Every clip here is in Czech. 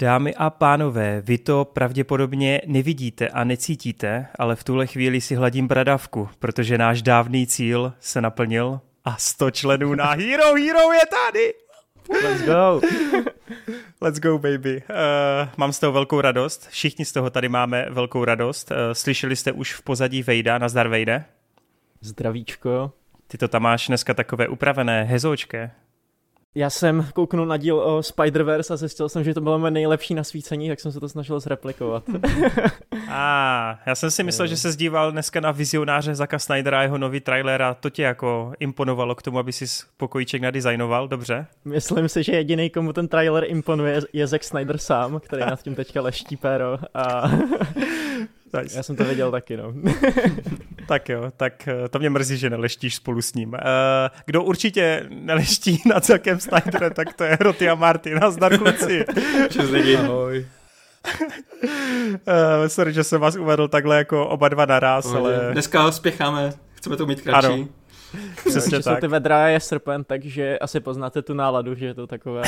Dámy a pánové, vy to pravděpodobně nevidíte a necítíte, ale v tuhle chvíli si hladím bradavku, protože náš dávný cíl se naplnil a 100 členů na Hero Hero je tady! Let's go! Let's go, baby. Uh, mám z toho velkou radost. Všichni z toho tady máme velkou radost. Uh, slyšeli jste už v pozadí Vejda, nazdar Vejde? Zdravíčko. Ty to tam máš dneska takové upravené, hezoučké. Já jsem kouknul na díl o Spider-Verse a zjistil jsem, že to bylo mé nejlepší nasvícení, tak jsem se to snažil zreplikovat. a ah, já jsem si myslel, že se zdíval dneska na vizionáře Zaka Snydera a jeho nový trailer a to tě jako imponovalo k tomu, aby si pokojíček nadizajnoval, dobře? Myslím si, že jediný, komu ten trailer imponuje, je Zack Snyder sám, který nad tím teďka leští péro a Nice. Já jsem to věděl taky, no. tak jo, tak eh, to mě mrzí, že neleštíš spolu s ním. Uh, kdo určitě neleští nad Zackem Snyderem, tak to je Roty a Martin. Nazdar kluci. Čus lidi. Ahoj. Uh, sorry, že jsem vás uvedl takhle jako oba dva naraz, ale... Dneska spěcháme, chceme to mít kratší. Ano. Přesně tak. jsou ty vedra je srpen, takže asi poznáte tu náladu, že je to takové.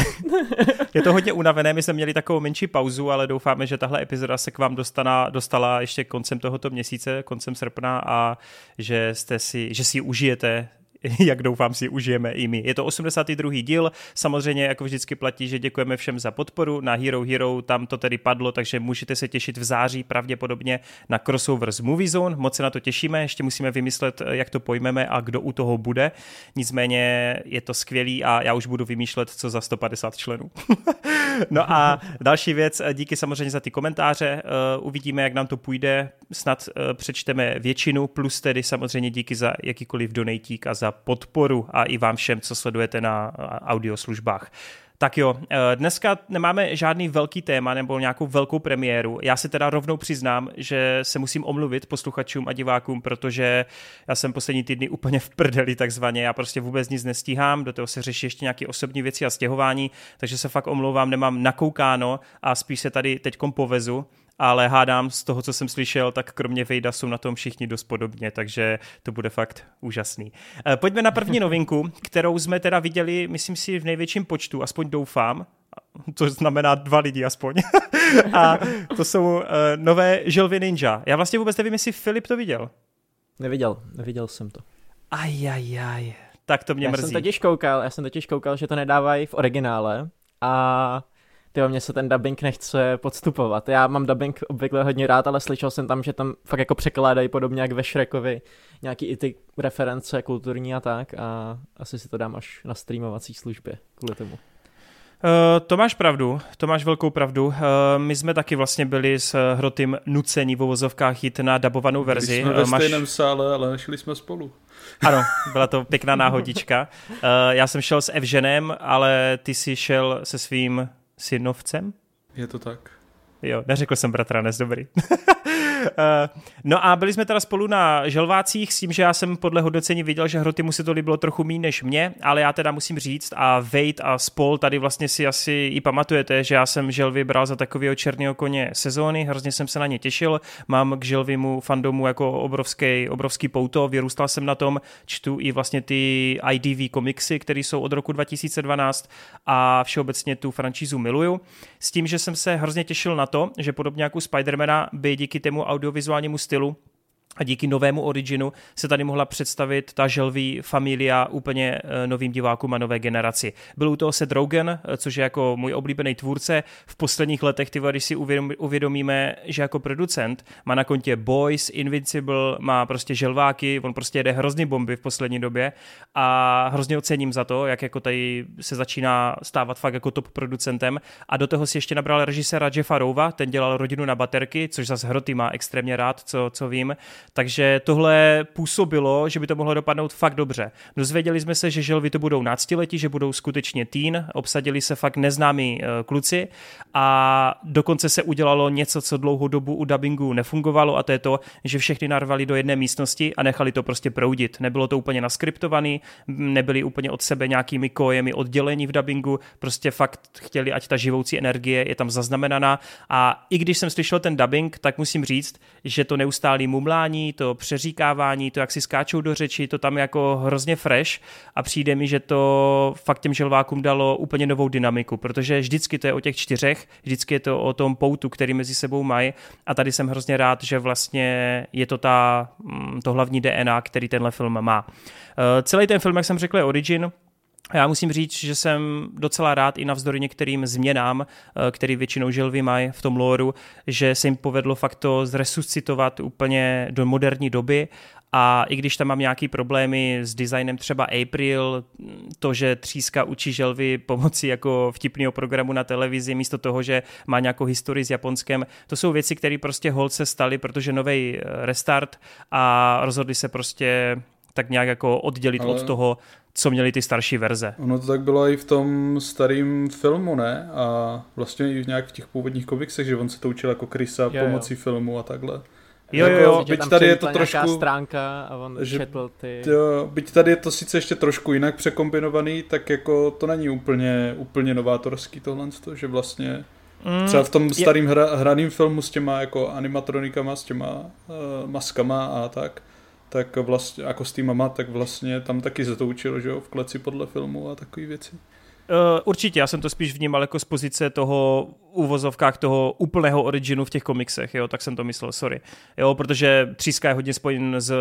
je to hodně unavené, my jsme měli takovou menší pauzu, ale doufáme, že tahle epizoda se k vám dostana, dostala ještě koncem tohoto měsíce, koncem srpna a že, jste si, že si ji užijete jak doufám si užijeme i my. Je to 82. díl, samozřejmě jako vždycky platí, že děkujeme všem za podporu na Hero Hero, tam to tedy padlo, takže můžete se těšit v září pravděpodobně na crossover z Movie Zone, moc se na to těšíme, ještě musíme vymyslet, jak to pojmeme a kdo u toho bude, nicméně je to skvělý a já už budu vymýšlet, co za 150 členů. no a další věc, díky samozřejmě za ty komentáře, eh, uvidíme, jak nám to půjde, snad eh, přečteme většinu, plus tedy samozřejmě díky za jakýkoliv donatík a za podporu a i vám všem, co sledujete na audioslužbách. Tak jo, eh, dneska nemáme žádný velký téma nebo nějakou velkou premiéru. Já si teda rovnou přiznám, že se musím omluvit posluchačům a divákům, protože já jsem poslední týdny úplně v prdeli takzvaně. Já prostě vůbec nic nestíhám, do toho se řeší ještě nějaké osobní věci a stěhování, takže se fakt omlouvám, nemám nakoukáno a spíš se tady teďkom povezu ale hádám z toho, co jsem slyšel, tak kromě Vejda jsou na tom všichni dost podobně, takže to bude fakt úžasný. Eh, pojďme na první novinku, kterou jsme teda viděli, myslím si, v největším počtu, aspoň doufám, to znamená dva lidi aspoň. a to jsou uh, nové želvy Ninja. Já vlastně vůbec nevím, jestli Filip to viděl. Neviděl, neviděl jsem to. Ajajaj, tak to mě já mrzí. Jsem totiž koukal, já jsem totiž koukal, že to nedávají v originále a tyjo, mě se ten dubbing nechce podstupovat. Já mám dubbing obvykle hodně rád, ale slyšel jsem tam, že tam fakt jako překládají podobně jak ve Shrekovi nějaký i ty reference kulturní a tak a asi si to dám až na streamovací službě kvůli tomu. Uh, to máš pravdu, to máš velkou pravdu. Uh, my jsme taky vlastně byli s Hrotým nucení v uvozovkách jít na dabovanou verzi. Byli jsme ve máš... stejném sále, ale nešli jsme spolu. Ano, byla to pěkná náhodička. Uh, já jsem šel s Evženem, ale ty jsi šel se svým synovcem? Je to tak. Jo, neřekl jsem bratranec, dobrý. Eh, no a byli jsme teda spolu na želvácích s tím, že já jsem podle hodnocení viděl, že hroty mu se to líbilo trochu méně než mě, ale já teda musím říct a Wade a Spol tady vlastně si asi i pamatujete, že já jsem želvy bral za takového černého koně sezóny, hrozně jsem se na ně těšil, mám k želvimu fandomu jako obrovský, obrovský pouto, vyrůstal jsem na tom, čtu i vlastně ty IDV komiksy, které jsou od roku 2012 a všeobecně tu franšízu miluju, s tím, že jsem se hrozně těšil na to, že podobně jako Spidermana by díky tému audiovizuálnímu stylu a díky novému originu se tady mohla představit ta želví familia úplně eh, novým divákům a nové generaci. Byl u toho Seth Rogen, eh, což je jako můj oblíbený tvůrce. V posledních letech, ty když si uvědomíme, že jako producent má na kontě Boys, Invincible, má prostě želváky, on prostě jede hrozný bomby v poslední době a hrozně ocením za to, jak jako tady se začíná stávat fakt jako top producentem a do toho si ještě nabral režiséra Jeffa Rova, ten dělal rodinu na baterky, což zase Hroty má extrémně rád, co, co vím takže tohle působilo, že by to mohlo dopadnout fakt dobře. Dozvěděli jsme se, že želvy to budou náctiletí, že budou skutečně teen, obsadili se fakt neznámí uh, kluci a dokonce se udělalo něco, co dlouhou dobu u dubbingu nefungovalo a to je to, že všechny narvali do jedné místnosti a nechali to prostě proudit. Nebylo to úplně naskriptovaný, nebyli úplně od sebe nějakými kojemi oddělení v dubbingu, prostě fakt chtěli, ať ta živoucí energie je tam zaznamenaná a i když jsem slyšel ten dubbing, tak musím říct, že to neustálý mumlání mávání, to přeříkávání, to, jak si skáčou do řeči, to tam je jako hrozně fresh a přijde mi, že to fakt těm želvákům dalo úplně novou dynamiku, protože vždycky to je o těch čtyřech, vždycky je to o tom poutu, který mezi sebou mají a tady jsem hrozně rád, že vlastně je to ta, mm, to hlavní DNA, který tenhle film má. Eh, celý ten film, jak jsem řekl, je origin, já musím říct, že jsem docela rád i navzdory některým změnám, eh, který většinou želvy mají v tom loru, že se jim povedlo fakt to zresuscitovat úplně do moderní doby. A i když tam mám nějaký problémy s designem třeba April, to, že tříska učí želvy pomocí jako vtipného programu na televizi, místo toho, že má nějakou historii s Japonskem, to jsou věci, které prostě holce staly, protože nový eh, restart a rozhodli se prostě tak nějak jako oddělit Ale... od toho, co měli ty starší verze. Ono to tak bylo i v tom starém filmu, ne? A vlastně i nějak v těch původních komiksech, že on se to učil jako Krysa jo, pomocí jo. filmu a takhle. Jo, jo, jo. Byť tady je to trošku... stránka a on že, četl ty... Jo, byť tady je to sice ještě trošku jinak překombinovaný, tak jako to není úplně, úplně novátorský tohle, že vlastně mm, třeba v tom starým hra, hraným filmu s těma jako animatronikama, s těma uh, maskama a tak, tak vlastně, jako s týmama, tak vlastně tam taky se to učilo, že jo, v kleci podle filmu a takové věci. Uh, určitě, já jsem to spíš vnímal jako z pozice toho uvozovkách toho úplného originu v těch komiksech, jo, tak jsem to myslel, sorry. Jo, protože Tříska je hodně spojen s,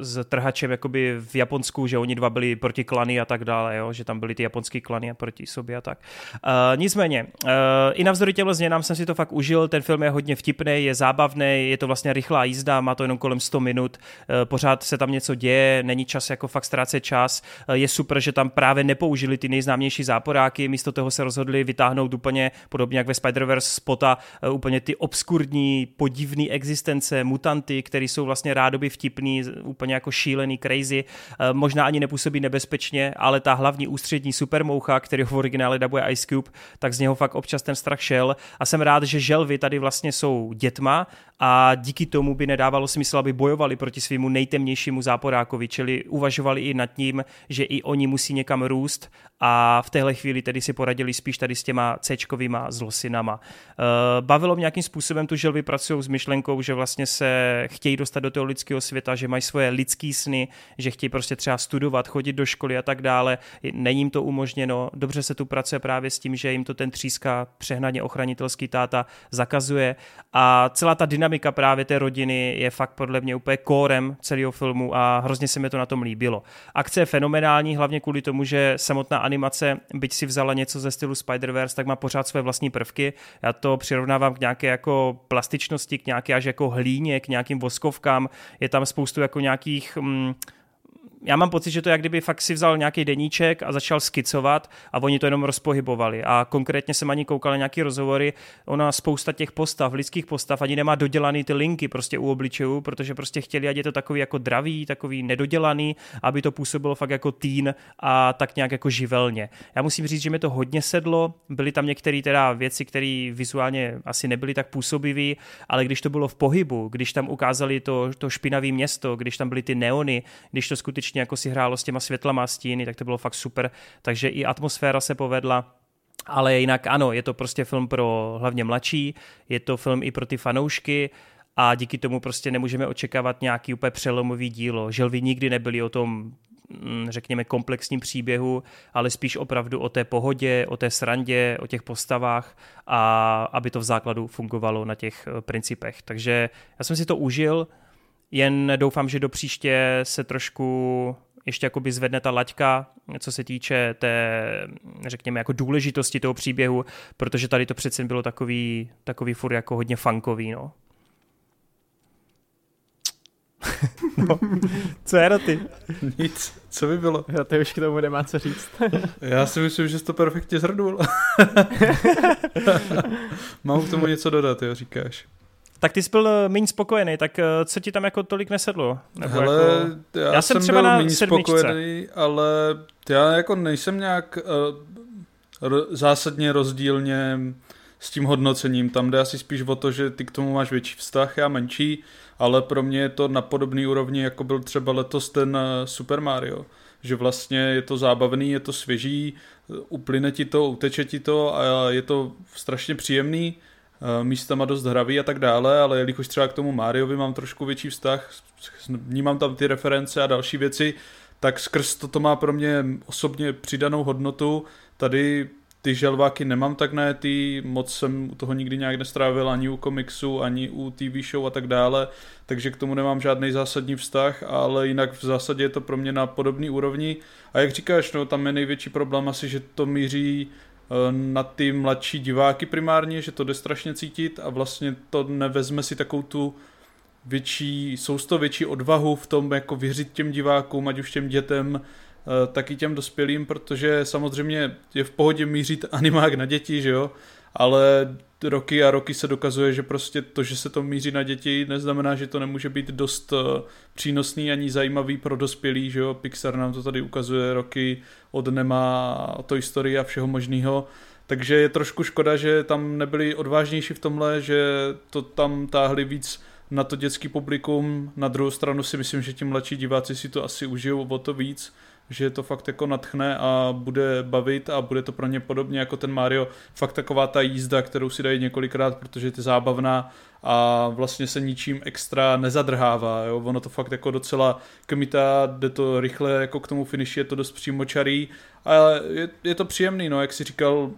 s trhačem jakoby v Japonsku, že oni dva byli proti klany a tak dále, jo, že tam byly ty japonský klany a proti sobě a tak. Uh, nicméně, uh, i navzdory těmhle změnám jsem si to fakt užil, ten film je hodně vtipný, je zábavný, je to vlastně rychlá jízda, má to jenom kolem 100 minut, uh, pořád se tam něco děje, není čas jako fakt ztrácet čas, uh, je super, že tam právě nepoužili ty nejznámější záporáky, místo toho se rozhodli vytáhnout úplně podobně jak ve Spider-Verse spota eh, úplně ty obskurní, podivné existence, mutanty, které jsou vlastně rádoby vtipný, úplně jako šílený, crazy, eh, možná ani nepůsobí nebezpečně, ale ta hlavní ústřední supermoucha, který v originále dabuje Ice Cube, tak z něho fakt občas ten strach šel. A jsem rád, že želvy tady vlastně jsou dětma a díky tomu by nedávalo smysl, aby bojovali proti svýmu nejtemnějšímu záporákovi, čili uvažovali i nad tím, že i oni musí někam růst a v téhle chvíli tedy si poradili spíš tady s těma c zlosinama. Eh, bavilo mě nějakým způsobem tu želvy pracují s myšlenkou, že vlastně se chtějí dostat do toho lidského světa, že mají svoje lidský sny, že chtějí prostě třeba studovat, chodit do školy a tak dále. Není jim to umožněno. Dobře se tu pracuje právě s tím, že jim to ten tříska přehnaně ochranitelský táta zakazuje a celá ta dynamika právě té rodiny je fakt podle mě úplně kórem celého filmu a hrozně se mi to na tom líbilo. Akce je fenomenální, hlavně kvůli tomu, že samotná animace, byť si vzala něco ze stylu Spider-Verse, tak má pořád své vlastní prvky. Já to přirovnávám k nějaké jako plastičnosti, k nějaké až jako hlíně, k nějakým voskovkám. Je tam spoustu jako nějakých... Mm, já mám pocit, že to jak kdyby fakt si vzal nějaký deníček a začal skicovat a oni to jenom rozpohybovali. A konkrétně jsem ani koukal na nějaký rozhovory, ona spousta těch postav, lidských postav, ani nemá dodělaný ty linky prostě u obličejů, protože prostě chtěli, ať je to takový jako dravý, takový nedodělaný, aby to působilo fakt jako teen a tak nějak jako živelně. Já musím říct, že mi to hodně sedlo, byly tam některé teda věci, které vizuálně asi nebyly tak působivé, ale když to bylo v pohybu, když tam ukázali to, to špinavé město, když tam byly ty neony, když to skutečně skutečně jako si hrálo s těma světlama a stíny, tak to bylo fakt super. Takže i atmosféra se povedla. Ale jinak ano, je to prostě film pro hlavně mladší, je to film i pro ty fanoušky a díky tomu prostě nemůžeme očekávat nějaký úplně přelomový dílo. Želvy nikdy nebyly o tom mm, řekněme, komplexním příběhu, ale spíš opravdu o té pohodě, o té srandě, o těch postavách a aby to v základu fungovalo na těch eh, principech. Takže já jsem si to užil, jen doufám, že do příště se trošku ještě jakoby zvedne ta laťka, co se týče té, řekněme, jako důležitosti toho příběhu, protože tady to přece bylo takový, takový furt jako hodně funkový, no. no. Co je ty? Nic. Co by bylo? Jo, ty už k tomu nemá co říct. Já si myslím, že jsi to perfektně zhrnul. Mám k tomu něco dodat, jo, říkáš. Tak ty jsi byl eh, méně spokojený, tak eh, co ti tam jako tolik nesedlo? Nebo Hele, jako... já, já jsem, třeba byl méně spokojený, ale já jako nejsem nějak uh, ro- zásadně rozdílně s tím hodnocením. Tam jde asi spíš o to, že ty k tomu máš větší vztah, já menší, ale pro mě je to na podobný úrovni, jako byl třeba letos ten Super Mario. Že vlastně je to zábavný, je to svěží, uplyne ti to, uteče ti to a je to strašně příjemný místama dost hravý a tak dále, ale jelikož třeba k tomu Mariovi mám trošku větší vztah, vnímám tam ty reference a další věci, tak skrz to, to má pro mě osobně přidanou hodnotu. Tady ty želváky nemám tak ty moc jsem u toho nikdy nějak nestrávil ani u komiksu, ani u TV show a tak dále, takže k tomu nemám žádný zásadní vztah, ale jinak v zásadě je to pro mě na podobný úrovni. A jak říkáš, no tam je největší problém asi, že to míří eh, na ty mladší diváky primárně, že to jde strašně cítit a vlastně to nevezme si takovou tu větší, sousto větší odvahu v tom jako věřit těm divákům, ať už těm dětem, Eh, taky těm dospělým, protože samozřejmě je v pohodě mířit animák na děti, že jo, ale roky a roky se dokazuje, že prostě to, že se to míří na děti, neznamená, že to nemůže být dost eh, přínosný ani zajímavý pro dospělý, že jo, Pixar nám to tady ukazuje roky od Nema, to historii a všeho možného, takže je trošku škoda, že tam nebyli odvážnější v tomhle, že to tam táhli víc na to dětský publikum, na druhou stranu si myslím, že ti mladší diváci si to asi užijou o to víc, že to fakt jako natchne a bude bavit a bude to pro ně podobně jako ten Mario, fakt taková ta jízda, kterou si dají několikrát, protože je to zábavná a vlastně se ničím extra nezadrhává, jo? ono to fakt jako docela kmitá, jde to rychle jako k tomu finiši, je to dost přímočarý, ale je, je to příjemný, no, jak si říkal,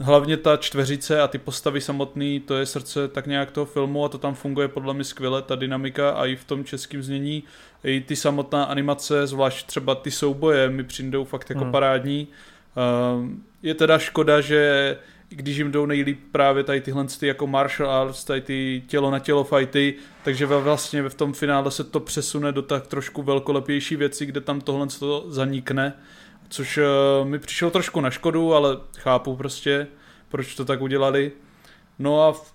hlavně ta čtveřice a ty postavy samotný, to je srdce tak nějak toho filmu a to tam funguje podle mě skvěle, ta dynamika a i v tom českém znění, i ty samotná animace, zvlášť třeba ty souboje mi přijdou fakt jako hmm. parádní. Ehm, je teda škoda, že když jim jdou nejlíp právě tady tyhle ty jako martial arts, tady ty tělo na tělo fighty, takže vlastně v tom finále se to přesune do tak trošku velkolepější věci, kde tam tohle to zanikne což uh, mi přišlo trošku na škodu, ale chápu prostě, proč to tak udělali. No a v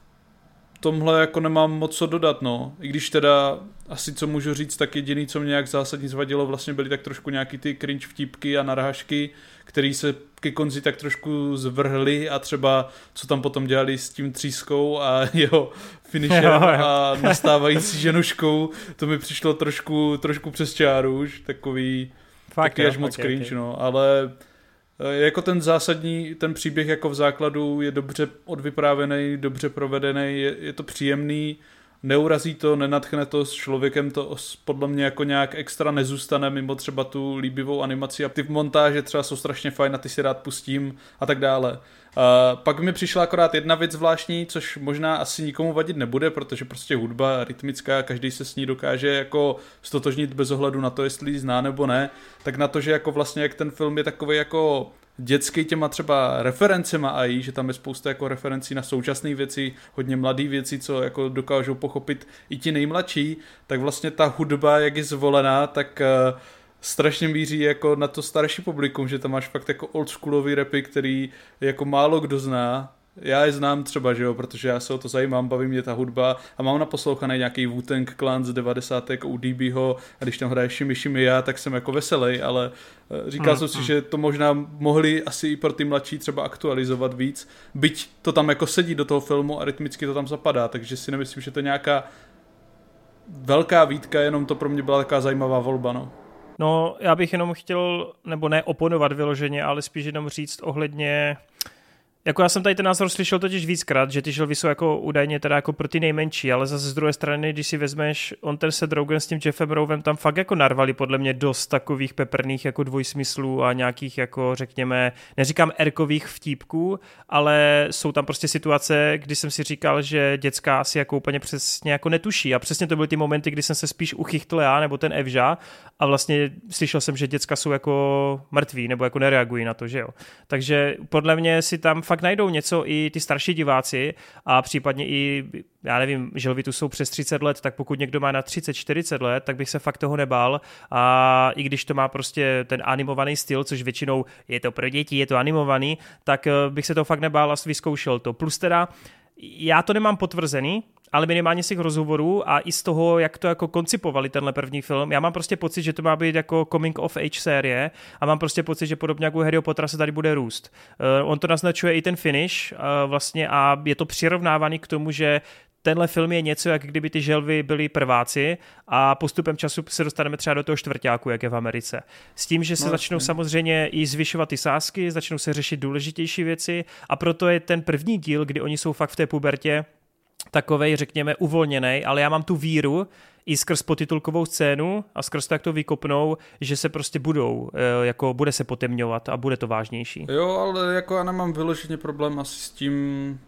tomhle jako nemám moc co dodat, no. I když teda asi co můžu říct, tak jediný, co mě nějak zásadně zvadilo, vlastně byly tak trošku nějaký ty cringe vtípky a narážky, který se ke konci tak trošku zvrhly a třeba co tam potom dělali s tím třískou a jeho finishem a nastávající ženuškou, to mi přišlo trošku, trošku přes čáru už, takový Fakt, taky až moc okay, cringe, okay. no, ale eh, jako ten zásadní, ten příběh jako v základu je dobře odvyprávěný, dobře provedený, je, je to příjemný, neurazí to, nenatchne to s člověkem, to podle mě jako nějak extra nezůstane mimo třeba tu líbivou animaci a ty montáže třeba jsou strašně fajn a ty si rád pustím a tak dále. Uh, pak mi přišla akorát jedna věc zvláštní, což možná asi nikomu vadit nebude, protože prostě hudba rytmická, každý se s ní dokáže jako stotožnit bez ohledu na to, jestli ji zná nebo ne, tak na to, že jako vlastně jak ten film je takový jako dětský těma třeba referencema AI, že tam je spousta jako referencí na současné věci, hodně mladé věci, co jako dokážou pochopit i ti nejmladší, tak vlastně ta hudba, jak je zvolená, tak uh, strašně míří jako na to starší publikum, že tam máš fakt jako oldschoolový rapy, který jako málo kdo zná. Já je znám třeba, že jo, protože já se o to zajímám, baví mě ta hudba a mám naposlouchaný nějaký Wu-Tang Clan z 90. u DBho a když tam hraje Shimi Shimi já, tak jsem jako veselý, ale eh, říkal mm, jsem si, mm. že to možná mohli asi i pro ty mladší třeba aktualizovat víc, byť to tam jako sedí do toho filmu a rytmicky to tam zapadá, takže si nemyslím, že to je nějaká velká výtka, jenom to pro mě byla taková zajímavá volba, no. No, já bych jenom chtěl, nebo ne oponovat vyloženě, ale spíš jenom říct ohledně jako já jsem tady ten názor slyšel totiž víckrát, že ty želvy jsou jako údajně teda jako pro ty nejmenší, ale zase z druhé strany, když si vezmeš on ten Seth Rogen s tím Jeffem Rovem, tam fakt jako narvali podle mě dost takových peprných jako dvojsmyslů a nějakých jako řekněme, neříkám erkových vtípků, ale jsou tam prostě situace, kdy jsem si říkal, že dětská asi jako úplně přesně jako netuší a přesně to byly ty momenty, kdy jsem se spíš uchychtl já nebo ten Evža a vlastně slyšel jsem, že děcka jsou jako mrtví nebo jako nereagují na to, že jo. Takže podle mě si tam fakt najdou něco i ty starší diváci a případně i, já nevím, želvy tu jsou přes 30 let, tak pokud někdo má na 30-40 let, tak bych se fakt toho nebál a i když to má prostě ten animovaný styl, což většinou je to pro děti, je to animovaný, tak eh, bych se to fakt nebál a vyzkoušel to. Plus teda já to nemám potvrzený, ale minimálně z těch rozhovorů a i z toho, jak to jako koncipovali tenhle první film, já mám prostě pocit, že to má být jako coming of age série a mám prostě pocit, že podobně jako Harry Pottera se tady bude růst. Uh, on to naznačuje i ten finish uh, vlastně a je to přirovnávaný k tomu, že tenhle film je něco, jak kdyby ty želvy byly prváci a postupem času se dostaneme třeba do toho čtvrtáku, jak je v Americe. S tím, že se no, začnou samozřejmě i zvyšovat ty sázky, začnou se řešit důležitější věci a proto je ten první díl, kdy oni jsou fakt v té pubertě, takovej, řekněme, uvolněný, ale já mám tu víru i skrz potitulkovou scénu a skrz to, jak to vykopnou, že se prostě budou, eh, jako bude se potemňovat a bude to vážnější. Jo, ale jako já nemám vyloženě problém asi s tím,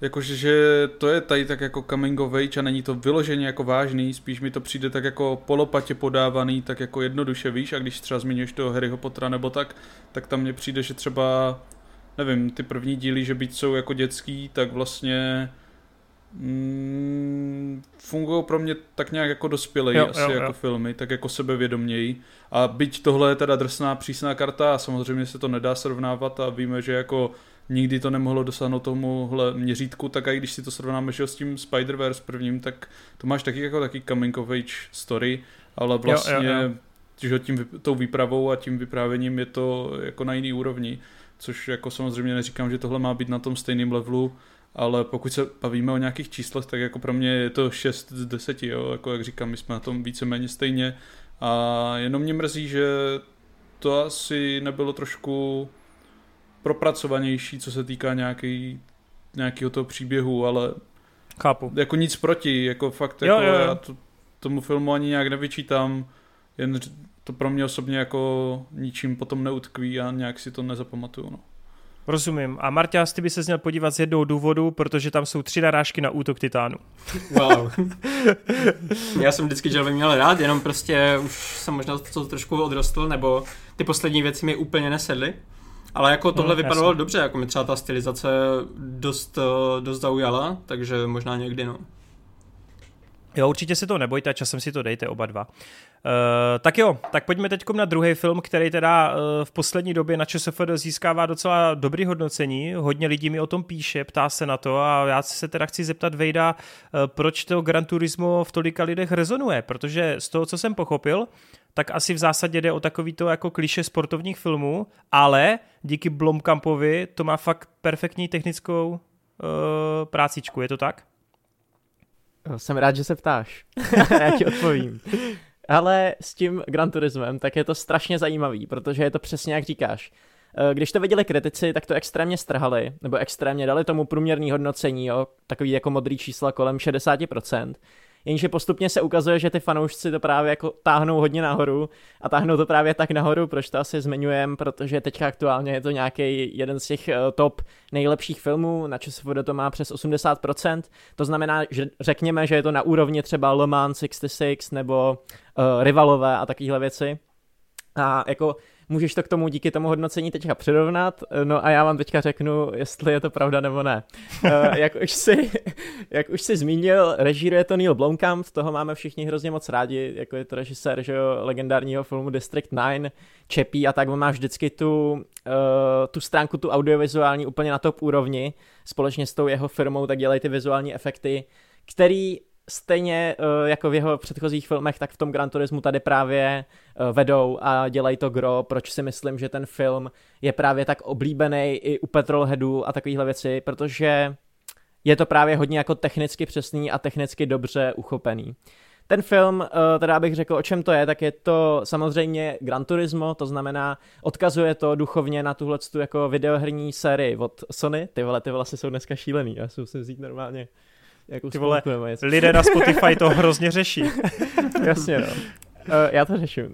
jakože že to je tady tak jako coming of age a není to vyloženě jako vážný, spíš mi to přijde tak jako polopatě podávaný, tak jako jednoduše víš a když třeba zmiňuješ toho Harryho Pottera nebo tak, tak tam mně přijde, že třeba nevím, ty první díly, že byť jsou jako dětský, tak vlastně mm, fungují pro mě tak nějak jako dospělej jo, asi jo, jako jo. filmy, tak jako sebevědoměji. A byť tohle je teda drsná přísná karta a samozřejmě se to nedá srovnávat a víme, že jako nikdy to nemohlo dosáhnout tomuhle měřítku, tak i když si to srovnáme že s tím Spider-Verse prvním, tak to máš taky jako taky coming of age story, ale vlastně jo, jo, jo. Že tím, tou výpravou a tím vyprávěním je to jako na jiný úrovni, což jako samozřejmě neříkám, že tohle má být na tom stejném levelu, ale pokud se bavíme o nějakých číslech, tak jako pro mě je to 6 z 10, jo? jako jak říkám, my jsme na tom víceméně stejně a jenom mě mrzí, že to asi nebylo trošku propracovanější, co se týká nějaký, nějakého toho příběhu, ale Chápu. Jako nic proti, jako fakt, jo, jako jo, jo. já to, tomu filmu ani nějak nevyčítám, jen to pro mě osobně jako ničím potom neutkví a nějak si to nezapamatuju. No. Rozumím. A Marťas, ty by se měl podívat z jednoho důvodu, protože tam jsou tři narážky na útok Titánu. Wow. Já jsem vždycky Jelvy měl rád, jenom prostě už jsem možná to trošku odrostl, nebo ty poslední věci mi úplně nesedly. Ale jako tohle no, vypadalo jasný. dobře, jako mi třeba ta stylizace dost, eh, dost zaujala, takže možná někdy no. Jo, určitě si to nebojte, časem si to dejte oba dva. Uh, tak jo, tak pojďme teď na druhý film, který teda uh, v poslední době na ČSFD získává docela dobrý hodnocení. Hodně lidí mi o tom píše, ptá se na to a já se teda chci zeptat Vejda, uh, proč to Gran Turismo v tolika lidech rezonuje, protože z toho, co jsem pochopil, tak asi v zásadě jde o takovýto jako kliše sportovních filmů, ale díky Blomkampovi to má fakt perfektní technickou uh, prácičku, je to tak? Jsem rád, že se ptáš. Já ti odpovím. Ale s tím Gran Turismem, tak je to strašně zajímavý, protože je to přesně jak říkáš. Eh, když to viděli kritici, tak to extrémně strhali, nebo extrémně dali tomu průměrný hodnocení, jo, takový jako modrý čísla kolem 60%. Jenže postupně se ukazuje, že ty fanoušci to právě jako táhnou hodně nahoru a táhnou to právě tak nahoru, proč to asi zmiňujem, protože teďka aktuálně je to nějaký jeden z těch uh, top nejlepších filmů, na ČSFD to má přes 80%, to znamená, že řekněme, že je to na úrovni třeba Le Mans 66 nebo uh, Rivalové a takovéhle věci. A jako můžeš to k tomu díky tomu hodnocení teďka přirovnat, no a já vám teďka řeknu, jestli je to pravda nebo ne. uh, jak, už si, jak už si zmínil, režíruje to Neil Blomkamp, toho máme všichni hrozně moc rádi, jako je to režisér že jo, legendárního filmu District 9, Čepí a tak, on má vždycky tu, uh, tu stránku, tu audiovizuální úplně na top úrovni, společně s tou jeho firmou, tak dělají ty vizuální efekty, který stejně uh, jako v jeho předchozích filmech, tak v tom Gran Turismu tady právě uh, vedou a dělají to gro, proč si myslím, že ten film je právě tak oblíbený i u petrolheadů a takovéhle věci, protože je to právě hodně jako technicky přesný a technicky dobře uchopený. Ten film, eh, teda bych řekl, o čem to je, tak je to samozřejmě Gran Turismo, to znamená, odkazuje to duchovně na tuhle jako videoherní sérii od Sony. Ty vole, ty vlasy jsou dneska šílený, já si musím vzít normálně jako Ty vole, lidé na Spotify to hrozně řeší. Jasně, no. Uh, já to řeším. Uh,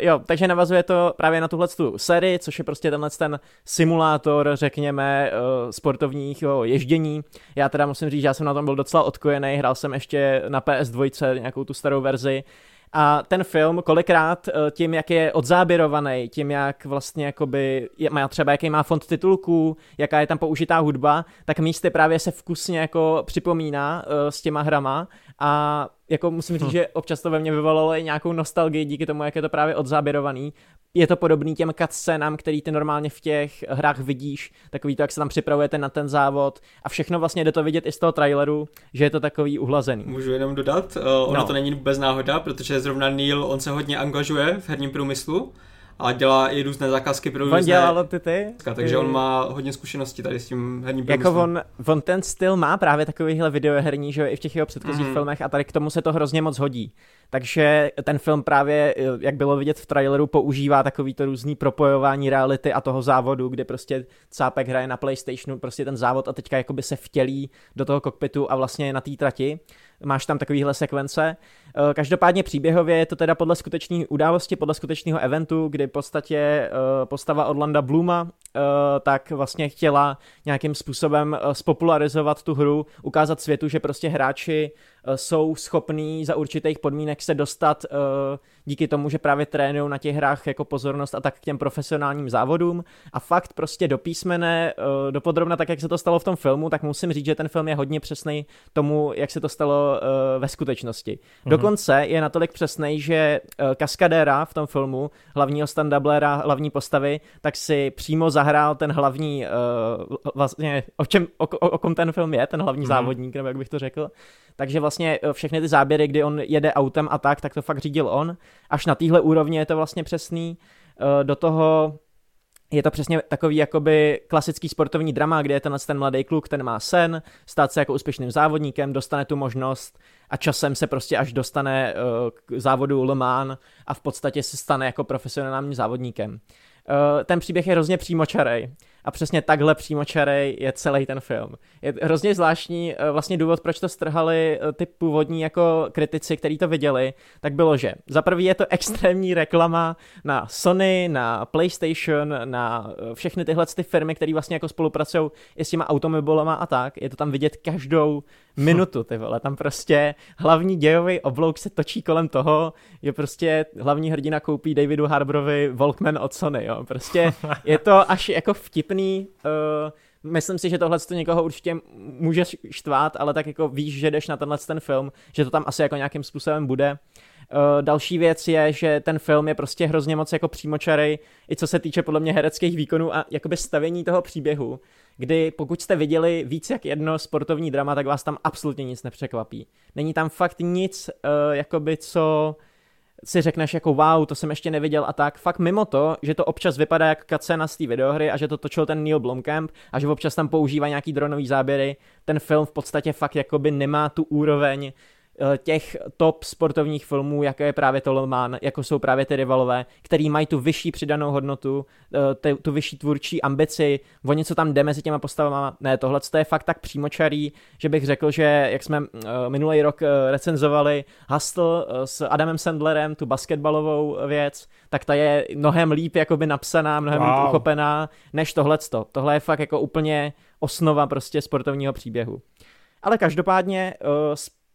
jo, takže navazuje to právě na tuhle tu sérii, což je prostě tenhle ten simulátor, řekněme, uh, sportovních jo, ježdění. Já teda musím říct, že já jsem na tom byl docela odkojený, hrál jsem ještě na PS2 nějakou tu starou verzi a ten film kolikrát eh, tím, jak je odzáběrovaný, tím, jak vlastně jakoby, má třeba jaký má fond titulků, jaká je tam použitá hudba, tak místy právě se vkusně jako připomíná uh, s těma hrama. A jako musím říct, hm. že občas to ve mně vyvolalo i nějakou nostalgii díky tomu, jak je to právě odzáběrovaný. Je to podobný těm cutscénám, který ty normálně v těch hrách vidíš, takový to, jak se tam připravujete na ten závod a všechno vlastně jde to vidět i z toho traileru, že je to takový uhlazený. Můžu jenom dodat, uh, ono no. to není vůbec náhoda, protože zrovna Neil, on se hodně angažuje v herním průmyslu a dělá i různé zakázky pro různé... On dělal ty ty? Takže on má hodně zkušeností tady s tím herním Jako on, on ten styl má právě takovýhle videoherní, že i v těch jeho předchozích mm-hmm. filmech a tady k tomu se to hrozně moc hodí. Takže ten film právě, jak bylo vidět v traileru, používá takový to různý propojování reality a toho závodu, kde prostě Cápek hraje na Playstationu prostě ten závod a teďka jakoby se vtělí do toho kokpitu a vlastně na té trati máš tam takovýhle sekvence. Eh, každopádně příběhově je to teda podle skutečné události, podle skutečného eventu, kdy v podstatě eh, postava Orlanda Bluma tak vlastně chtěla nějakým způsobem spopularizovat tu hru, ukázat světu, že prostě hráči jsou schopní za určitých podmínek se dostat díky tomu, že právě trénují na těch hrách jako pozornost a tak k těm profesionálním závodům a fakt prostě do písmene, dopodrobna tak, jak se to stalo v tom filmu, tak musím říct, že ten film je hodně přesný tomu, jak se to stalo ve skutečnosti. Mm-hmm. Dokonce je natolik přesný, že kaskadéra v tom filmu, hlavního standablera, hlavní postavy, tak si přímo zahrál ten hlavní, uh, vlastně, o, čem, o, o, o kom ten film je, ten hlavní mm-hmm. závodník, nebo jak bych to řekl. Takže vlastně eh, všechny ty záběry, kdy on jede autem a tak, tak to fakt řídil on. Až na téhle úrovni je to vlastně přesný. Uh, do toho je to přesně takový jakoby klasický sportovní drama, kde je tenhle ten mladý kluk, ten má sen, stát se jako úspěšným závodníkem, dostane tu možnost a časem se prostě až dostane uh, k závodu Le Mans a v podstatě se stane jako profesionálním závodníkem. Uh, ten příběh je hrozně přímočarej a přesně takhle přímočarej je celý ten film. Je hrozně zvláštní, eh, vlastně důvod, proč to strhali eh, ty původní jako kritici, kteří to viděli, tak bylo, že za prvý je to extrémní reklama na Sony, na PlayStation, na eh, všechny tyhle ty firmy, které vlastně jako spolupracují i s těma automobilama a tak. Je to tam vidět každou minutu, ty vole. Tam prostě hlavní dějový oblouk se točí kolem toho, že prostě hlavní hrdina koupí Davidu Harborovi Walkman od Sony, jo. Prostě je to až jako vtipný, uh, myslím si, že tohle to někoho určitě může štvát, ale tak jako víš, že jdeš na tenhle ten film, že to tam asi jako nějakým způsobem bude. Uh, další věc je, že ten film je prostě hrozně moc jako přímočarej, i co se týče podle mě hereckých výkonů a jakoby stavění toho příběhu kdy pokud jste viděli víc jak jedno sportovní drama, tak vás tam absolutně nic nepřekvapí. Není tam fakt nic, uh, jakoby co si řekneš jako wow, to jsem ještě neviděl a tak. Fakt mimo to, že to občas vypadá jak kacena z té videohry a že to točil ten Neil Blomkamp a že občas tam používá nějaký dronový záběry, ten film v podstatě fakt jakoby nemá tu úroveň těch top sportovních filmů, jako je právě to Le Mans, jako jsou právě ty rivalové, který mají tu vyšší přidanou hodnotu, eh, tu vyšší tvůrčí ambici, o něco tam jde mezi těma postavama. Ne, tohle je fakt tak přímočarý, že bych řekl, že jak jsme eh, minulý rok recenzovali Hustle s Adamem Sandlerem, tu basketbalovou věc, tak ta je mnohem líp jakoby napsaná, mnohem wow. líp uchopená, než tohleto. Tohle je fakt jako úplně osnova prostě sportovního příběhu. Ale každopádně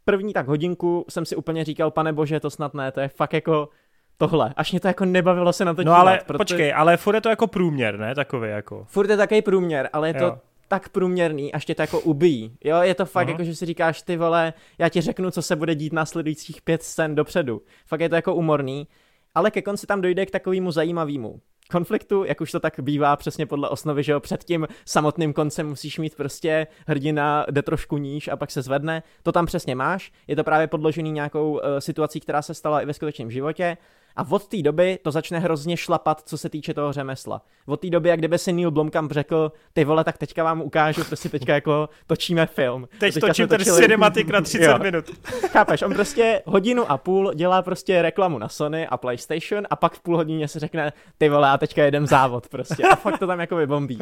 první tak hodinku jsem si úplně říkal, pane bože, to snad ne, to je fakt jako tohle. Až mě to jako nebavilo se na to No dívat, ale protože... počkej, ale furt je to jako průměr, ne? Takový jako. Furt je takový průměr, ale je to jo. tak průměrný, až tě to jako ubíjí. Jo, je to fakt uh-huh. jako, že si říkáš, ty vole, já ti řeknu, co se bude dít následujících pět scén dopředu. Fakt je to jako umorný, ale ke konci tam dojde k takovému zajímavému konfliktu, jak už to tak bývá přesně podle osnovy, že jo, před tím samotným koncem musíš mít prostě hrdina jde trošku níž a pak se zvedne. To tam přesně máš, je to právě podložený nějakou uh, situací, která se stala i ve skutečném životě a od té doby to začne hrozně šlapat, co se týče toho řemesla. Od té doby, jak kdyby si Neil Blomkamp řekl, ty vole, tak teďka vám ukážu, prostě teďka jako točíme film. Teď teďka točím ten točili... cinematik na 30 jo. minut. Chápeš, on prostě hodinu a půl dělá prostě reklamu na Sony a PlayStation a pak v půl hodině se řekne, ty vole, a teďka jedem závod prostě. A fakt to tam jako vybombí.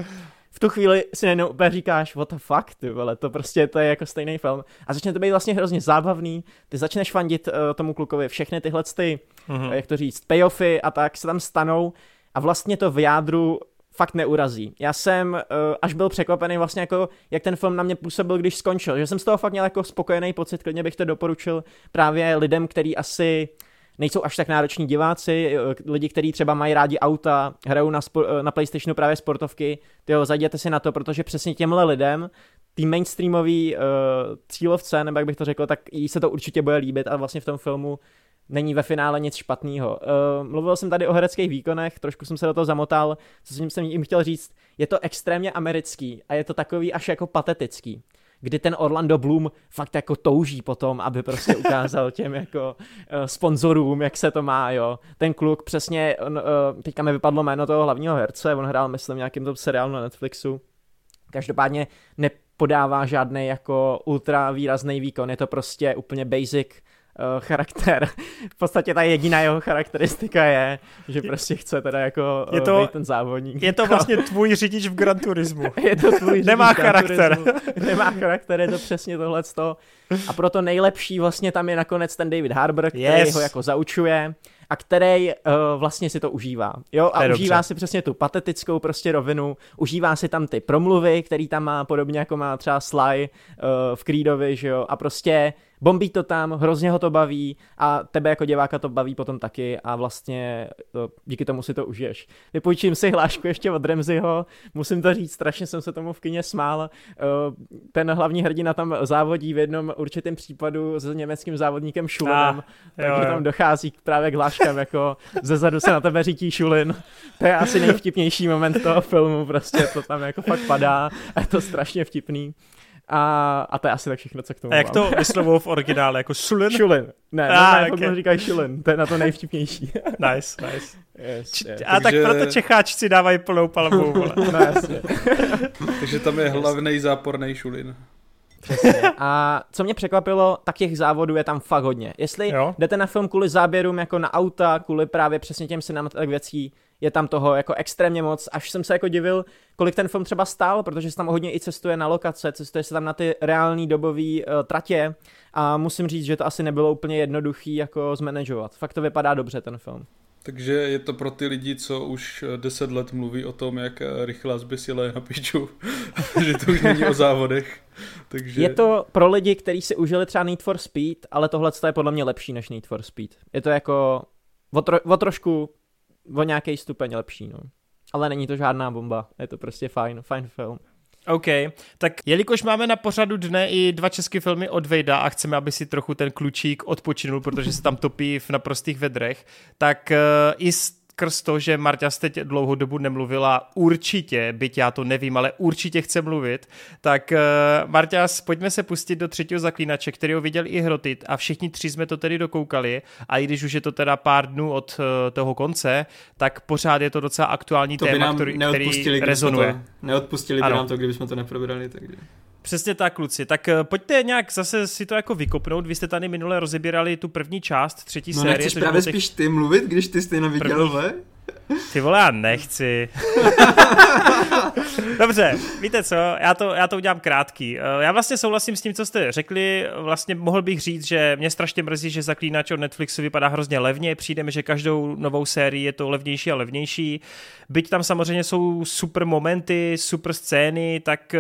V tu chvíli si najednou úplně říkáš, what the fuck, ty vole, to prostě to je jako stejný film. A začne to být vlastně hrozně zábavný, ty začneš fandit uh, tomu klukovi všechny tyhle ty, mm-hmm. jak to říct, payoffy a tak se tam stanou a vlastně to v jádru fakt neurazí. Já jsem uh, až byl překvapený vlastně jako, jak ten film na mě působil, když skončil, že jsem z toho fakt měl jako spokojený pocit, klidně bych to doporučil právě lidem, který asi nejsou až tak nároční diváci, eh, lidi, kteří třeba mají rádi auta, hrajou na, spo, na PlayStationu právě sportovky, tyjo, zajděte si na to, protože přesně těmhle lidem tý mainstreamový uh, cílovce, nebo jak bych to řekl, tak jí se to určitě bude líbit a vlastně v tom filmu není ve finále nic špatného. Uh, mluvil jsem tady o hereckých výkonech, trošku jsem se do toho zamotal, co jsem jim chtěl říct, je to extrémně americký a je to takový až jako patetický. kdy ten Orlando Bloom fakt jako touží potom, aby prostě ukázal těm jako uh, sponzorům, jak se to má, jo. Ten kluk přesně, on, uh, teďka mi vypadlo jméno toho hlavního herce, on hrál, myslím, nějakým tom seriálu na Netflixu. Každopádně nepodává žádný jako ultra výrazný výkon, je to prostě úplně basic uh, charakter. v podstatě ta jediná jeho charakteristika je, že prostě chce teda jako je to, uh, ten závodník. Je to vlastně tvůj řidič v Gran Turismu. je to tvůj Nemá charakter. Nemá charakter, je to přesně tohle. A proto nejlepší vlastně tam je nakonec ten David Harbour, který yes. ho jako zaučuje a který uh, vlastně si to užívá. Jo, a užívá dobře. si přesně tu patetickou prostě rovinu, užívá si tam ty promluvy, který tam má podobně jako má třeba Sly uh, v Creedovi, že jo, a prostě bombí to tam, hrozně ho to baví a tebe jako diváka to baví potom taky a vlastně to, díky tomu si to užiješ. Vypůjčím si hlášku ještě od Remziho, musím to říct, strašně jsem se tomu v kině smál. Eh, ten hlavní hrdina tam závodí v jednom určitém případu s německým závodníkem Šulinem, ah, takže tam dochází právě k hláškám, jako ze zadu se na tebe řítí Šulin. To je asi nejvtipnější moment toho filmu, prostě to tam jako fakt padá a je to strašně vtipný. A, a to je asi tak všechno, co k tomu A jak mám. to vyslovou v originále, jako Shulin? Shulin. Ne, ah, ne, okay. říkají Shulin, to je na to nejvtipnější. nice, nice. Yes, yes. A Takže... tak proto Čecháčci dávají plnou palbu, vole. no, jasně. Takže tam je hlavný záporný Šulin. Přesně. A co mě překvapilo, tak těch závodů je tam fakt hodně. Jestli jo? jdete na film kvůli záběrům jako na auta, kvůli právě přesně těm tak věcí, je tam toho jako extrémně moc, až jsem se jako divil, kolik ten film třeba stál, protože se tam hodně i cestuje na lokace, cestuje se tam na ty reální dobové uh, tratě a musím říct, že to asi nebylo úplně jednoduchý jako zmanežovat. Fakt to vypadá dobře ten film. Takže je to pro ty lidi, co už deset let mluví o tom, jak rychlá zběsila je na piču, že to už není o závodech. Takže... Je to pro lidi, kteří si užili třeba Need for Speed, ale tohle je podle mě lepší než Need for Speed. Je to jako o, tro, o trošku o nějaký stupeň lepší, no. Ale není to žádná bomba, je to prostě fajn, fajn film. OK, tak jelikož máme na pořadu dne i dva české filmy od Vejda a chceme, aby si trochu ten klučík odpočinul, protože se tam topí v naprostých vedrech, tak uh, i skrz to, že Marta teď dlouhou dobu nemluvila, určitě, byť já to nevím, ale určitě chce mluvit, tak uh, Marta, pojďme se pustit do třetího zaklínače, který ho viděl i Hrotit a všichni tři jsme to tedy dokoukali a i když už je to teda pár dnů od uh, toho konce, tak pořád je to docela aktuální to téma, který, který rezonuje. To, neodpustili by ano. nám to, kdybychom to neprobrali, takže... Přesně tak, kluci. Tak uh, pojďte nějak zase si to jako vykopnout. Vy jste tady minule rozebírali tu první část třetí no, série. No právě těch... spíš ty mluvit, když ty jsi neviděl, první... Ty vole, já nechci. Dobře, víte co, já to, já to udělám krátký. Eh, já vlastně souhlasím s tím, co jste řekli. Vlastně mohl bych říct, že mě strašně mrzí, že Zaklínač od Netflixu vypadá hrozně levně. Přijde mi, že každou novou sérii je to levnější a levnější. Byť tam samozřejmě jsou super momenty, super scény, tak eh,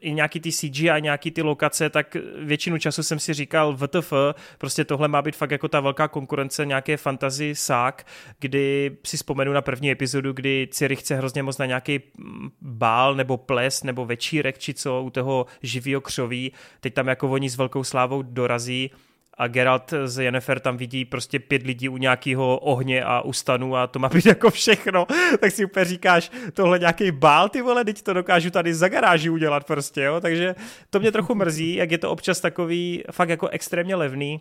i nějaký ty CGI, nějaký ty lokace, tak většinu času jsem si říkal VTF, prostě tohle má být fakt jako ta velká konkurence nějaké fantasy sák, kdy si vzpomenu na první epizodu, kdy Ciri chce hrozně moc na nějaký bál nebo ples nebo večírek či co u toho živého křoví. Teď tam jako oni s velkou slávou dorazí a Geralt z Jennifer tam vidí prostě pět lidí u nějakého ohně a u stanu a to má být jako všechno, tak si úplně říkáš, tohle nějaký bál, ty vole, teď to dokážu tady za garáži udělat prostě, jo, takže to mě trochu mrzí, jak je to občas takový fakt jako extrémně levný.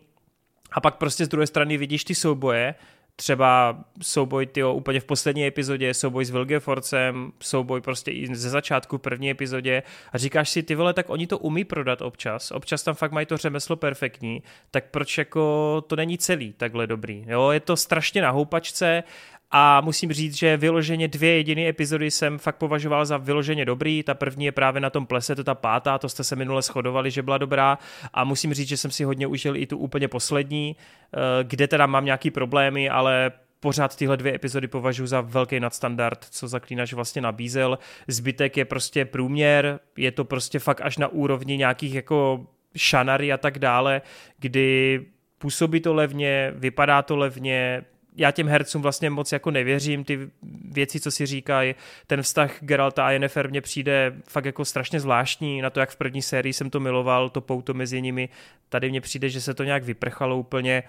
A pak prostě z druhé strany vidíš ty souboje, třeba souboj tyjo, úplně v poslední epizodě, souboj s Vilgeforcem, souboj prostě i ze začátku v první epizodě. A říkáš si, ty vole, tak oni to umí prodat občas, občas tam fakt mají to řemeslo perfektní, tak proč jako to není celý takhle dobrý, jo, je to strašně na houpačce a musím říct, že vyloženě dvě jediné epizody jsem fakt považoval za vyloženě dobrý. Ta první je právě na tom plese, to ta pátá, to jste se minule shodovali, že byla dobrá. A musím říct, že jsem si hodně užil i tu úplně poslední, eh, kde teda mám nějaký problémy, ale pořád tyhle dvě epizody považuji za velký nadstandard, co Zaklínač vlastně nabízel. Zbytek je prostě průměr, je to prostě fakt až na úrovni nějakých jako šanary a tak dále, kdy působí to levně, vypadá to levně, já těm hercům vlastně moc jako nevěřím, ty věci, co si říkají, ten vztah Geralta a Yennefer mně přijde fakt jako strašně zvláštní, na to, jak v první sérii jsem to miloval, to pouto mezi nimi, tady mně přijde, že se to nějak vyprchalo úplně.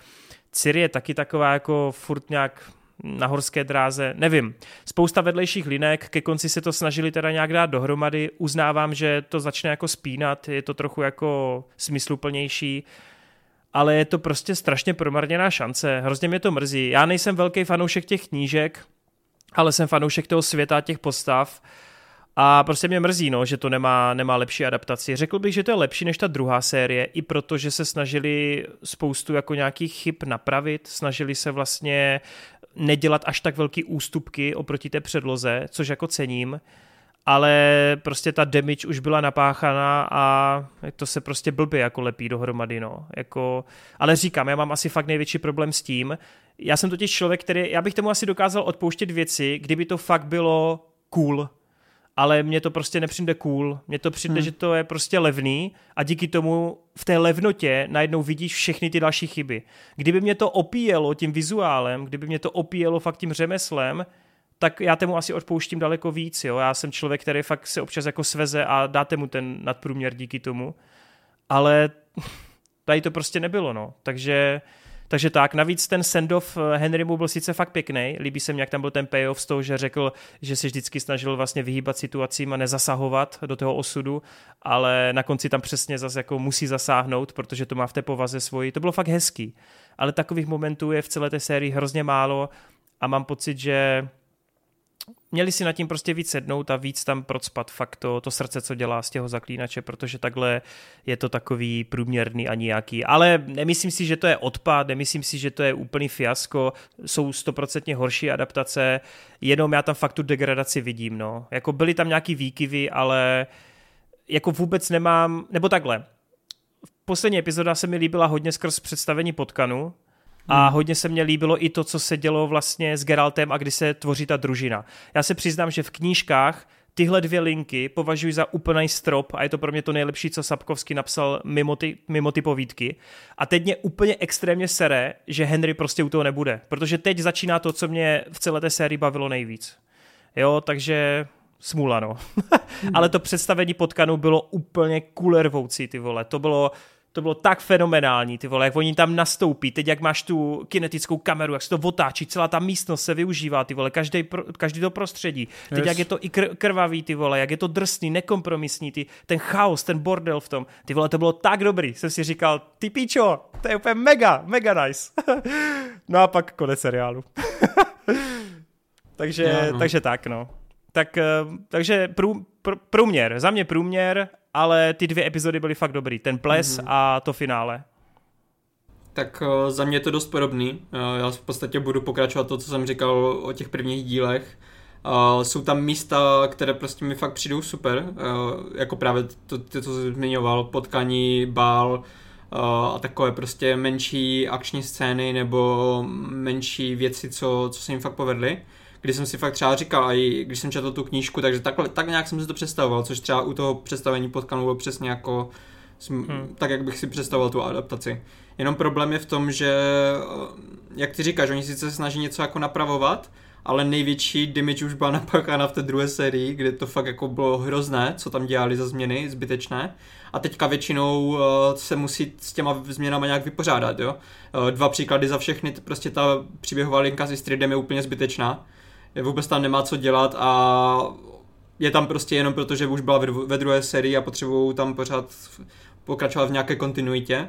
Ciri je taky taková jako furt nějak na horské dráze, nevím. Spousta vedlejších linek, ke konci se to snažili teda nějak dát dohromady, uznávám, že to začne jako spínat, je to trochu jako smysluplnější, ale je to prostě strašně promarněná šance, hrozně mě to mrzí. Já nejsem velký fanoušek těch knížek, ale jsem fanoušek toho světa, těch postav a prostě mě mrzí, no, že to nemá, nemá lepší adaptaci. Řekl bych, že to je lepší než ta druhá série, i protože se snažili spoustu jako nějakých chyb napravit, snažili se vlastně nedělat až tak velký ústupky oproti té předloze, což jako cením, ale prostě ta damage už byla napáchaná a to se prostě blbě jako lepí dohromady, no. Jako, ale říkám, já mám asi fakt největší problém s tím, já jsem totiž člověk, který, já bych tomu asi dokázal odpouštět věci, kdyby to fakt bylo cool, ale mně to prostě nepřijde cool. Mně to přijde, hmm. že to je prostě levný a díky tomu v té levnotě najednou vidíš všechny ty další chyby. Kdyby mě to opíjelo tím vizuálem, kdyby mě to opíjelo fakt tím řemeslem, tak já tomu asi odpouštím daleko víc. Jo? Já jsem člověk, který fakt se občas jako sveze a dáte mu ten nadprůměr díky tomu. Ale tady to prostě nebylo, no. Takže takže tak, navíc ten send-off eh, Henrymu byl sice fakt pěkný, líbí se mi, jak tam byl ten payoff z toho, že řekl, že se vždycky snažil vlastně vyhýbat situacím a nezasahovat do toho osudu, ale na konci tam přesně zase jako musí zasáhnout, protože to má v té povaze svoji. To bylo fakt hezký, ale takových momentů je v celé té sérii hrozně málo a mám pocit, že měli si nad tím prostě víc sednout a víc tam procpat fakt to, to srdce, co dělá z těho zaklínače, protože takhle je to takový průměrný a nějaký. Ale nemyslím si, že to je odpad, nemyslím si, že to je úplný fiasko, jsou stoprocentně horší adaptace, jenom já tam fakt tu degradaci vidím, no. Jako byly tam nějaký výkyvy, ale jako vůbec nemám, nebo takhle, poslední epizoda se mi líbila hodně skrz představení potkanu, a hmm. hodně se mně líbilo i to, co se dělo vlastně s Geraltem a kdy se tvoří ta družina. Já se přiznám, že v knížkách tyhle dvě linky považuji za úplný strop a je to pro mě to nejlepší, co Sapkovský napsal mimo ty, mimo ty povídky. A teď mě úplně extrémně sere, že Henry prostě u toho nebude, protože teď začíná to, co mě v celé té sérii bavilo nejvíc. Jo, takže smůla, no. Ale to představení potkanu bylo úplně kulervoucí, ty vole. To bylo, to bylo tak fenomenální, ty vole, jak oni tam nastoupí, teď jak máš tu kinetickou kameru, jak se to otáčí, celá ta místnost se využívá, ty vole, každý, každý to prostředí, teď yes. jak je to i kr- krvavý, ty vole, jak je to drsný, nekompromisní, ty, ten chaos, ten bordel v tom, ty vole, to bylo tak dobrý, jsem si říkal, ty píčo, to je úplně mega, mega nice. no a pak konec seriálu. takže, yeah, no. takže tak, no. Tak, eh, takže prů, pr, průměr, za mě průměr, ale ty dvě epizody byly fakt dobrý. Ten ples mm-hmm. a to finále. Tak uh, za mě je to dost podobný. Uh, já v podstatě budu pokračovat to, co jsem říkal o těch prvních dílech. Uh, jsou tam místa, které prostě mi fakt přijdou super, uh, jako právě to, to co jsi zmiňoval, potkání, bál uh, a takové prostě menší akční scény nebo menší věci, co, co se jim fakt povedly kdy jsem si fakt třeba říkal, a i když jsem četl tu knížku, takže takhle, tak nějak jsem si to představoval, což třeba u toho představení potkanu bylo přesně jako hmm. tak, jak bych si představoval tu adaptaci. Jenom problém je v tom, že, jak ty říkáš, oni sice se snaží něco jako napravovat, ale největší damage už byla napáchána v té druhé sérii, kde to fakt jako bylo hrozné, co tam dělali za změny, zbytečné. A teďka většinou uh, se musí s těma změnama nějak vypořádat, jo. Uh, dva příklady za všechny, prostě ta příběhová linka s Istridem je úplně zbytečná vůbec tam nemá co dělat a je tam prostě jenom proto, že už byla ve druhé sérii a potřebují tam pořád pokračovat v nějaké kontinuitě.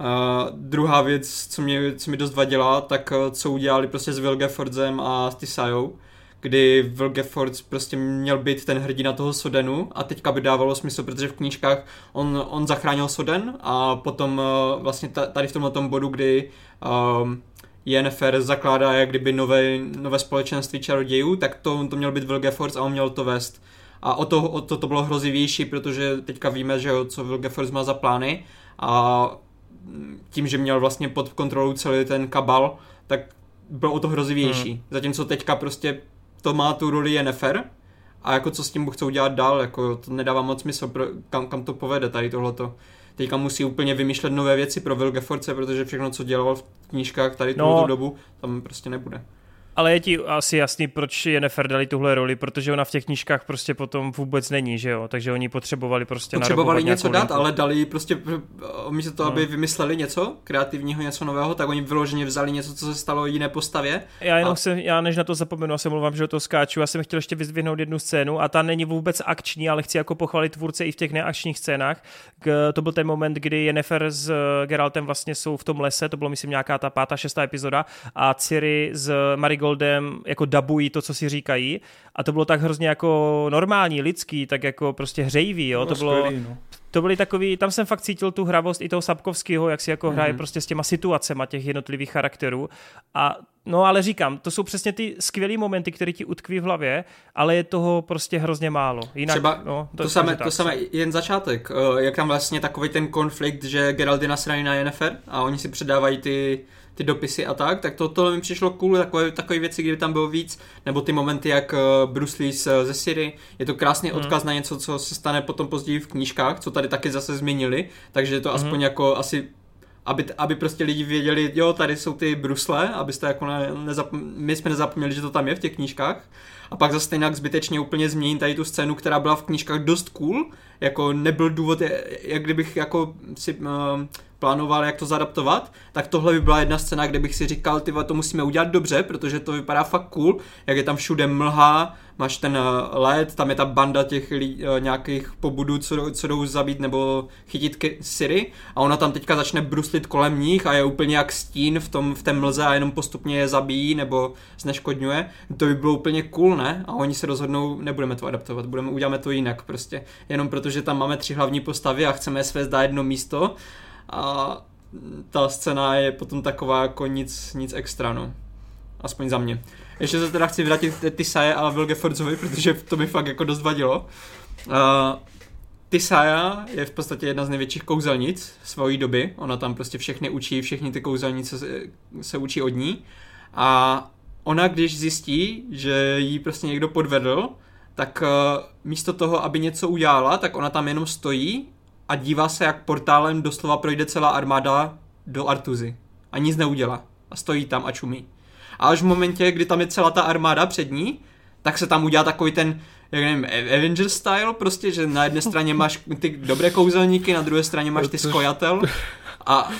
Uh, druhá věc, co, mě, co mi dost vadila, tak uh, co udělali prostě s Vilgefordzem a s Tisajou, kdy Vilgeford prostě měl být ten hrdina toho Sodenu a teďka by dávalo smysl, protože v knížkách on, on zachránil Soden a potom uh, vlastně tady v tomhle tom bodu, kdy um, Yennefer zakládá jak kdyby nové, nové společenství čarodějů, tak to, to měl být Vilgefortz a on měl to vést. A o to, o to to bylo hrozivější, protože teďka víme, že co Vilgefortz má za plány a tím, že měl vlastně pod kontrolou celý ten kabal, tak bylo o to hrozivější. Hmm. Zatímco teďka prostě to má tu roli Yennefer a jako co s tím chcou dělat dál, jako to nedává moc smysl, kam, kam to povede tady tohleto teďka musí úplně vymýšlet nové věci pro Vilgeforce, protože všechno, co dělal v knížkách tady no, tu dobu, tam prostě nebude. Ale je ti asi jasný, proč je Nefer dali tuhle roli, protože ona v těch knížkách prostě potom vůbec není, že jo? Takže oni potřebovali prostě Potřebovali něco dát, linku. ale dali prostě, místo toho, aby hmm. vymysleli něco kreativního, něco nového, tak oni vyloženě vzali něco, co se stalo jiné postavě. Já jenom a... se, já než na to zapomenu, se mluvám, že to skáču, já jsem chtěl ještě vyzvihnout jednu scénu a ta není vůbec akční, ale chci jako pochválit tvůrce i v těch neakčních scénách. K, to byl ten moment, kdy Yennefer s Geraltem vlastně jsou v tom lese, to bylo myslím nějaká ta pátá, šestá epizoda a Ciri s Marigoldem jako dabují to, co si říkají a to bylo tak hrozně jako normální, lidský, tak jako prostě hřejivý, jo, to bylo, skvělý, no. to byly takový, tam jsem fakt cítil tu hravost i toho Sapkovského, jak si jako mm-hmm. hraje mhm. prostě s těma situacema těch jednotlivých charakterů a No ale říkám, to jsou přesně ty skvělé momenty, které ti utkví v hlavě, ale je toho prostě hrozně málo. Jinak, Třeba no, to, to, samé, to samé, jen začátek, eh, jak tam vlastně takový ten konflikt, že Geralt je nasraný na Yennefer a oni si předávají ty, ty dopisy a tak, tak to, tohle mi přišlo cool, takové, takové věci, kdyby tam bylo víc, nebo ty momenty jak eh, Bruce Lee ze Siri, je to krásný hmm. odkaz na něco, co se stane potom později v knížkách, co tady taky zase změnili, takže je to hmm. aspoň jako asi aby, aby prostě lidi věděli, jo, tady jsou ty brusle, abyste jako ne, nezap, my jsme nezapomněli, že to tam je v těch knížkách. A pak zase stejně zbytečně úplně změnit tady tu scénu, která byla v knížkách dost cool, jako nebyl důvod, jak kdybych jako si uh, plánoval, jak to zadaptovat, tak tohle by byla jedna scéna, kde bych si říkal, ty to musíme udělat dobře, protože to vypadá fakt cool, jak je tam všude mlha, máš ten eh, led, tam je ta banda těch lí, eh, nějakých pobudů, co, co jdou zabít nebo chytit Siri a ona tam teďka začne bruslit kolem nich a je úplně jak stín v, tom, v té mlze a jenom postupně je zabíjí nebo zneškodňuje. To by bylo úplně cool, ne? A oni se rozhodnou, nebudeme to adaptovat, budeme, uděláme to jinak prostě. Jenom protože tam máme tři hlavní postavy a chceme je svést na jedno místo a ta scéna je potom taková jako nic, nic extra, no. Aspoň za mě. Ještě se teda chci vrátit k Tisaje a Vilgefortzovi, protože to mi fakt jako dost vadilo. Uh, Tisaya je v podstatě jedna z největších kouzelnic svojí doby. Ona tam prostě všechny učí, všechny ty kouzelnice se, se učí od ní. A ona, když zjistí, že jí prostě někdo podvedl, tak uh, místo toho, aby něco udělala, tak ona tam jenom stojí a dívá se, jak portálem doslova projde celá armáda do Artuzy. A nic neudělá. A stojí tam a čumí. A až v momentě, kdy tam je celá ta armáda před ní, tak se tam udělá takový ten, jak nevím, Avenger style, prostě, že na jedné straně máš ty dobré kouzelníky, na druhé straně máš ty skojatel. A,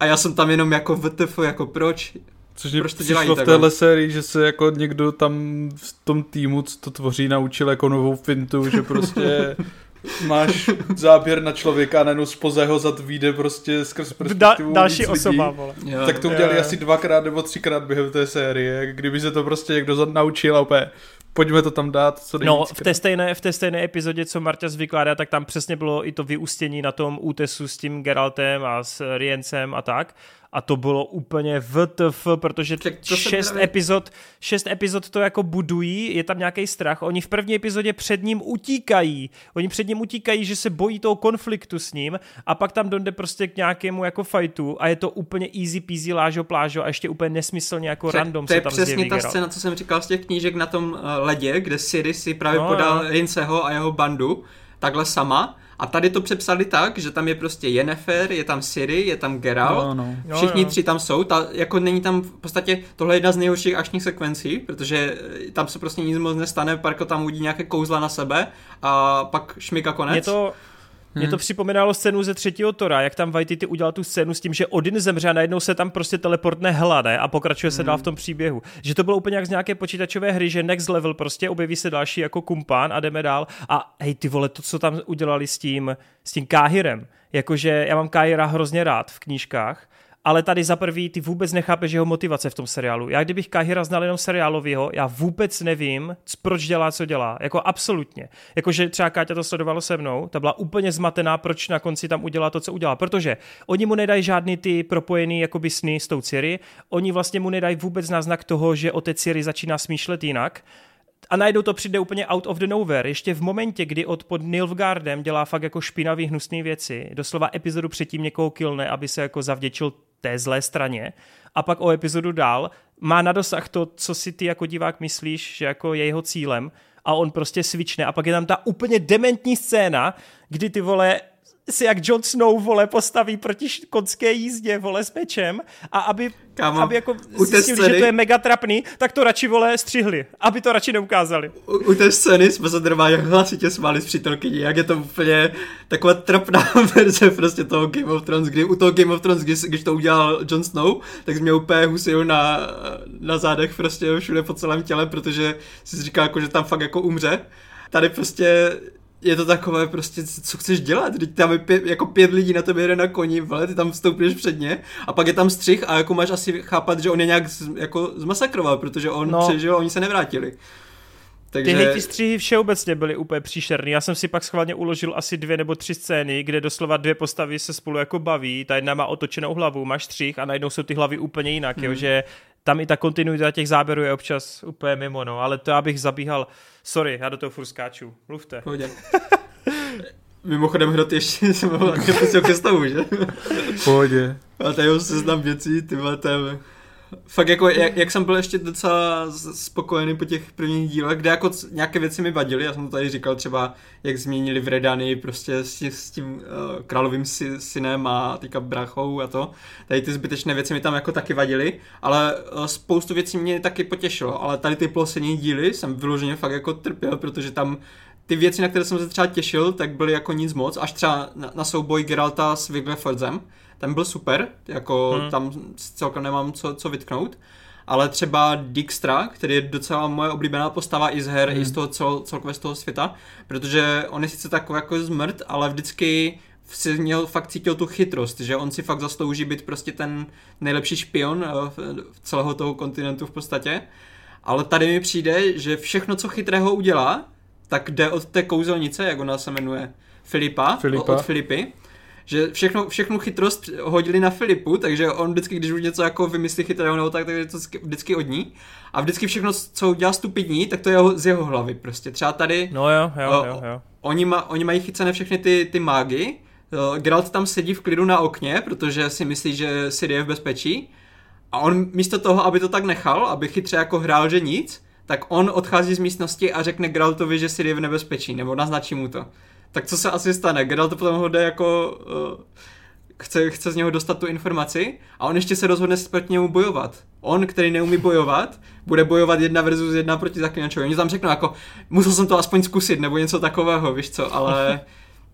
a já jsem tam jenom jako VTF, jako proč? Což mě to dělají v téhle sérii, že se jako někdo tam v tom týmu, co to tvoří, naučil jako novou fintu, že prostě máš záběr na člověka a najednou spoza jeho zad vyjde prostě skrz perspektivu da, další osoba, vole. Jo, tak to udělali jo. asi dvakrát nebo třikrát během té série, kdyby se to prostě někdo zad naučil a úplně pojďme to tam dát. Co no, v té, stejné, v té stejné epizodě, co Marta vykládá, tak tam přesně bylo i to vyústění na tom útesu s tím Geraltem a s Riencem a tak a to bylo úplně VTF, protože šest epizod, šest epizod to jako budují, je tam nějaký strach, oni v první epizodě před ním utíkají, oni před ním utíkají, že se bojí toho konfliktu s ním a pak tam dojde prostě k nějakému jako fightu a je to úplně easy peasy lážo plážo a ještě úplně nesmyslně jako Před, random to je se tam přesně zjeví, ta scéna, co jsem říkal z těch knížek na tom uh, ledě, kde Siri si právě no, podal no. Rinceho a jeho bandu takhle sama a tady to přepsali tak, že tam je prostě Yennefer, je tam Siri, je tam Geralt, no, no. všichni tři tam jsou, ta, jako není tam v podstatě, tohle je jedna z nejhorších akčních sekvencí, protože tam se prostě nic moc nestane, Parko tam udí nějaké kouzla na sebe a pak šmika konec. Je to, mě to hmm. připomínalo scénu ze třetího Tora, jak tam Waititi udělal tu scénu s tím, že Odin zemře a najednou se tam prostě teleportne hlade a pokračuje se hmm. dál v tom příběhu. Že to bylo úplně jak z nějaké počítačové hry, že next level prostě objeví se další jako kumpán a jdeme dál. A hej ty vole, to, co tam udělali s tím, s tím Káhirem, jakože já mám Káhira hrozně rád v knížkách, ale tady za prvý ty vůbec nechápeš jeho motivace v tom seriálu. Já kdybych Kahira znal jenom seriálovýho, já vůbec nevím, proč dělá, co dělá. Jako absolutně. Jakože třeba Káťa to sledovalo se mnou, ta byla úplně zmatená, proč na konci tam udělá to, co udělá. Protože oni mu nedají žádný ty propojený jakoby sny s tou Ciri, oni vlastně mu nedají vůbec náznak toho, že o té Ciri začíná smýšlet jinak a najednou to přijde úplně out of the nowhere. Ještě v momentě, kdy od pod Nilfgaardem dělá fakt jako špinavý hnusné věci, doslova epizodu předtím někoho killne, aby se jako zavděčil té zlé straně. A pak o epizodu dál. Má na dosah to, co si ty jako divák myslíš, že jako je jeho cílem. A on prostě svične. A pak je tam ta úplně dementní scéna, kdy ty vole si jak Jon Snow, vole, postaví proti konské jízdě, vole, s mečem a aby, Kámo, aby jako zjistili, scény, že to je mega trapný, tak to radši, vole, střihli, aby to radši neukázali. U, u té scény jsme se normálně hlasitě smáli s přítelkyní, jak je to úplně taková trapná verze prostě toho Game of Thrones, kdy u toho Game of Thrones, když, když to udělal Jon Snow, tak jsi mě úplně husil na, na zádech prostě všude po celém těle, protože si říkal, jako, že tam fakt jako umře. Tady prostě je to takové prostě, co chceš dělat, teď tam je pět, jako pět lidí na tebe jede na koni, vole, ty tam vstoupíš před ně a pak je tam střih a jako máš asi chápat, že on je nějak z, jako zmasakroval, protože on no. přežil a oni se nevrátili. Takže... Tyhle ty střihy všeobecně byly úplně příšerný. Já jsem si pak schválně uložil asi dvě nebo tři scény, kde doslova dvě postavy se spolu jako baví. Ta jedna má otočenou hlavu, máš střih a najednou jsou ty hlavy úplně jinak, hmm. jo, že tam i ta kontinuita těch záběrů je občas úplně mimo, no, ale to abych zabíhal, sorry, já do toho furt skáču, mluvte. Pohodě. Mimochodem hrot ještě jsem ho pustil ke stavu, že? Pohodě. A tady seznam věcí, ty tam fakt jako, jak, jak, jsem byl ještě docela spokojený po těch prvních dílech, kde jako nějaké věci mi vadily, já jsem to tady říkal třeba, jak změnili v Redany prostě s, tím, s tím uh, královým sy, synem a teďka brachou a to. Tady ty zbytečné věci mi tam jako taky vadily, ale uh, spoustu věcí mě taky potěšilo, ale tady ty poslední díly jsem vyloženě fakt jako trpěl, protože tam ty věci, na které jsem se třeba těšil, tak byly jako nic moc, až třeba na, na souboj Geralta s Wiglefordsem, ten byl super, jako hmm. tam celkem nemám co, co vytknout, ale třeba Dijkstra, který je docela moje oblíbená postava i z her, hmm. i z toho cel, celkově z toho světa, protože on je sice takový jako zmrt, ale vždycky si měl fakt cítil tu chytrost, že on si fakt zaslouží být prostě ten nejlepší špion eh, v celého toho kontinentu v podstatě. Ale tady mi přijde, že všechno, co chytrého udělá, tak jde od té kouzelnice, jak ona se jmenuje, Filipa, Filipa. od Filipy že všechno, všechnu chytrost hodili na Filipu, takže on vždycky, když už něco jako vymyslí chytrého nebo tak, tak je to vždycky od ní. A vždycky všechno, co udělá stupidní, tak to je z jeho hlavy prostě. Třeba tady... No jo, jo, o, jo, jo. Oni, ma, oni mají chycené všechny ty, ty mágy. Geralt tam sedí v klidu na okně, protože si myslí, že Siri je v bezpečí. A on místo toho, aby to tak nechal, aby chytře jako hrál, že nic, tak on odchází z místnosti a řekne Geraltovi, že Siri je v nebezpečí, nebo naznačí mu to tak co se asi stane? Geralt potom ho jde jako... Uh, chce, chce z něho dostat tu informaci a on ještě se rozhodne proti němu bojovat. On, který neumí bojovat, bude bojovat jedna versus jedna proti zaklinačovi. Oni tam řeknou jako, musel jsem to aspoň zkusit, nebo něco takového, víš co, ale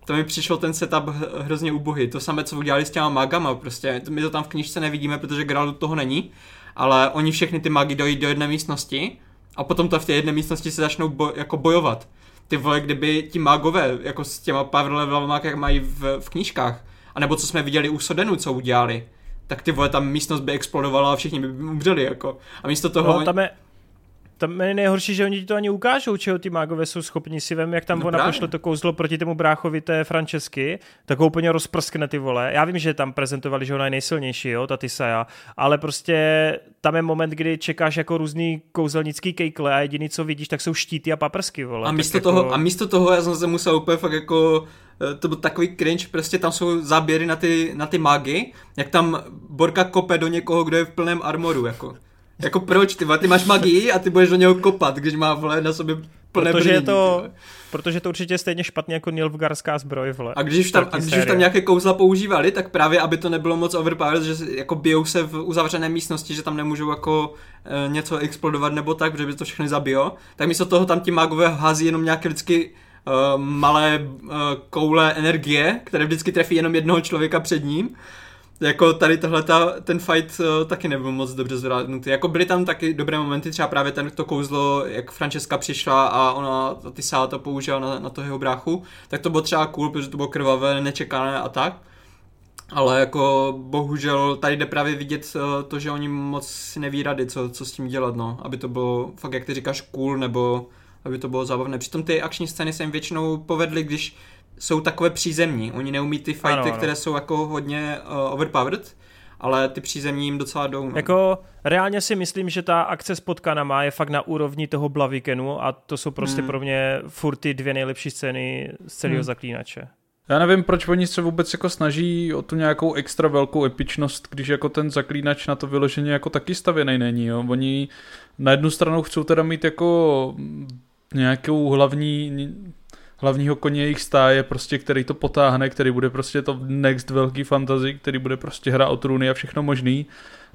to mi přišlo ten setup hrozně ubohý. To samé, co udělali s těma magama, prostě my to tam v knižce nevidíme, protože Geralt toho není, ale oni všechny ty magy dojí do jedné místnosti a potom to v té jedné místnosti se začnou boj, jako bojovat ty vole, kdyby ti magové, jako s těma power levelama, jak mají v, v knížkách, anebo co jsme viděli u Sodenu, co udělali, tak ty vole, tam místnost by explodovala a všichni by umřeli, jako. A místo toho... No, tam je, tam je nejhorší, že oni ti to ani ukážou, čeho ty mágové jsou schopni si vem, jak tam no ona právě. pošle to kouzlo proti tomu bráchovi té Francesky, tak ho úplně rozprskne ty vole. Já vím, že tam prezentovali, že ona je nejsilnější, jo, ta Tisaya, ale prostě tam je moment, kdy čekáš jako různý kouzelnický kejkle a jediný, co vidíš, tak jsou štíty a paprsky, vole. A místo, toho, jako... a místo toho já jsem se musel úplně fakt jako eh, to byl takový cringe, prostě tam jsou záběry na ty, na ty mágy, jak tam Borka kope do někoho, kdo je v plném armoru, jako. Jako proč, ty, ty máš magii a ty budeš do něho kopat, když má vole na sobě plné protože brnění, je to, Protože to určitě je stejně špatně jako Nilfgarská zbroj, vole. A když už tam, a když už tam nějaké kouzla používali, tak právě, aby to nebylo moc overpowered, že jako bijou se v uzavřené místnosti, že tam nemůžou jako e, něco explodovat nebo tak, protože by to všechny zabilo, tak místo toho tam ti magové hází jenom nějaké vždycky uh, malé uh, koule energie, které vždycky trefí jenom jednoho člověka před ním jako tady tohle ta, ten fight uh, taky nebyl moc dobře zvládnutý. Jako byly tam taky dobré momenty, třeba právě ten to kouzlo, jak Francesca přišla a ona ty sála to použila na, na toho jeho bráchu, tak to bylo třeba cool, protože to bylo krvavé, nečekané a tak. Ale jako bohužel tady jde právě vidět uh, to, že oni moc neví rady, co, co s tím dělat, no. Aby to bylo fakt, jak ty říkáš, cool, nebo aby to bylo zábavné. Přitom ty akční scény se jim většinou povedly, když jsou takové přízemní. Oni neumí ty fighty, ano, ano. které jsou jako hodně uh, overpowered, ale ty přízemní jim docela jdou. No. Jako reálně si myslím, že ta akce s potkanama je fakt na úrovni toho Blavikenu a to jsou prostě hmm. pro mě furt ty dvě nejlepší scény z celého hmm. zaklínače. Já nevím, proč oni se vůbec jako snaží o tu nějakou extra velkou epičnost, když jako ten zaklínač na to vyloženě jako taky stavěný není. Jo? Oni na jednu stranu chcou teda mít jako nějakou hlavní hlavního koně jejich stáje, prostě, který to potáhne, který bude prostě to next velký fantasy, který bude prostě hra o trůny a všechno možný.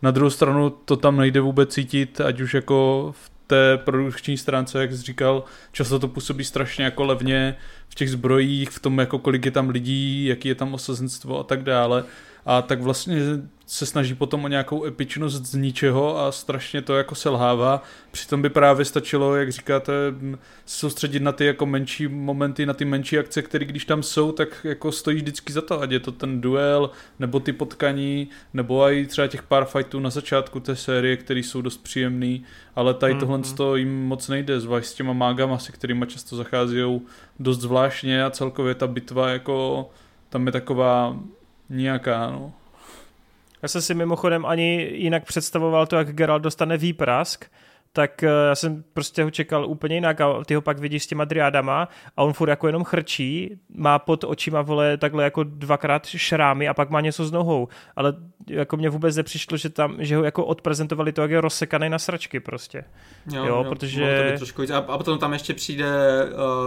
Na druhou stranu to tam nejde vůbec cítit, ať už jako v té produkční stránce, jak jsi říkal, často to působí strašně jako levně v těch zbrojích, v tom jako kolik je tam lidí, jaký je tam osazenstvo a tak dále. A tak vlastně se snaží potom o nějakou epičnost z ničeho a strašně to jako selhává. Přitom by právě stačilo, jak říkáte, soustředit na ty jako menší momenty, na ty menší akce, které když tam jsou, tak jako stojí vždycky za to, ať je to ten duel, nebo ty potkaní, nebo i třeba těch pár fightů na začátku té série, které jsou dost příjemný, ale tady mm-hmm. tohle to jim moc nejde, zvlášť s těma mágama, se kterými často zachází dost zvláštně a celkově ta bitva jako tam je taková nějaká, no. Já jsem si mimochodem ani jinak představoval to, jak Geralt dostane výprask, tak eh, já jsem prostě ho čekal úplně jinak a ty ho pak vidíš s těma driádama a on furt jako jenom chrčí, má pod očima vole takhle jako dvakrát šrámy a pak má něco s nohou, ale jako mě vůbec nepřišlo, že tam, že ho jako odprezentovali to, jak je rozsekaný na sračky prostě. Jo, jo, jo protože... To trošku. A, a potom tam ještě přijde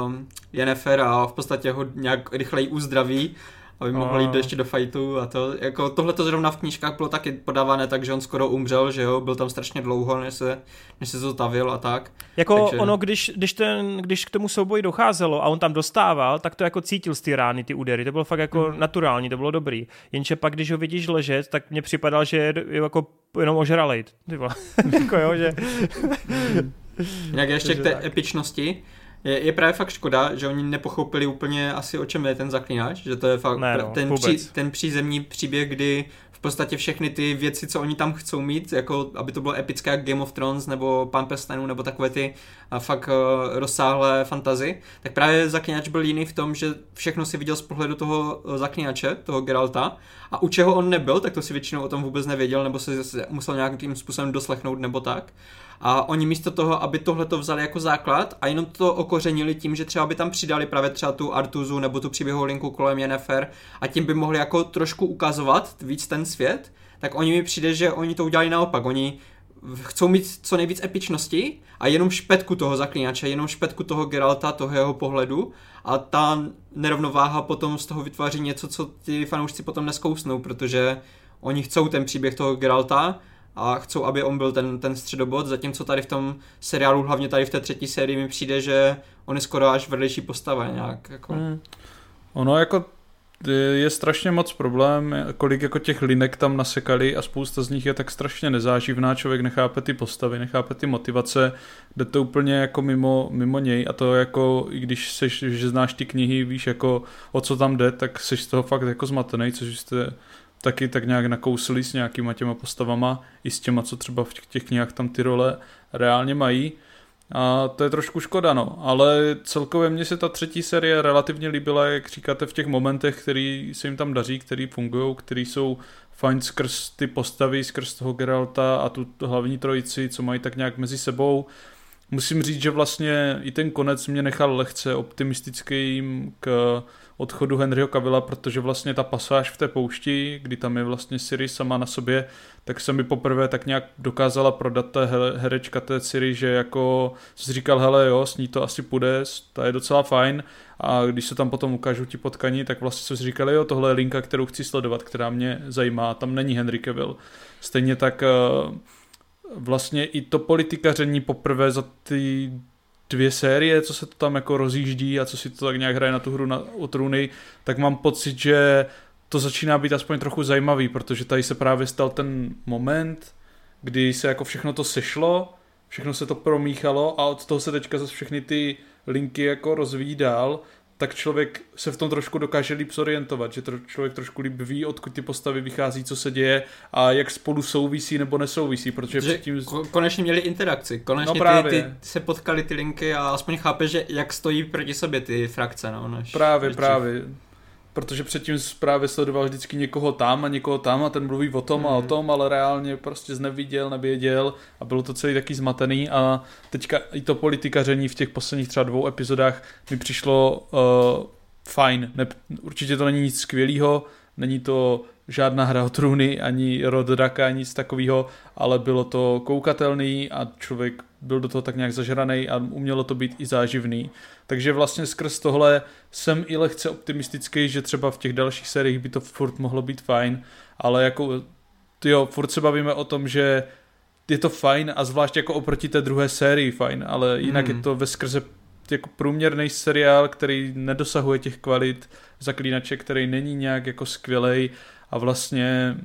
um, Jennifer a v podstatě ho nějak rychleji uzdraví aby mohl jít ještě do fightu a to, jako tohle to zrovna v knížkách bylo taky podávané tak, že on skoro umřel, že jo, byl tam strašně dlouho, než se, než se zotavil a tak. Jako Takže... ono, když, když, ten, když k tomu souboji docházelo a on tam dostával, tak to jako cítil z ty rány, ty údery, to bylo fakt jako hmm. naturální, to bylo dobrý. Jenže pak, když ho vidíš ležet, tak mně připadal, že je jako jenom ožralej. jako jo, že... Jinak ještě k té epičnosti, je, je právě fakt škoda, že oni nepochopili úplně asi o čem je ten zaklínač, že to je fakt ne, no, ten, pří, ten přízemní příběh, kdy v podstatě všechny ty věci, co oni tam chcou mít, jako aby to bylo epické jak Game of Thrones nebo Pan prstenů nebo takové ty a fakt uh, rozsáhlé fantazy, tak právě zaklínač byl jiný v tom, že všechno si viděl z pohledu toho eh, zaklínače, toho Geralta a u čeho on nebyl, tak to si většinou o tom vůbec nevěděl nebo se musel nějakým způsobem doslechnout nebo tak. A oni místo toho, aby tohle to vzali jako základ a jenom to okořenili tím, že třeba by tam přidali právě třeba tu Artuzu nebo tu příběhovou linku kolem Yennefer a tím by mohli jako trošku ukazovat víc ten svět, tak oni mi přijde, že oni to udělali naopak. Oni chcou mít co nejvíc epičnosti a jenom špetku toho zaklínače, jenom špetku toho Geralta, toho jeho pohledu a ta nerovnováha potom z toho vytváří něco, co ty fanoušci potom neskousnou, protože oni chcou ten příběh toho Geralta a chcou, aby on byl ten, ten středobod, zatímco tady v tom seriálu, hlavně tady v té třetí sérii mi přijde, že on je skoro až vedlejší postava nějak. Jako. Hmm. Ono jako je strašně moc problém, kolik jako těch linek tam nasekali a spousta z nich je tak strašně nezáživná, člověk nechápe ty postavy, nechápe ty motivace, jde to úplně jako mimo, mimo něj a to jako, i když seš, že znáš ty knihy, víš jako o co tam jde, tak seš z toho fakt jako zmatený, což jste taky tak nějak nakousli s nějakýma těma postavama, i s těma, co třeba v těch knihách tam ty role reálně mají. A to je trošku škoda, no. Ale celkově mně se ta třetí série relativně líbila, jak říkáte, v těch momentech, který se jim tam daří, který fungují, který jsou fajn skrz ty postavy, skrz toho Geralta a tu hlavní trojici, co mají tak nějak mezi sebou. Musím říct, že vlastně i ten konec mě nechal lehce optimistickým k odchodu Henryho Cavilla, protože vlastně ta pasáž v té poušti, kdy tam je vlastně Siri sama na sobě, tak se mi poprvé tak nějak dokázala prodat ta herečka té Siri, že jako jsi říkal, hele jo, s ní to asi půjde, ta je docela fajn a když se tam potom ukážou ti potkaní, tak vlastně jsme si říkali, jo, tohle je linka, kterou chci sledovat, která mě zajímá, tam není Henry Cavill. Stejně tak eh, vlastně i to politikaření poprvé za ty dvě série, co se to tam jako rozjíždí a co si to tak nějak hraje na tu hru na, o trůny, tak mám pocit, že to začíná být aspoň trochu zajímavý, protože tady se právě stal ten moment, kdy se jako všechno to sešlo, všechno se to promíchalo a od toho se teďka zase všechny ty linky jako rozvíjí dál tak člověk se v tom trošku dokáže líp zorientovat, že to člověk trošku líp ví, odkud ty postavy vychází, co se děje a jak spolu souvisí nebo nesouvisí, protože že předtím... Konečně měli interakci, konečně no právě. ty, ty se potkali ty linky a aspoň chápe, že jak stojí proti sobě ty frakce, no, než Právě, než právě protože předtím právě sledoval vždycky někoho tam a někoho tam a ten mluví o tom mm. a o hmm. tom, ale reálně prostě zneviděl, nevěděl a bylo to celý taky zmatený a teďka i to politikaření v těch posledních třeba dvou epizodách mi přišlo uh, fajn. Ne, určitě to není nic skvělého, není to žádná hra o trůny, ani rod draka, ani nic takového, ale bylo to koukatelný a člověk byl do toho tak nějak zažraný a umělo to být i záživný. Takže vlastně skrz tohle jsem i lehce optimistický, že třeba v těch dalších sériích by to furt mohlo být fajn, ale jako jo, furt se bavíme o tom, že je to fajn a zvlášť jako oproti té druhé sérii fajn, ale jinak hmm. je to ve skrze jako průměrný seriál, který nedosahuje těch kvalit zaklínače, který není nějak jako skvělej a vlastně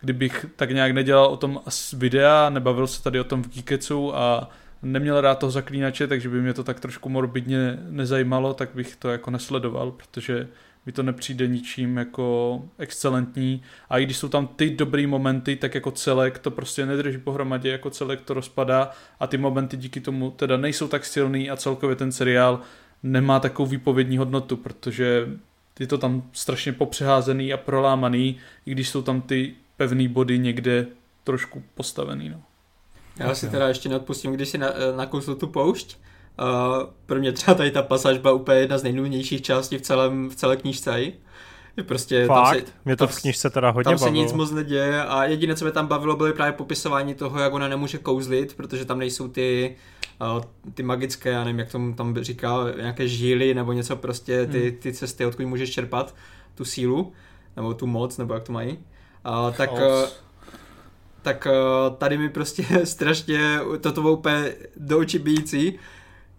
kdybych tak nějak nedělal o tom videa, nebavil se tady o tom v Geeketsu a neměl rád toho zaklínače, takže by mě to tak trošku morbidně nezajímalo, tak bych to jako nesledoval, protože mi to nepřijde ničím jako excelentní. A i když jsou tam ty dobrý momenty, tak jako celek to prostě nedrží pohromadě, jako celek to rozpadá. A ty momenty díky tomu teda nejsou tak silný a celkově ten seriál nemá takovou výpovědní hodnotu, protože je to tam strašně popřeházený a prolámaný, i když jsou tam ty pevné body někde trošku postavený. No. Já si teda ještě neodpustím, když si na, nakousl tu poušť, Uh, pro mě třeba tady ta pasáž byla úplně jedna z nejnudnějších částí v, celém, v celé knížce. Je prostě Fakt? Tam se, Mě to tam, v knížce teda hodně Tam se bavilo. nic moc neděje a jediné, co mě tam bavilo, bylo právě popisování toho, jak ona nemůže kouzlit, protože tam nejsou ty, uh, ty magické, já nevím, jak tomu tam říkal, nějaké žíly nebo něco prostě, ty, hmm. ty cesty, odkud můžeš čerpat tu sílu, nebo tu moc, nebo jak to mají. Uh, tak, uh, tak uh, tady mi prostě strašně, toto bylo úplně do očí bíjící,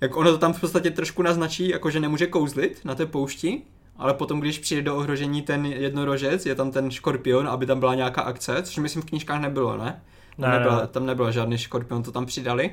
jak ono to tam v podstatě trošku naznačí, jako že nemůže kouzlit na té poušti, ale potom, když přijde do ohrožení ten jednorožec, je tam ten škorpion, aby tam byla nějaká akce, což myslím v knížkách nebylo, ne? Tam, ne, nebyla, ne. tam nebyl žádný škorpion, to tam přidali.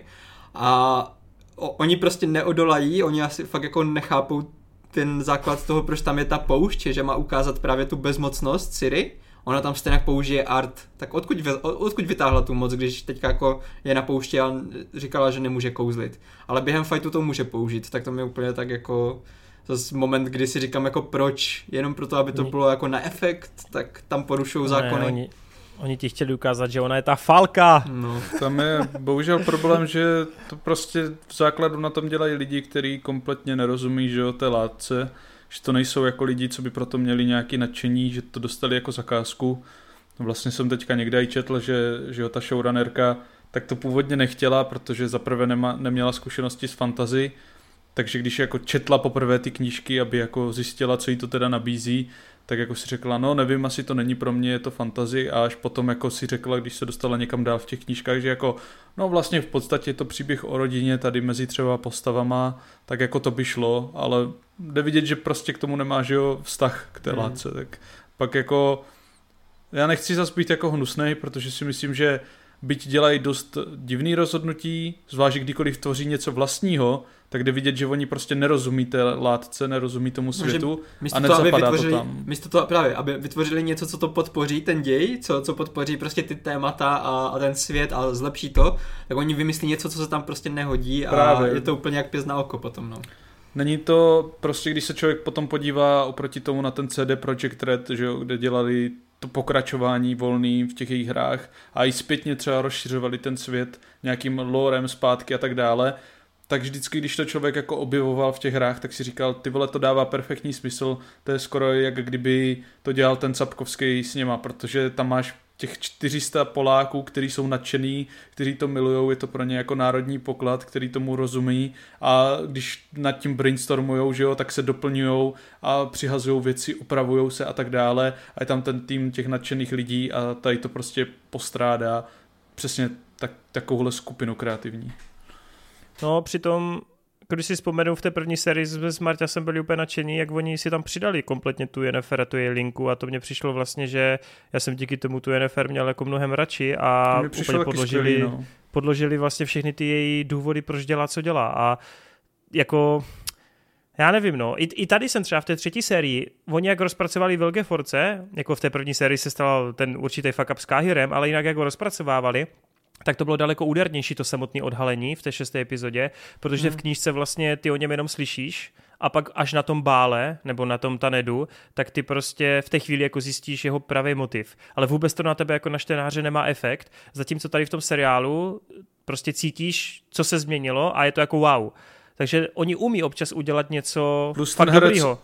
A o, oni prostě neodolají, oni asi fakt jako nechápou ten základ toho, proč tam je ta poušť, že má ukázat právě tu bezmocnost Siri ona tam stejně použije art, tak odkud, odkud vytáhla tu moc, když teďka jako je na poušti a říkala, že nemůže kouzlit. Ale během fightu to může použít, tak to mi úplně tak jako zase moment, kdy si říkám jako proč, jenom proto, aby to bylo jako na efekt, tak tam porušují zákony. Ne, oni, oni ti chtěli ukázat, že ona je ta falka. No. Tam je bohužel problém, že to prostě v základu na tom dělají lidi, kteří kompletně nerozumí, že o té látce že to nejsou jako lidi, co by proto měli nějaký nadšení, že to dostali jako zakázku. Vlastně jsem teďka někde i četl, že, že jo, ta showrunnerka tak to původně nechtěla, protože zaprvé nema, neměla zkušenosti s fantazy, takže když jako četla poprvé ty knížky, aby jako zjistila, co jí to teda nabízí, tak jako si řekla, no nevím, asi to není pro mě, je to fantazy a až potom jako si řekla, když se dostala někam dál v těch knížkách, že jako, no vlastně v podstatě je to příběh o rodině tady mezi třeba postavama, tak jako to by šlo, ale jde vidět, že prostě k tomu nemá, že jo, vztah k té hmm. látce, tak pak jako, já nechci zase být jako hnusnej, protože si myslím, že byť dělají dost divný rozhodnutí, zvlášť kdykoliv tvoří něco vlastního, tak jde vidět, že oni prostě nerozumí té látce, nerozumí tomu světu místo a nezapadá to, aby vytvořili, to tam. Místo toho právě, aby vytvořili něco, co to podpoří ten děj, co, co podpoří prostě ty témata a, a ten svět a zlepší to, tak oni vymyslí něco, co se tam prostě nehodí a právě. je to úplně jak pěz na oko potom, no. Není to prostě, když se člověk potom podívá oproti tomu na ten CD Projekt Red, že jo, kde dělali to pokračování volný v těch jejich hrách a i zpětně třeba rozšiřovali ten svět nějakým lorem zpátky a tak dále, tak vždycky, když to člověk jako objevoval v těch hrách, tak si říkal, ty vole, to dává perfektní smysl, to je skoro jak kdyby to dělal ten Sapkovský s něma, protože tam máš těch 400 Poláků, kteří jsou nadšený, kteří to milují, je to pro ně jako národní poklad, který tomu rozumí. A když nad tím brainstormujou, že jo, tak se doplňují a přihazují věci, upravují se a tak dále. A je tam ten tým těch nadšených lidí a tady to prostě postrádá přesně tak, takovouhle skupinu kreativní. No, přitom když si vzpomenu v té první sérii s Marta jsem byl úplně nadšený, jak oni si tam přidali kompletně tu Yennefer a tu její linku a to mně přišlo vlastně, že já jsem díky tomu tu Yennefer měl jako mnohem radši a úplně podložili, skvělý, no. podložili vlastně všechny ty její důvody, proč dělá, co dělá a jako já nevím, no. I, I tady jsem třeba v té třetí sérii, oni jak rozpracovali Velké Force, jako v té první sérii se stal ten určitý fuck up s Kahirem, ale jinak jak ho rozpracovávali, tak to bylo daleko údernější to samotné odhalení v té šesté epizodě, protože hmm. v knížce vlastně ty o něm jenom slyšíš a pak až na tom bále nebo na tom tanedu, tak ty prostě v té chvíli jako zjistíš jeho pravý motiv. Ale vůbec to na tebe jako na štenáře nemá efekt, zatímco tady v tom seriálu prostě cítíš, co se změnilo a je to jako wow. Takže oni umí občas udělat něco plus fakt herec, dobrýho.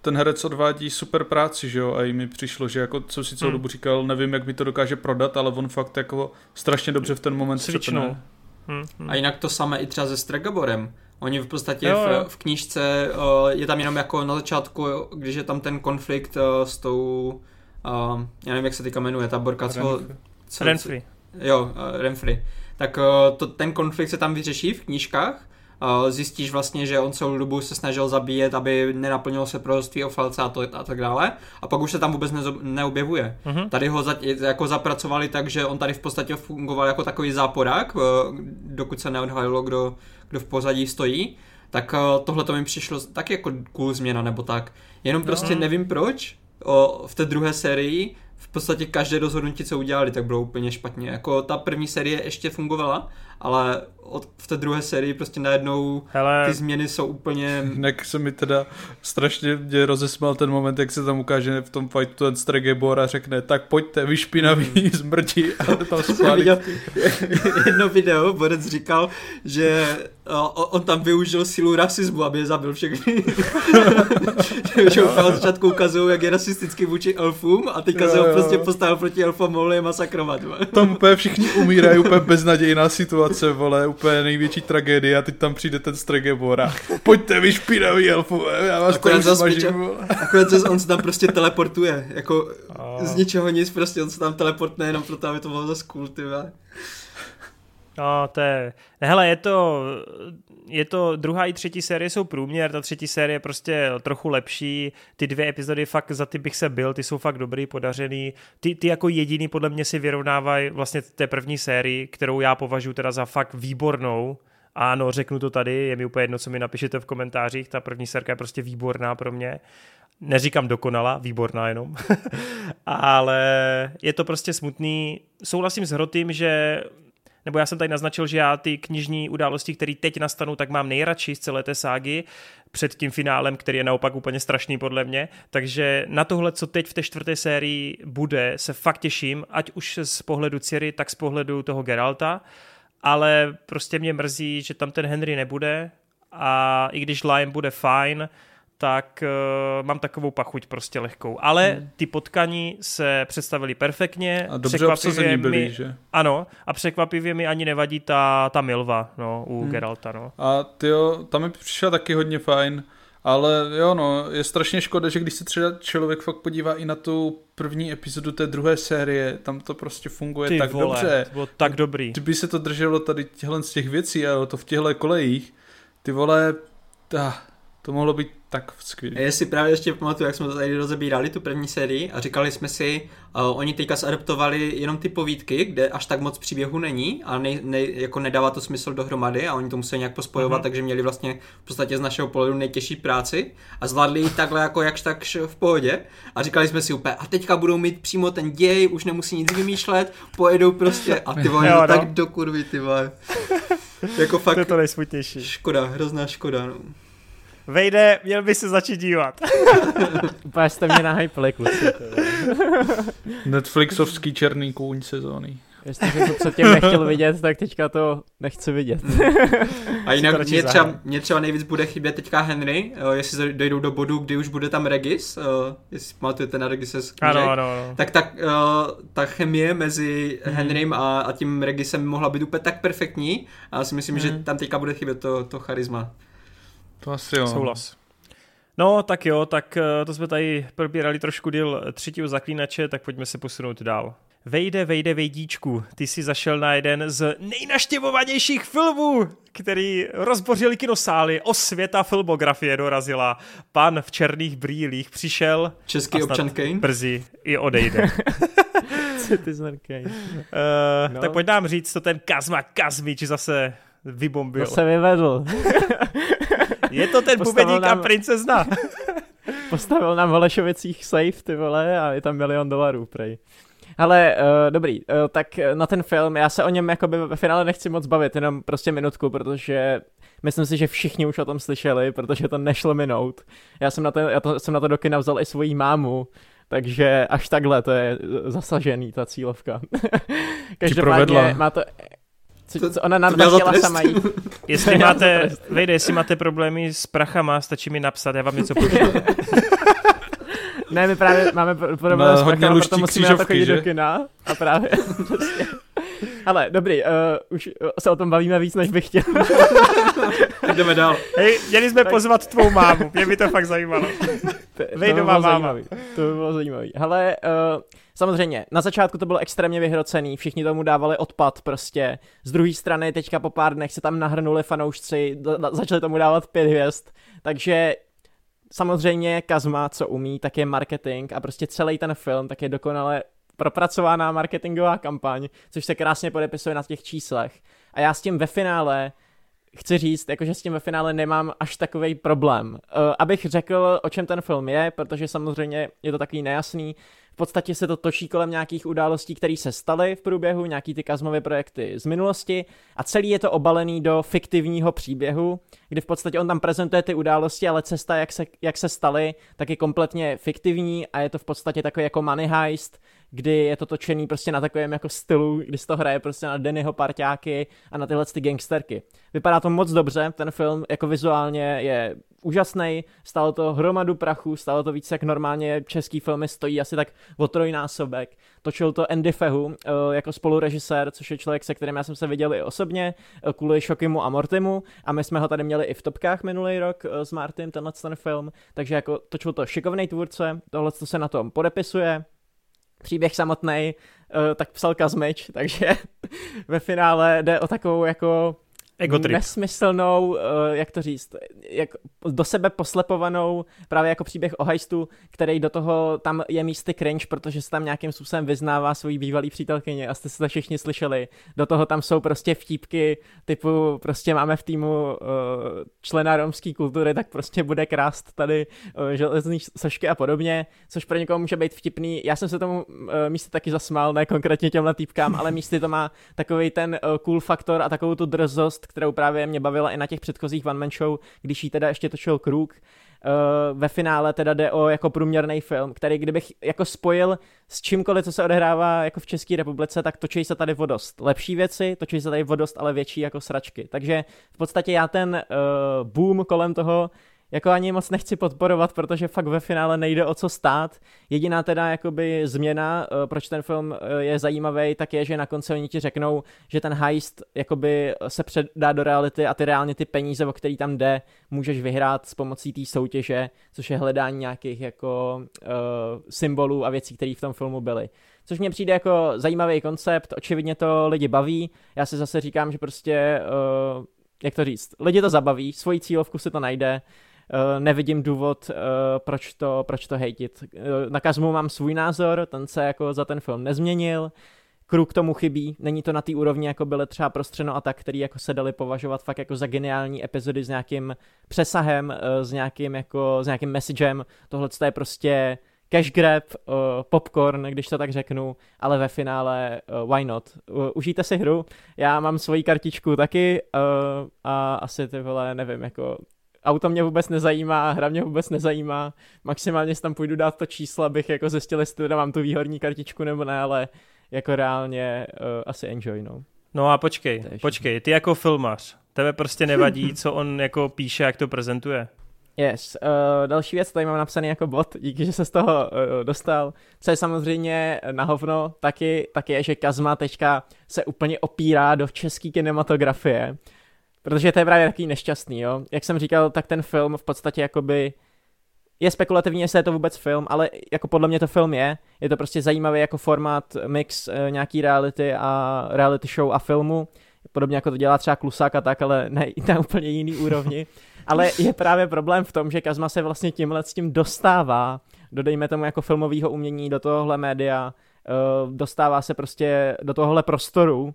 Ten herec odvádí super práci, že jo, a i mi přišlo, že jako, co si celou hmm. dobu říkal, nevím, jak mi to dokáže prodat, ale on fakt jako strašně dobře v ten moment Cvičnou. Hmm, hmm. A jinak to samé i třeba se Stregaborem. Oni v podstatě jo, jo. V, v knížce uh, je tam jenom jako na začátku, když je tam ten konflikt uh, s tou, uh, já nevím, jak se teďka jmenuje, ta borka, co... Renfrey. Jo, uh, Renfrey. Tak uh, to, ten konflikt se tam vyřeší v knížkách zjistíš vlastně, že on celou dobu se snažil zabíjet, aby nenaplnilo se proroctví o falce a, to, a tak dále. A pak už se tam vůbec ne, neobjevuje. Uh-huh. Tady ho za, jako zapracovali tak, že on tady v podstatě fungoval jako takový záporák, eh, dokud se neodhalilo, kdo, kdo v pozadí stojí. Tak eh, tohle to mi přišlo tak jako cool změna nebo tak. Jenom prostě no. nevím proč o, v té druhé sérii v podstatě každé rozhodnutí, co udělali, tak bylo úplně špatně. Jako ta první série ještě fungovala, ale od, v té druhé sérii prostě najednou Hele. ty změny jsou úplně... Jak se mi teda strašně mě rozesmál ten moment, jak se tam ukáže v tom fightu ten Stregebor a řekne, tak pojďte, vy špinaví mm. zmrti a tam viděl jedno video, Borec říkal, že on tam využil silu rasismu, aby je zabil všechny. že od začátku ukazují, jak je rasistický vůči elfům a teďka jo, se ho prostě postavil proti elfům, mohli je masakrovat. Tam úplně všichni umírají, úplně beznadějná situace, vole, úplně největší tragédie a teď tam přijde ten Stregebor a pojďte vy špinavý elfové, já vás akorát tady smažím. Akorát zase on se tam prostě teleportuje, jako a... z ničeho nic, prostě on se tam teleportne jenom proto, aby to bylo zase cool, ty No, to je... Hele, je to, je to, druhá i třetí série jsou průměr, ta třetí série je prostě trochu lepší, ty dvě epizody fakt za ty bych se byl, ty jsou fakt dobrý, podařený, ty, ty jako jediný podle mě si vyrovnávají vlastně té první sérii, kterou já považuji teda za fakt výbornou, ano, řeknu to tady, je mi úplně jedno, co mi napíšete v komentářích, ta první sérka je prostě výborná pro mě. Neříkám dokonala, výborná jenom, ale je to prostě smutný. Souhlasím s Hrotým, že nebo já jsem tady naznačil, že já ty knižní události, které teď nastanou, tak mám nejradši z celé té ságy před tím finálem, který je naopak úplně strašný podle mě. Takže na tohle, co teď v té čtvrté sérii bude, se fakt těším, ať už z pohledu Ciri, tak z pohledu toho Geralta, ale prostě mě mrzí, že tam ten Henry nebude a i když Lion bude fajn, tak uh, mám takovou pachuť prostě lehkou. Ale hmm. ty potkaní se představili perfektně. A dobře obsazení byli, mi, že? Ano, a překvapivě mi ani nevadí ta, ta Milva no, u hmm. Geralta. No. A tyjo, tam mi přišla taky hodně fajn. Ale jo, no, je strašně škoda, že když se třeba člověk fakt podívá i na tu první epizodu té druhé série, tam to prostě funguje Ty tak vole, dobře. To bylo tak dobrý. Kdyby se to drželo tady těchhle z těch věcí a to v těchto kolejích, ty vole, ta, to mohlo být tak skvělé. Já si právě ještě pamatuju, jak jsme to tady rozebírali tu první sérii a říkali jsme si, uh, oni teďka zadaptovali jenom ty povídky, kde až tak moc příběhu není a ne, ne, jako nedává to smysl dohromady a oni to museli nějak pospojovat, uh-huh. takže měli vlastně v podstatě z našeho pohledu nejtěžší práci a zvládli ji takhle jako jakž tak v pohodě a říkali jsme si úplně, a teďka budou mít přímo ten děj, už nemusí nic vymýšlet, pojedou prostě a ty vole, jo, no. tak do kurvy, ty vole. jako fakt. To je to nejsmutnější. Škoda, hrozná škoda, no. Vejde, měl by se začít dívat. Úplně jste mě nahypli, kluci. Netflixovský černý kůň sezóny. Jestli jsem to předtím nechtěl vidět, tak teďka to nechci vidět. A jinak mě třeba, mě třeba nejvíc bude chybět teďka Henry, uh, jestli dojdou do bodu, kdy už bude tam Regis, uh, jestli pamatujete na Regise z ano, ano, ano. tak ta, uh, ta chemie mezi hmm. Henrym a, a tím Regisem mohla být úplně tak perfektní a já si myslím, hmm. že tam teďka bude chybět to, to charisma. To asi jo. Souhlas. No, tak jo, tak eh, to jsme tady probírali trošku díl třetího zaklínače, tak pojďme se posunout dál. Vejde, vejde, vejdíčku, ty jsi zašel na jeden z nejnaštěvovanějších filmů, který rozbořil kinosály, osvěta filmografie dorazila. Pan v černých brýlích přišel Český občan Kane? brzy i odejde. Citizen Kane. Uh, no. Tak pojď nám říct, co ten Kazma Kazmič zase vybombil. To se vyvedl. Je to ten bubeník nám... a princezna. Postavil nám v Holešovicích safe, ty vole, a je tam milion dolarů, prej. Ale uh, dobrý, uh, tak na ten film, já se o něm jakoby ve finále nechci moc bavit, jenom prostě minutku, protože myslím si, že všichni už o tom slyšeli, protože to nešlo minout. Já jsem na to, já to, jsem na to do kina vzal i svoji mámu, takže až takhle to je zasažený, ta cílovka. Každopádně má to Co, co ona nadvařila sama jí. Jestli máte, vejde, jestli máte problémy s prachama, stačí mi napsat, já vám něco pošlu. ne, my právě máme problém s prachama, proto musíme na chodit do kina. A právě, Ale dobrý, uh, už se o tom bavíme víc, než bych chtěl. Jdeme dál. Hej, měli jsme tak. pozvat tvou mámu, mě by to fakt zajímalo. Vejdová máma. Zajímavý. To by bylo zajímavý. Hele, uh, samozřejmě, na začátku to bylo extrémně vyhrocený, všichni tomu dávali odpad prostě. Z druhé strany teďka po pár dnech se tam nahrnuli fanoušci, začali tomu dávat pět hvězd, takže samozřejmě Kazma, co umí, tak je marketing a prostě celý ten film tak je dokonale propracovaná marketingová kampaň, což se krásně podepisuje na těch číslech. A já s tím ve finále chci říct, jakože s tím ve finále nemám až takový problém. Uh, abych řekl, o čem ten film je, protože samozřejmě je to takový nejasný, podstatě se to točí kolem nějakých událostí, které se staly v průběhu, nějaký ty kazmové projekty z minulosti a celý je to obalený do fiktivního příběhu, kdy v podstatě on tam prezentuje ty události, ale cesta, jak se, jak se staly, tak je kompletně fiktivní a je to v podstatě takový jako money heist, kdy je to točený prostě na takovém jako stylu, kdy se to hraje prostě na Dennyho parťáky a na tyhle ty gangsterky. Vypadá to moc dobře, ten film jako vizuálně je úžasný, stalo to hromadu prachu, stalo to víc jak normálně český filmy stojí asi tak o trojnásobek. Točil to Andy Fehu eh, jako spolurežisér, což je člověk, se kterým já jsem se viděl i osobně, eh, kvůli Šokimu a Mortimu. A my jsme ho tady měli i v topkách minulý rok eh, s Martin, tenhle ten film, takže jako točil to šikovný tvůrce, tohle se na tom podepisuje, příběh samotný, tak psal Kazmič, takže ve finále jde o takovou jako Egotrip. nesmyslnou, uh, jak to říct, jak do sebe poslepovanou právě jako příběh o hajstu, který do toho tam je místy cringe, protože se tam nějakým způsobem vyznává svojí bývalý přítelkyně a jste si to všichni slyšeli. Do toho tam jsou prostě vtípky typu prostě máme v týmu uh, člena romské kultury, tak prostě bude krást tady uh, železný sošky a podobně, což pro někoho může být vtipný. Já jsem se tomu místy taky zasmál, ne konkrétně těmhle týpkám, ale místy to má takový ten cool faktor a takovou tu drzost, kterou právě mě bavila i na těch předchozích one man show, když jí teda ještě točil Kruk. Uh, ve finále teda jde o jako průměrný film, který kdybych jako spojil s čímkoliv, co se odehrává jako v České republice, tak točí se tady vodost. Lepší věci, točí se tady vodost, ale větší jako sračky. Takže v podstatě já ten uh, boom kolem toho jako ani moc nechci podporovat, protože fakt ve finále nejde o co stát. Jediná teda jakoby změna, eh, proč ten film eh, je zajímavý, tak je, že na konci oni ti řeknou, že ten heist jakoby se předá do reality a ty reálně ty peníze, o který tam jde, můžeš vyhrát s pomocí té soutěže, což je hledání nějakých jako uh, symbolů a věcí, které v tom filmu byly. Což mně přijde jako zajímavý koncept, očividně to lidi baví. Já si zase říkám, že prostě uh, jak to říct, lidi to zabaví, svoji cílovku si to najde, nevidím důvod, uh, proč, to, proč to hejtit. Uh, na Kazmu mám svůj názor, ten se jako za ten film nezměnil, Kruk tomu chybí, není to na té úrovni, jako byly třeba Prostřeno a tak, který jako se dali považovat fakt jako za geniální epizody s nějakým přesahem, s nějakým jako, s nějakým messagem, tohle je prostě cash grab, popcorn, když to tak řeknu, ale ve finále why not. Užijte si hru, já mám svoji kartičku taky a asi ty vole, nevím, jako auto mě vůbec nezajímá, hra mě vůbec nezajímá, maximálně si tam půjdu dát to číslo, abych jako zjistil, jestli teda mám tu výhodní kartičku nebo ne, ale jako reálně uh, asi enjoy, no. No a počkej, počkej, ty jako filmař, tebe prostě nevadí, co on jako píše, jak to prezentuje? Yes. Uh, další věc, tady mám napsaný jako bod, díky, že se z toho uh, dostal. Co je samozřejmě na hovno, taky, taky je, že Kazma teďka se úplně opírá do české kinematografie Protože to je právě takový nešťastný, jo. Jak jsem říkal, tak ten film v podstatě jakoby je spekulativní, jestli je to vůbec film, ale jako podle mě to film je. Je to prostě zajímavý jako formát, mix e, nějaký reality a reality show a filmu. Podobně jako to dělá třeba Klusák a tak, ale ne na úplně jiný úrovni. Ale je právě problém v tom, že Kazma se vlastně tímhle s tím dostává do, dejme tomu, jako filmového umění, do tohohle média, e, dostává se prostě do tohohle prostoru,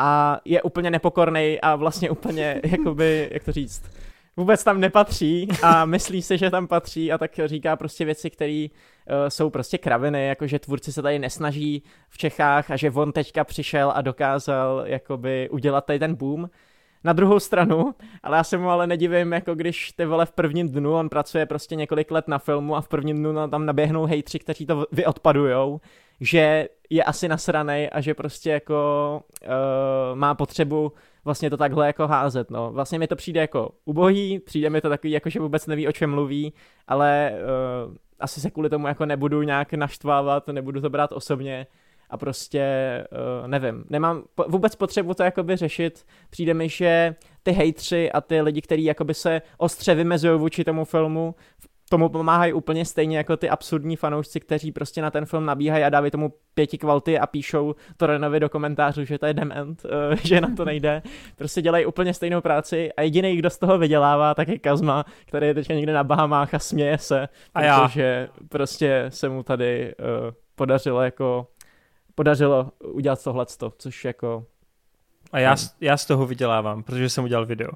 a je úplně nepokorný a vlastně úplně, jakoby, jak to říct, vůbec tam nepatří a myslí si, že tam patří a tak říká prostě věci, které uh, jsou prostě kraviny, jakože tvůrci se tady nesnaží v Čechách a že on teďka přišel a dokázal jakoby udělat tady ten boom. Na druhou stranu, ale já se mu ale nedivím, jako když ty vole v prvním dnu, on pracuje prostě několik let na filmu a v prvním dnu tam naběhnou hejtři, kteří to vyodpadujou, že je asi nasranej a že prostě jako uh, má potřebu vlastně to takhle jako házet, no. Vlastně mi to přijde jako ubohý, přijde mi to takový jako, že vůbec neví, o čem mluví, ale uh, asi se kvůli tomu jako nebudu nějak naštvávat, nebudu to brát osobně a prostě uh, nevím, nemám po, vůbec potřebu to jakoby řešit, přijde mi, že ty hejtři a ty lidi, kteří jakoby se ostře vymezují vůči tomu filmu, tomu pomáhají úplně stejně jako ty absurdní fanoušci, kteří prostě na ten film nabíhají a dávají tomu pěti kvalty a píšou to Renovi do komentářů, že to je dement, uh, že na to nejde. Prostě dělají úplně stejnou práci a jediný, kdo z toho vydělává, tak je Kazma, který je teďka někde na Bahamách a směje se, a já. protože prostě se mu tady uh, podařilo jako podařilo udělat tohleto, což jako a já, já z toho vydělávám, protože jsem udělal video.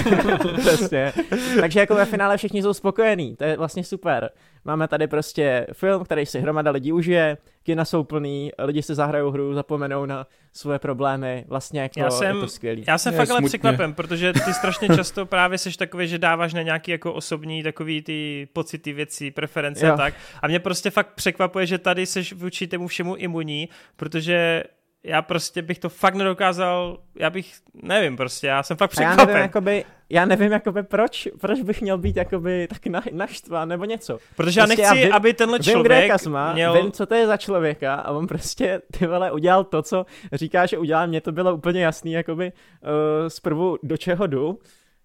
Přesně. Takže jako ve finále všichni jsou spokojení, to je vlastně super. Máme tady prostě film, který si hromada lidí užije, kina jsou plný, lidi si zahrajou hru, zapomenou na svoje problémy, vlastně jako já jsem, je to skvělý. Já jsem je, fakt ale překvapen, protože ty strašně často právě seš takový, že dáváš na nějaký jako osobní takový ty pocity, věci, preference jo. a tak. A mě prostě fakt překvapuje, že tady seš vůči tomu všemu imunní, protože já prostě bych to fakt nedokázal, já bych, nevím prostě, já jsem fakt překvapen. já nevím, jakoby, já nevím, jakoby, proč, proč bych měl být jakoby tak na, naštván nebo něco. Protože prostě já nechci, já vím, aby tenhle člověk vím, Kasma, měl... Vím, co to je za člověka a on prostě, ty vole, udělal to, co říká, že udělal, mně to bylo úplně jasný, jakoby uh, zprvu do čeho jdu,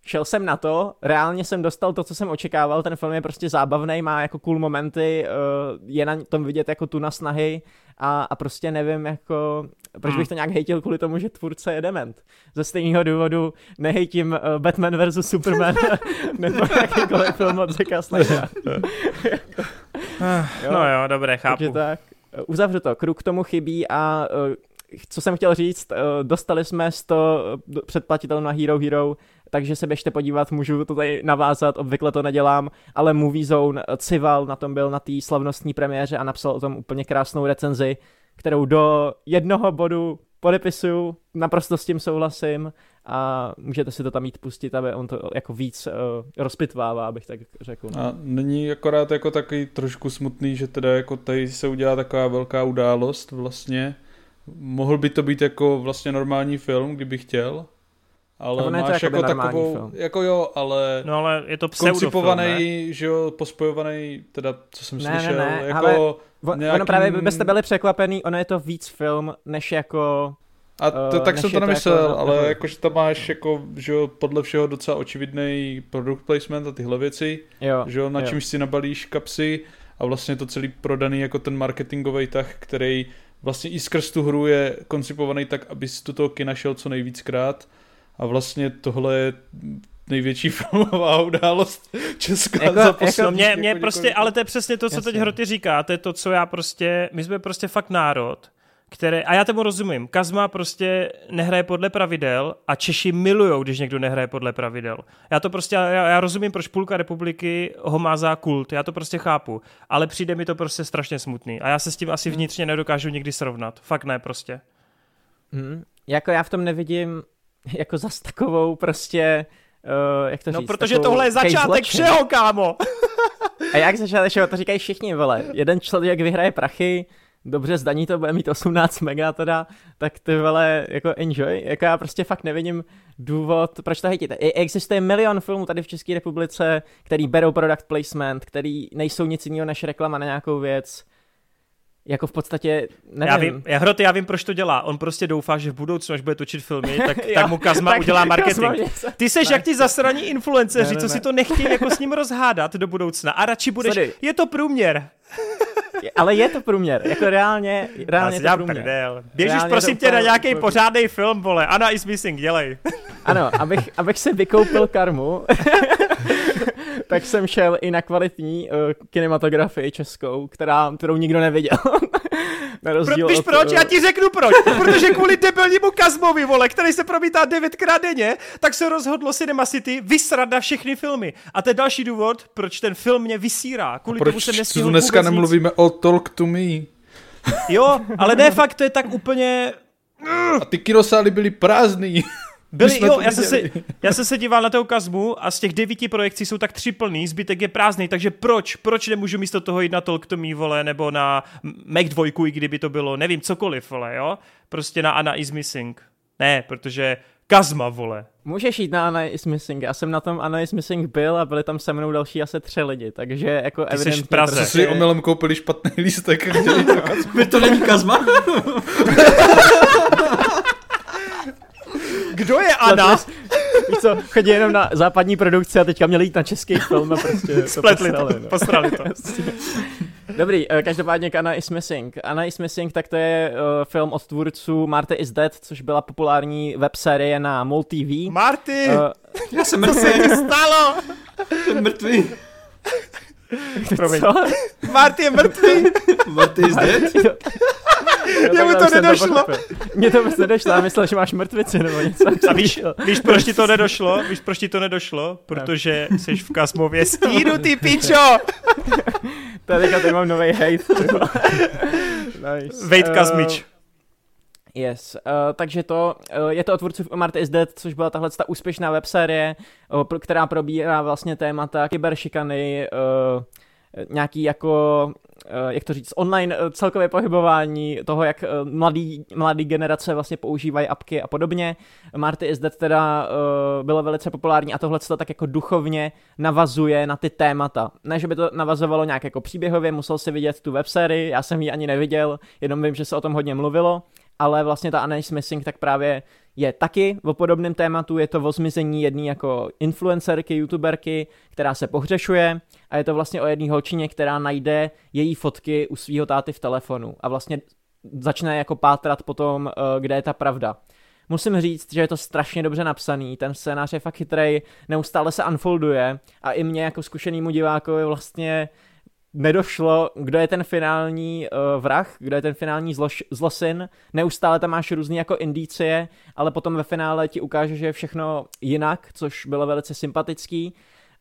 šel jsem na to, reálně jsem dostal to, co jsem očekával, ten film je prostě zábavný, má jako cool momenty, uh, je na tom vidět jako tu na snahy a, a prostě nevím, jako, proč hmm. bych to nějak hejtil kvůli tomu, že tvůrce je dement. Ze stejného důvodu nehejtím uh, Batman vs. Superman nebo jakýkoliv film od Zeka Snydera. no jo, dobré, chápu. Takže tak, uzavřu to, kruk tomu chybí a uh, co jsem chtěl říct, dostali jsme 100 předplatitelů na Hero Hero, takže se běžte podívat, můžu to tady navázat, obvykle to nedělám, ale Movie Zone, Cival na tom byl na té slavnostní premiéře a napsal o tom úplně krásnou recenzi, kterou do jednoho bodu podepisuju, naprosto s tím souhlasím a můžete si to tam mít pustit, aby on to jako víc uh, rozpitvává, abych tak řekl. A není akorát jako takový trošku smutný, že teda jako tady se udělá taková velká událost vlastně. Mohl by to být jako vlastně normální film, kdyby chtěl, ale to máš jako, jako takovou, film. jako jo, ale, no, ale je to koncipovaný, že jo, pospojovaný, teda co jsem ne, slyšel, ne, ne, jako ale nějakým... ono právě byste byli překvapený, ono je to víc film, než jako a to, uh, tak jsem to nemyslel, jako, ale nebo... jako, že tam máš jako, že jo, podle všeho docela očividný product placement a tyhle věci, jo, že jo, na jo. čemž si nabalíš kapsy a vlastně to celý prodaný jako ten marketingový tah, který vlastně i skrz tu hru je koncipovaný tak, aby si do toho kina šel co nejvíckrát a vlastně tohle je největší filmová událost Česká jako, za poslední. Jako, mě, mě prostě, ale to je přesně to, co Jasně. teď Hroty říká, to je to, co já prostě, my jsme prostě fakt národ, které, a já tomu rozumím, Kazma prostě nehraje podle pravidel a Češi milujou, když někdo nehraje podle pravidel. Já to prostě, já, já rozumím, proč půlka republiky ho má za kult, já to prostě chápu, ale přijde mi to prostě strašně smutný a já se s tím asi vnitřně nedokážu nikdy srovnat. Fakt ne prostě. Hmm, jako já v tom nevidím jako zas takovou prostě, uh, jak to no, říct? No, protože tohle je začátek všeho, kámo! A jak začátek všeho, to říkají všichni, vole. Jeden člověk vyhraje prachy, dobře zdaní to bude mít 18 mega teda, tak ty vole, jako enjoy, jako já prostě fakt nevidím důvod, proč to hejtíte. Existuje milion filmů tady v České republice, který berou product placement, který nejsou nic jiného než reklama na nějakou věc, jako v podstatě, nevím. Já vím, já, hroty, já vím, proč to dělá. On prostě doufá, že v budoucnu, až bude točit filmy, tak, tak mu Kazma tak udělá marketing. Kazma Ty seš jak ty zasraní influenceři, ne, ne, co si to nechtějí jako s ním rozhádat do budoucna. A radši budeš, Sorry. je to průměr. Ale je to průměr, jako reálně, reálně to průměr. Prdel. Běžíš reálně prosím tě na nějaký pořádný film, vole, Anna is missing, dělej. Ano, abych, abych si vykoupil karmu, tak jsem šel i na kvalitní uh, kinematografii českou, která, kterou nikdo neviděl. na rozdíl Pro, od, proč? Já ti řeknu proč. Protože kvůli debilnímu Kazmovi, vole, který se promítá devětkrát denně, tak se rozhodlo Cinema City vysrat na všechny filmy. A to je další důvod, proč ten film mě vysírá. Kvůli proč tomu jsem nestihl dneska nemluvíme nic. o Talk to Me? Jo, ale ne fakt, to je tak úplně... A ty kinosály byly prázdný. Byli, jo, já jsem, se, já jsem se díval na toho Kazmu a z těch devíti projekcí jsou tak tři plný, zbytek je prázdný, takže proč? Proč nemůžu místo toho jít na Talk to Me, vole, nebo na Mac 2, i kdyby to bylo, nevím, cokoliv, vole, jo? Prostě na Anna is Missing. Ne, protože Kazma, vole. Můžeš jít na Anna is Missing. Já jsem na tom Anna is Missing byl a byli tam se mnou další asi tři lidi, takže jako Ty evidentně... Jsi v Praze. Prostě... si omylem koupili špatný lístek. To není Kazma? Kdo je Anna? Víš co, chodí jenom na západní produkci a teďka měli jít na český film a prostě Spletli to, no. posrali to. Dobrý, uh, každopádně Anna is Missing. Anna is Missing, tak to je uh, film od tvůrců Marty is Dead, což byla populární websérie na MOL TV. Marty! Uh, Já jsem mrtvý. Co se stalo? Jsem mrtvý. Promiň. Co? Marty je mrtvý. Marty is dead? Jemu to nedošlo. Mně to vůbec nedošlo, já myslel, že máš mrtvici nebo něco. A víš, víš, proč ti to nedošlo? Víš, proč ti to nedošlo? Protože jsi v Kasmově stínu, ty pičo! Tady tady mám nový hate. nice. Vejt Kazmič. Uh, Yes, uh, takže to, uh, je to od tvůrců Marty is Dead, což byla tahle ta úspěšná websérie, uh, která probírá vlastně témata kyberšikany, uh, nějaký jako, jak to říct, online celkové pohybování toho, jak mladý, mladý generace vlastně používají apky a podobně. Marty is Dead teda bylo velice populární a tohle to tak jako duchovně navazuje na ty témata. Ne, že by to navazovalo nějak jako příběhově, musel si vidět tu websérii, já jsem ji ani neviděl, jenom vím, že se o tom hodně mluvilo ale vlastně ta Anna Smithing tak právě je taky o podobném tématu, je to o zmizení jedné jako influencerky, youtuberky, která se pohřešuje a je to vlastně o jedné holčině, která najde její fotky u svého táty v telefonu a vlastně začne jako pátrat potom, eh, kde je ta pravda. Musím říct, že je to strašně dobře napsaný, ten scénář je fakt chytrý, neustále se unfolduje a i mě jako zkušenýmu divákovi vlastně nedošlo, kdo je ten finální uh, vrah, kdo je ten finální zloš, zlosin. Neustále tam máš různé jako indicie, ale potom ve finále ti ukáže, že je všechno jinak, což bylo velice sympatický.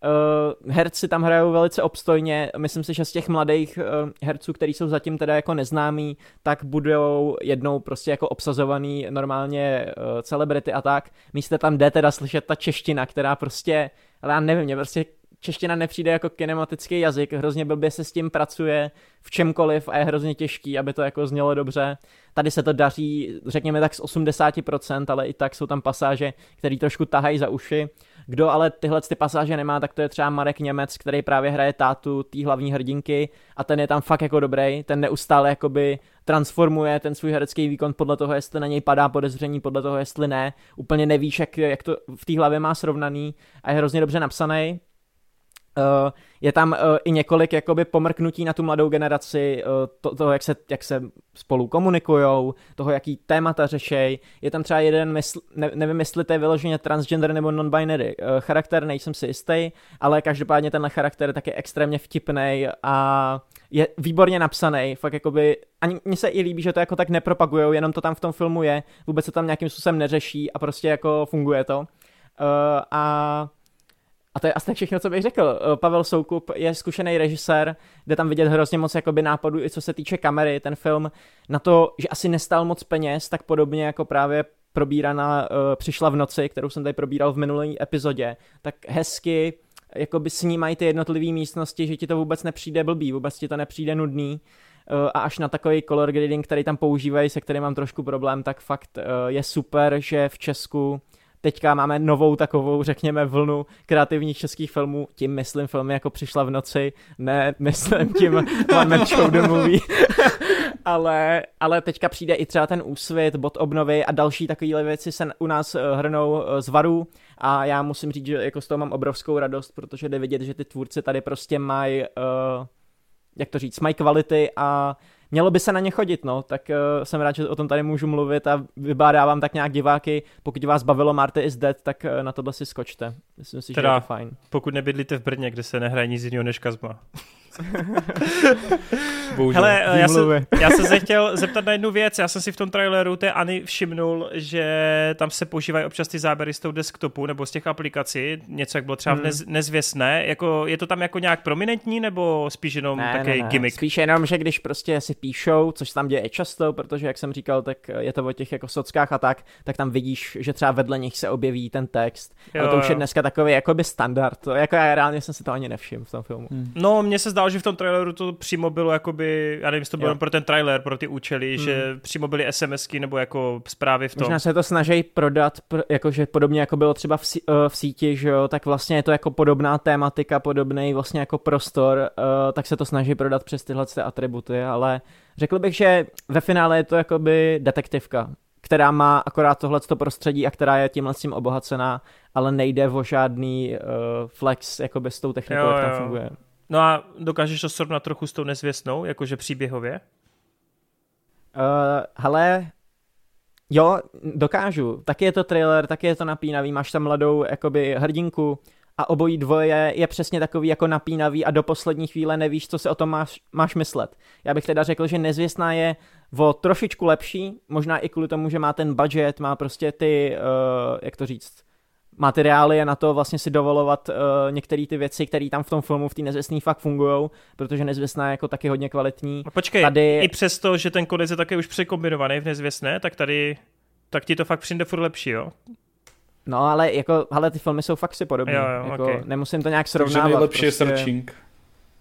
Uh, herci tam hrajou velice obstojně, myslím si, že z těch mladých uh, herců, kteří jsou zatím teda jako neznámí, tak budou jednou prostě jako obsazovaný normálně uh, celebrity a tak. Místě tam jde teda slyšet ta čeština, která prostě, ale já nevím, mě prostě čeština nepřijde jako kinematický jazyk, hrozně blbě se s tím pracuje v čemkoliv a je hrozně těžký, aby to jako znělo dobře. Tady se to daří, řekněme tak z 80%, ale i tak jsou tam pasáže, které trošku tahají za uši. Kdo ale tyhle ty pasáže nemá, tak to je třeba Marek Němec, který právě hraje tátu té hlavní hrdinky a ten je tam fakt jako dobrý, ten neustále jakoby transformuje ten svůj herecký výkon podle toho, jestli na něj padá podezření, podle toho, jestli ne. Úplně nevíš, jak, jak to v té hlavě má srovnaný a je hrozně dobře napsaný. Uh, je tam uh, i několik jakoby pomrknutí na tu mladou generaci, uh, to, toho, jak se, jak se spolu komunikujou, toho, jaký témata řešej. Je tam třeba jeden, mysl, ne, nevím, jestli to je vyloženě transgender nebo non-binary uh, charakter, nejsem si jistý, ale každopádně tenhle charakter je taky extrémně vtipný a je výborně napsaný, fakt jakoby, ani mně se i líbí, že to jako tak nepropagujou, jenom to tam v tom filmu je, vůbec se tam nějakým způsobem neřeší a prostě jako funguje to. Uh, a a to je asi tak všechno, co bych řekl. Eh, Pavel Soukup je zkušený režisér, kde tam vidět hrozně moc jakoby nápadů, i co se týče kamery. Ten film na to, že asi nestal moc peněz, tak podobně jako právě probíraná uh, Přišla v noci, kterou jsem tady probíral v minulé epizodě, tak hezky jakoby snímají ty jednotlivé místnosti, že ti to vůbec nepřijde blbý, vůbec ti to nepřijde nudný a až na takový color grading, který tam používají, se kterým mám trošku problém, tak fakt je super, že v Česku teďka máme novou takovou, řekněme, vlnu kreativních českých filmů, tím myslím filmy jako Přišla v noci, ne myslím tím One Man Show the Movie, ale, ale teďka přijde i třeba ten úsvit, bod obnovy a další takovéhle věci se u nás eh, hrnou eh, z varu. A já musím říct, že jako z toho mám obrovskou radost, protože jde vidět, že ty tvůrci tady prostě mají, uh, jak to říct, mají kvality a mělo by se na ně chodit, no, tak uh, jsem rád, že o tom tady můžu mluvit a vybádávám tak nějak diváky, pokud vás bavilo Marty is Dead, tak uh, na tohle si skočte. Myslím si, teda, že je to fajn. pokud nebydlíte v Brně, kde se nehraje nic jiného než Kazma. Hele, já jsem, já jsem se chtěl zeptat na jednu věc. Já jsem si v tom traileru té Ani všimnul, že tam se používají občas ty záběry z toho desktopu nebo z těch aplikací, něco jak bylo třeba hmm. nez, nezvěstné. Jako, je to tam jako nějak prominentní nebo spíš jenom ne, takový ne, ne. gimmick? Spíš jenom, že když prostě si píšou, což tam děje často, protože jak jsem říkal, tak je to o těch jako sockách a tak, tak tam vidíš, že třeba vedle nich se objeví ten text. Jo, ale to už je dneska takový jakoby standard. To, jako já reálně jsem si to ani nevšiml v tom filmu. Hmm. No, mně se zdálo, že v tom traileru to přímo bylo jakoby, já nevím, jestli to bylo pro ten trailer, pro ty účely, hmm. že přímo byly SMSky nebo jako zprávy v tom. Možná se to snaží prodat, jakože podobně jako bylo třeba v, sí, uh, v síti, že jo, tak vlastně je to jako podobná tématika, podobný vlastně jako prostor, uh, tak se to snaží prodat přes tyhle ty atributy, ale řekl bych, že ve finále je to jakoby detektivka, která má akorát tohleto prostředí a která je tímhle tím obohacená, ale nejde o žádný uh, flex jakoby s tou technikou, jo, jak tam jo. funguje. No a dokážeš to srovnat trochu s tou nezvěstnou, jakože příběhově? Uh, hele, jo, dokážu. Taky je to thriller, taky je to napínavý, máš tam mladou jakoby hrdinku a obojí dvoje je přesně takový jako napínavý a do poslední chvíle nevíš, co si o tom máš, máš myslet. Já bych teda řekl, že nezvěstná je o trošičku lepší, možná i kvůli tomu, že má ten budget, má prostě ty, uh, jak to říct, má ty reálie na to vlastně si dovolovat uh, některé ty věci, které tam v tom filmu v té nezvěstný fakt fungují, protože nezvěstná je jako taky hodně kvalitní. A počkej, tady... i přesto, že ten konec je taky už překombinovaný v nezvěstné, tak tady tak ti to fakt přijde furt lepší, jo? No ale jako, ale ty filmy jsou fakt si podobné. Jako, okay. Nemusím to nějak srovnávat. Takže nejlepší prostě... je searching.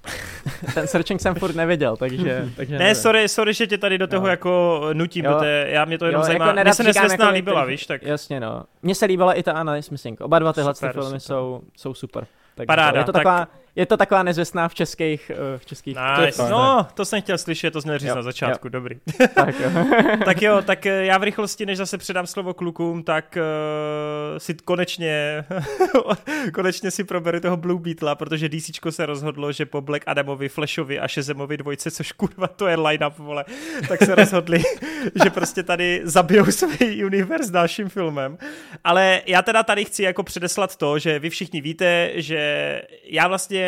Ten searching jsem furt neviděl, takže... takže ne, sorry, sorry, že tě tady do toho jo. jako nutím, jo. protože já mě to jenom jo, zajímá. Jako Mně se nesvěstná jako líbila, víš, tak... Jasně, no. Mně se líbila i ta Anna Missing. Oba dva tyhle super, filmy super. Jsou, jsou super. Takže Paráda, je to tak... je to taková nezvěstná v českých, uh, v českých nice. No, to jsem chtěl slyšet, to jsem říct jo, na začátku, jo. dobrý. tak, jo. tak jo, tak eh, já v rychlosti, než zase předám slovo klukům, tak uh, si konečně konečně si proberu toho Blue Beetle, protože DC se rozhodlo, že po Black Adamovi, Flashovi a Shazamovi dvojce, což kurva to je line-up, vole, tak se rozhodli, že prostě tady zabijou svůj univerz dalším filmem. Ale já teda tady chci jako předeslat to, že vy všichni víte, že já vlastně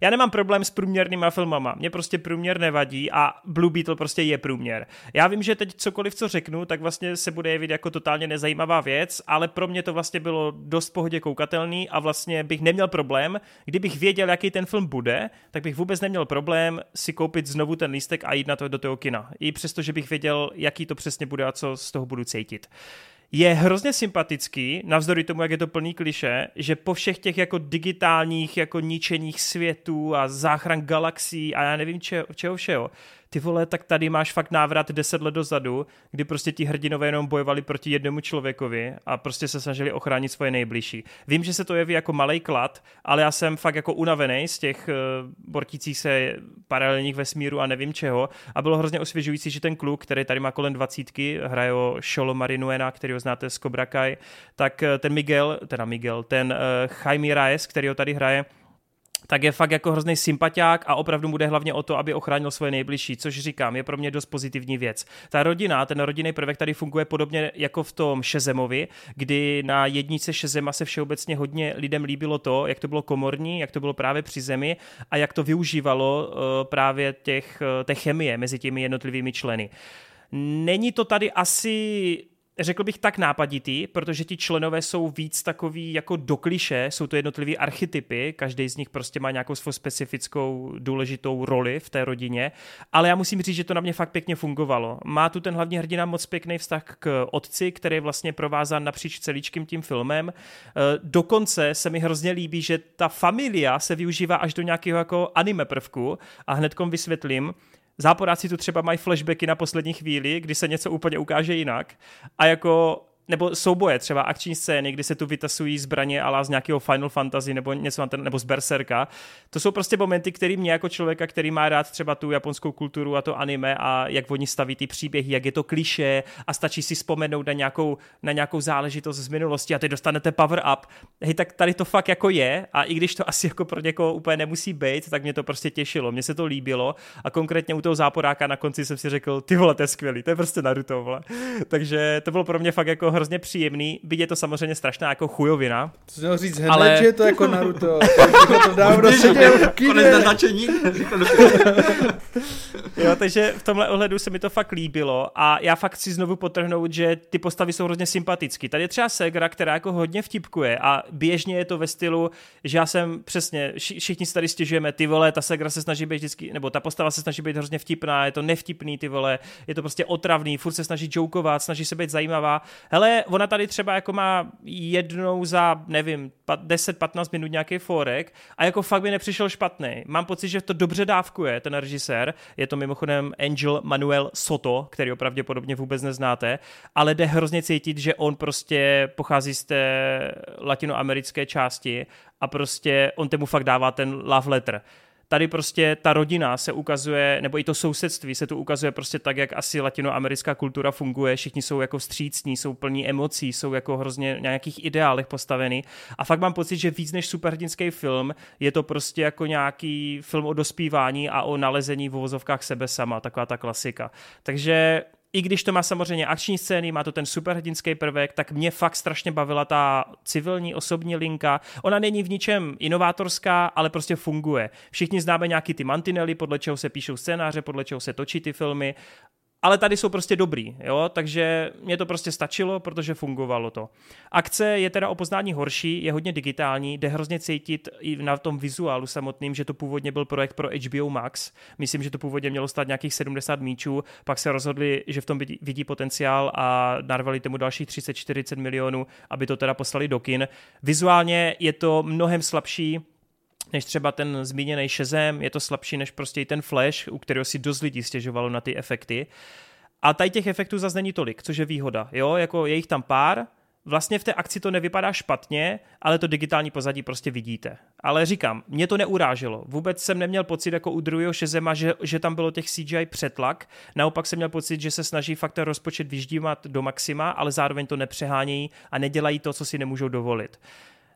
já nemám problém s průměrnýma filmama, mě prostě průměr nevadí a Blue Beetle prostě je průměr. Já vím, že teď cokoliv, co řeknu, tak vlastně se bude jevit jako totálně nezajímavá věc, ale pro mě to vlastně bylo dost pohodě koukatelný a vlastně bych neměl problém, kdybych věděl, jaký ten film bude, tak bych vůbec neměl problém si koupit znovu ten lístek a jít na to do toho kina. I přesto, že bych věděl, jaký to přesně bude a co z toho budu cítit je hrozně sympatický, navzdory tomu, jak je to plný kliše, že po všech těch jako digitálních jako ničeních světů a záchran galaxií a já nevím čeho, čeho všeho, ty vole, tak tady máš fakt návrat deset let dozadu, kdy prostě ti hrdinové jenom bojovali proti jednomu člověkovi a prostě se snažili ochránit svoje nejbližší. Vím, že se to jeví jako malý klad, ale já jsem fakt jako unavený z těch uh, bortících se paralelních vesmíru a nevím čeho a bylo hrozně osvěžující, že ten kluk, který tady má kolem dvacítky, hraje o Sholo Marinuena, který ho znáte z Cobra Kai, tak eh, ten Miguel, teda Miguel, ten uh, Jaime Reyes, který ho tady hraje, tak je fakt jako hrozný sympatiák a opravdu bude hlavně o to, aby ochránil svoje nejbližší, což říkám, je pro mě dost pozitivní věc. Ta rodina, ten rodinný prvek tady funguje podobně jako v tom Šezemovi, kdy na jednice Šezema se všeobecně hodně lidem líbilo to, jak to bylo komorní, jak to bylo právě při zemi a jak to využívalo uh, právě těch, uh, té chemie mezi těmi jednotlivými členy. Není to tady asi řekl bych tak nápaditý, protože ti členové jsou víc takový jako do kliše, jsou to jednotlivý archetypy, každý z nich prostě má nějakou svou specifickou důležitou roli v té rodině, ale já musím říct, že to na mě fakt pěkně fungovalo. Má tu ten hlavní hrdina moc pěkný vztah k otci, který je vlastně provázán napříč celíčkým tím filmem. E, dokonce se mi hrozně líbí, že ta familia se využívá až do nějakého jako anime prvku a hnedkom vysvětlím, záporáci tu třeba mají flashbacky na poslední chvíli, kdy se něco úplně ukáže jinak. A jako nebo souboje, třeba akční scény, kdy se tu vytasují zbraně ala z nějakého Final Fantasy nebo něco nebo z Berserka. To jsou prostě momenty, které mě jako člověka, který má rád třeba tu japonskou kulturu a to anime a jak oni staví ty příběhy, jak je to kliše a stačí si vzpomenout na nějakou, na nějakou záležitost z minulosti a ty dostanete power up. Hej, tak tady to fakt jako je a i když to asi jako pro někoho úplně nemusí být, tak mě to prostě těšilo, mně se to líbilo a konkrétně u toho záporáka na konci jsem si řekl, ty vole, to je skvělý, to je prostě Naruto, vole. Takže to bylo pro mě fakt jako hrozně příjemný, byť je to samozřejmě strašná jako chujovina. To měl říct hned, ale... že je to jako Naruto. to dávno seděl v jo, takže v tomhle ohledu se mi to fakt líbilo a já fakt chci znovu potrhnout, že ty postavy jsou hrozně sympatické. Tady je třeba Segra, která jako hodně vtipkuje a běžně je to ve stylu, že já jsem přesně, všichni si tady stěžujeme, ty vole, ta Segra se snaží být vždycky, nebo ta postava se snaží být hrozně vtipná, je to nevtipný, ty vole, je to prostě otravný, furt se snaží jokovat, snaží se být zajímavá. Hele, ona tady třeba jako má jednou za, nevím, 10-15 minut nějaký forek a jako fakt by nepřišel špatný. Mám pocit, že to dobře dávkuje, ten režisér. Je to mimochodem Angel Manuel Soto, který ho pravděpodobně vůbec neznáte, ale jde hrozně cítit, že on prostě pochází z té latinoamerické části a prostě on tomu fakt dává ten love letter tady prostě ta rodina se ukazuje, nebo i to sousedství se tu ukazuje prostě tak, jak asi latinoamerická kultura funguje. Všichni jsou jako vstřícní, jsou plní emocí, jsou jako hrozně nějakých ideálech postaveny. A fakt mám pocit, že víc než superhrdinský film je to prostě jako nějaký film o dospívání a o nalezení v uvozovkách sebe sama, taková ta klasika. Takže i když to má samozřejmě akční scény, má to ten superhrdinský prvek, tak mě fakt strašně bavila ta civilní osobní linka. Ona není v ničem inovátorská, ale prostě funguje. Všichni známe nějaký ty mantinely, podle čeho se píšou scénáře, podle čeho se točí ty filmy ale tady jsou prostě dobrý, jo, takže mě to prostě stačilo, protože fungovalo to. Akce je teda o poznání horší, je hodně digitální, jde hrozně cítit i na tom vizuálu samotným, že to původně byl projekt pro HBO Max, myslím, že to původně mělo stát nějakých 70 míčů, pak se rozhodli, že v tom vidí, potenciál a narvali tomu dalších 30-40 milionů, aby to teda poslali do kin. Vizuálně je to mnohem slabší, než třeba ten zmíněný Shazam, je to slabší než prostě i ten Flash, u kterého si dost lidí stěžovalo na ty efekty. A tady těch efektů zase není tolik, což je výhoda. Jo, jako je jich tam pár, vlastně v té akci to nevypadá špatně, ale to digitální pozadí prostě vidíte. Ale říkám, mě to neuráželo. Vůbec jsem neměl pocit jako u druhého Šezema, že, že tam bylo těch CGI přetlak. Naopak jsem měl pocit, že se snaží fakt ten rozpočet vyždímat do maxima, ale zároveň to nepřehánějí a nedělají to, co si nemůžou dovolit.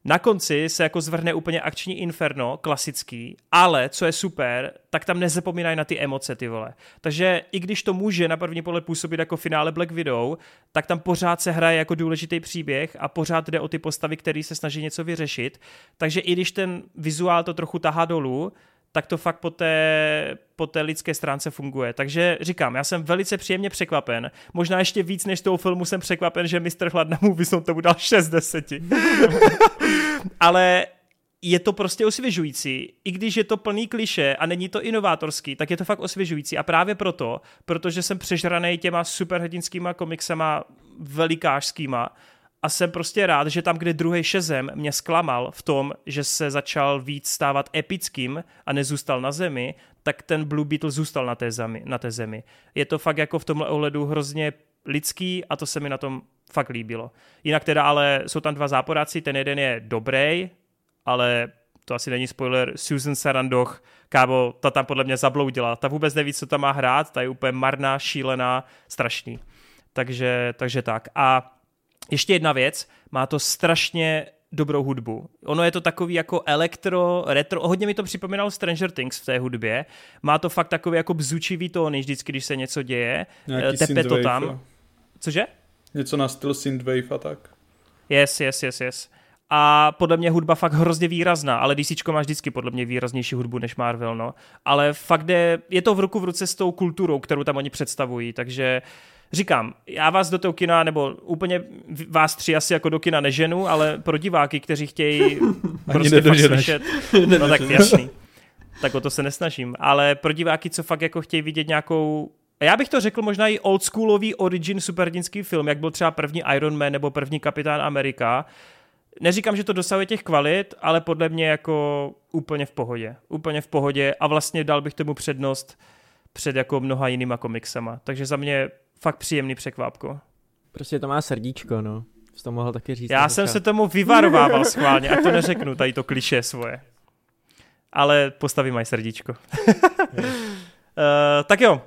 Na konci se jako zvrhne úplně akční inferno, klasický, ale co je super, tak tam nezapomínají na ty emoce, ty vole. Takže i když to může na první pohled působit jako finále Black Widow, tak tam pořád se hraje jako důležitý příběh a pořád jde o ty postavy, které se snaží něco vyřešit. Takže i když ten vizuál to trochu tahá dolů, tak to fakt po té, po té lidské stránce funguje. Takže říkám, já jsem velice příjemně překvapen. Možná ještě víc než toho filmu jsem překvapen, že Mr. Hladna Movie jsem tomu dal 6 deseti. Ale je to prostě osvěžující. I když je to plný kliše a není to inovátorský, tak je to fakt osvěžující. A právě proto, protože jsem přežraný těma superhrdinskýma komiksama velikářskýma, a jsem prostě rád, že tam, kde druhý šezem mě zklamal v tom, že se začal víc stávat epickým a nezůstal na zemi, tak ten Blue Beetle zůstal na té, zemi, na té zemi. Je to fakt jako v tomhle ohledu hrozně lidský a to se mi na tom fakt líbilo. Jinak teda ale jsou tam dva záporáci, ten jeden je dobrý, ale to asi není spoiler, Susan Sarandoch, kábo, ta tam podle mě zabloudila, ta vůbec neví, co tam má hrát, ta je úplně marná, šílená, strašný. Takže, takže tak. A ještě jedna věc, má to strašně dobrou hudbu. Ono je to takový jako elektro, retro, hodně mi to připomínalo Stranger Things v té hudbě. Má to fakt takový jako bzučivý tón, vždycky, když se něco děje. Nějaký Tepe to tam. Jo. Cože? Něco na styl synthwave a tak. Yes, yes, yes, yes. A podle mě hudba fakt hrozně výrazná, ale DC má vždycky podle mě výraznější hudbu než Marvel, no. Ale fakt je, je to v ruku v ruce s tou kulturou, kterou tam oni představují, takže uh, říkám, já vás do toho kina, nebo úplně vás tři asi jako do kina neženu, ale pro diváky, kteří chtějí prostě fakt slyšet, no tak jasný. Tak o to se nesnažím. Ale pro diváky, co fakt jako chtějí vidět nějakou já bych to řekl možná i oldschoolový origin superhrdinský film, jak byl třeba první Iron Man nebo první Kapitán Amerika. Neříkám, že to dosahuje těch kvalit, ale podle mě jako úplně v pohodě. Úplně v pohodě a vlastně dal bych tomu přednost před jako mnoha jinýma komiksama. Takže za mě fakt příjemný překvapko. Prostě to má srdíčko, no. Jsi to mohl taky říct. Já jsem se tomu vyvarovával schválně, a to neřeknu, tady to kliše svoje. Ale postavy mají srdíčko. uh, tak jo,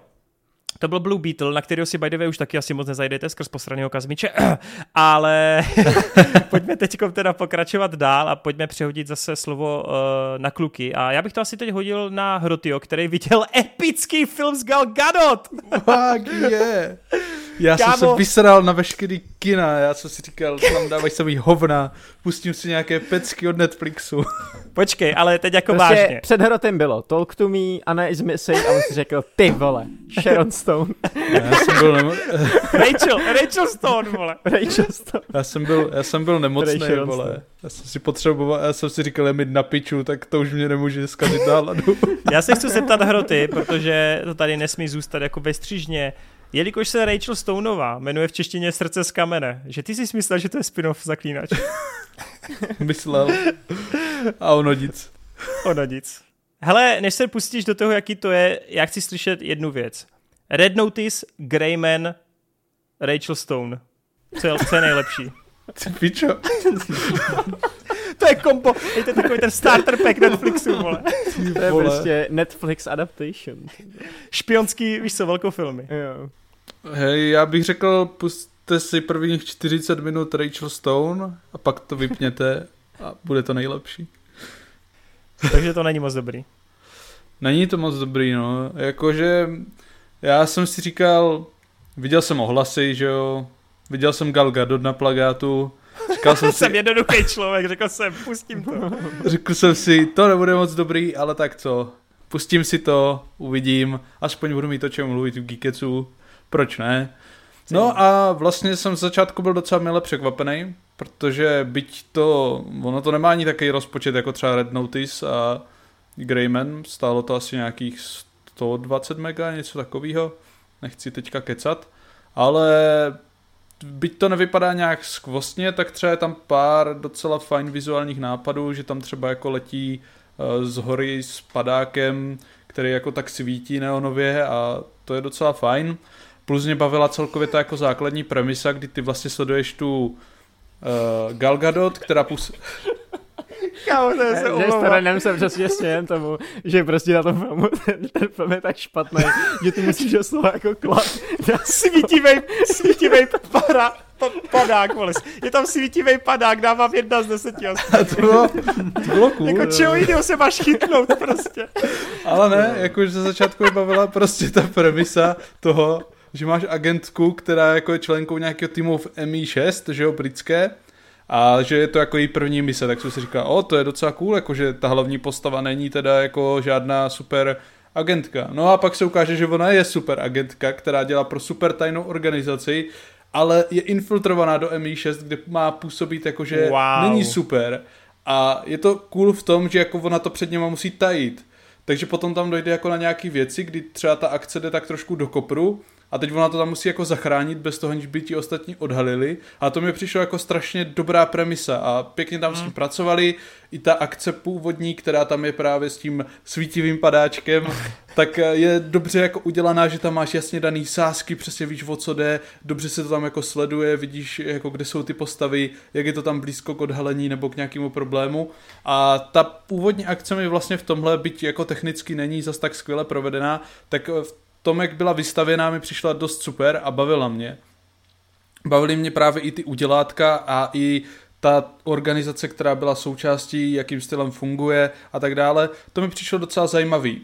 to byl Blue Beetle, na kterého si by the way už taky asi moc nezajdete skrz posraného kazmiče, ale pojďme teď teda pokračovat dál a pojďme přehodit zase slovo uh, na kluky. A já bych to asi teď hodil na Hrotio, který viděl epický film s Gal Gadot. Fuck yeah. Já Kámo. jsem se vysral na veškerý kina, já jsem si říkal, tam dávají samý hovna, pustím si nějaké pecky od Netflixu. Počkej, ale teď jako prostě vážně. před hrotem bylo Talk to me, Anna is missing a on si řekl, ty vole, Sharon Stone. Já jsem byl nemo... Rachel, Rachel Stone, vole. Rachel Stone. Já jsem byl, já jsem byl nemocný, Rachel vole. Stone. Já jsem si potřeboval, já jsem si říkal, mít na piču, tak to už mě nemůže zkazit náladu. já se chci zeptat hroty, protože to tady nesmí zůstat jako ve střížně. Jelikož se Rachel Stoneová jmenuje v češtině Srdce z kamene, že ty jsi myslel, že to je spin-off zaklínač. Myslel. A ono nic. Ono nic. Hele, než se pustíš do toho, jaký to je, já chci slyšet jednu věc. Red Notice, Greyman, Rachel Stone. Co je, co je nejlepší? Ty pičo. to je kombo, je to takový ten starter pack Netflixu, vole. To je prostě Netflix adaptation. Špionský, víš co, velkou filmy. Jo. Hej, já bych řekl, puste si prvních 40 minut Rachel Stone a pak to vypněte a bude to nejlepší. Takže to není moc dobrý. Není to moc dobrý, no. Jakože já jsem si říkal, viděl jsem ohlasy, že jo, viděl jsem Gal Gadot na plagátu, Říkal jsem si... jsem jednoduchý člověk, řekl jsem, pustím to. Řekl jsem si, to nebude moc dobrý, ale tak co, pustím si to, uvidím, aspoň budu mít o čem mluvit v Geeketsu, proč ne? No a vlastně jsem z začátku byl docela milé překvapený, protože byť to, ono to nemá ani takový rozpočet jako třeba Red Notice a Greyman, stálo to asi nějakých 120 mega, něco takového, nechci teďka kecat, ale byť to nevypadá nějak skvostně, tak třeba je tam pár docela fajn vizuálních nápadů, že tam třeba jako letí uh, z hory s padákem, který jako tak svítí neonově a to je docela fajn. Plus mě bavila celkově ta jako základní premisa, kdy ty vlastně sleduješ tu uh, Gal Gadot, která pus... Kámo, to je se umlouvám. se přesně smějem tomu, že prostě na tom filmu ten, ten film je tak špatný, že ty musíš do slova jako klad. Svítivej, svítivej para, padák, vole. Je tam svítivý padák, dávám jedna z deseti. A to bylo, to bylo cool. Jako čeho jiného se máš chytnout prostě. Ale ne, jakože ze začátku bavila prostě ta premisa toho, že máš agentku, která jako je členkou nějakého týmu v MI6, že jo, britské, a že je to jako její první mise, tak jsem si říkal, o, to je docela cool, jakože ta hlavní postava není teda jako žádná super agentka. No a pak se ukáže, že ona je super agentka, která dělá pro super tajnou organizaci, ale je infiltrovaná do MI6, kde má působit jako, že wow. není super. A je to cool v tom, že jako ona to před něma musí tajit. Takže potom tam dojde jako na nějaký věci, kdy třeba ta akce jde tak trošku do kopru a teď ona to tam musí jako zachránit bez toho, aniž by ti ostatní odhalili. A to mi přišlo jako strašně dobrá premisa a pěkně tam hmm. s tím pracovali. I ta akce původní, která tam je právě s tím svítivým padáčkem, tak je dobře jako udělaná, že tam máš jasně daný sásky, přesně víš, o co jde, dobře se to tam jako sleduje, vidíš, jako kde jsou ty postavy, jak je to tam blízko k odhalení nebo k nějakému problému. A ta původní akce mi vlastně v tomhle, byť jako technicky není zas tak skvěle provedená, tak v tom, jak byla vystavěná, mi přišla dost super a bavila mě. Bavily mě právě i ty udělátka a i ta organizace, která byla součástí, jakým stylem funguje a tak dále, to mi přišlo docela zajímavý.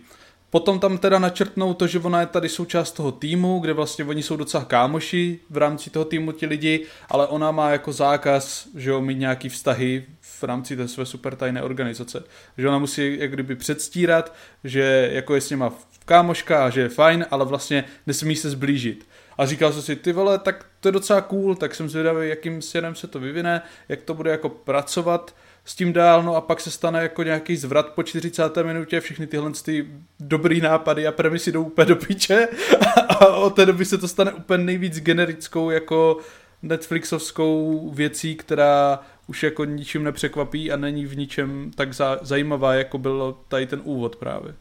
Potom tam teda načrtnou to, že ona je tady součást toho týmu, kde vlastně oni jsou docela kámoši v rámci toho týmu ti lidi, ale ona má jako zákaz, že jo, mít nějaký vztahy v rámci té své super tajné organizace. Že ona musí jak kdyby předstírat, že jako je s něma kámoška a že je fajn, ale vlastně nesmí se zblížit. A říkal jsem si, ty vole, tak to je docela cool, tak jsem zvědavý, jakým směrem se to vyvine, jak to bude jako pracovat s tím dál, no a pak se stane jako nějaký zvrat po 40. minutě, všechny tyhle ty dobrý nápady a premisy jdou úplně do píče a od té doby se to stane úplně nejvíc generickou jako Netflixovskou věcí, která už jako ničím nepřekvapí a není v ničem tak zajímavá, jako byl tady ten úvod právě.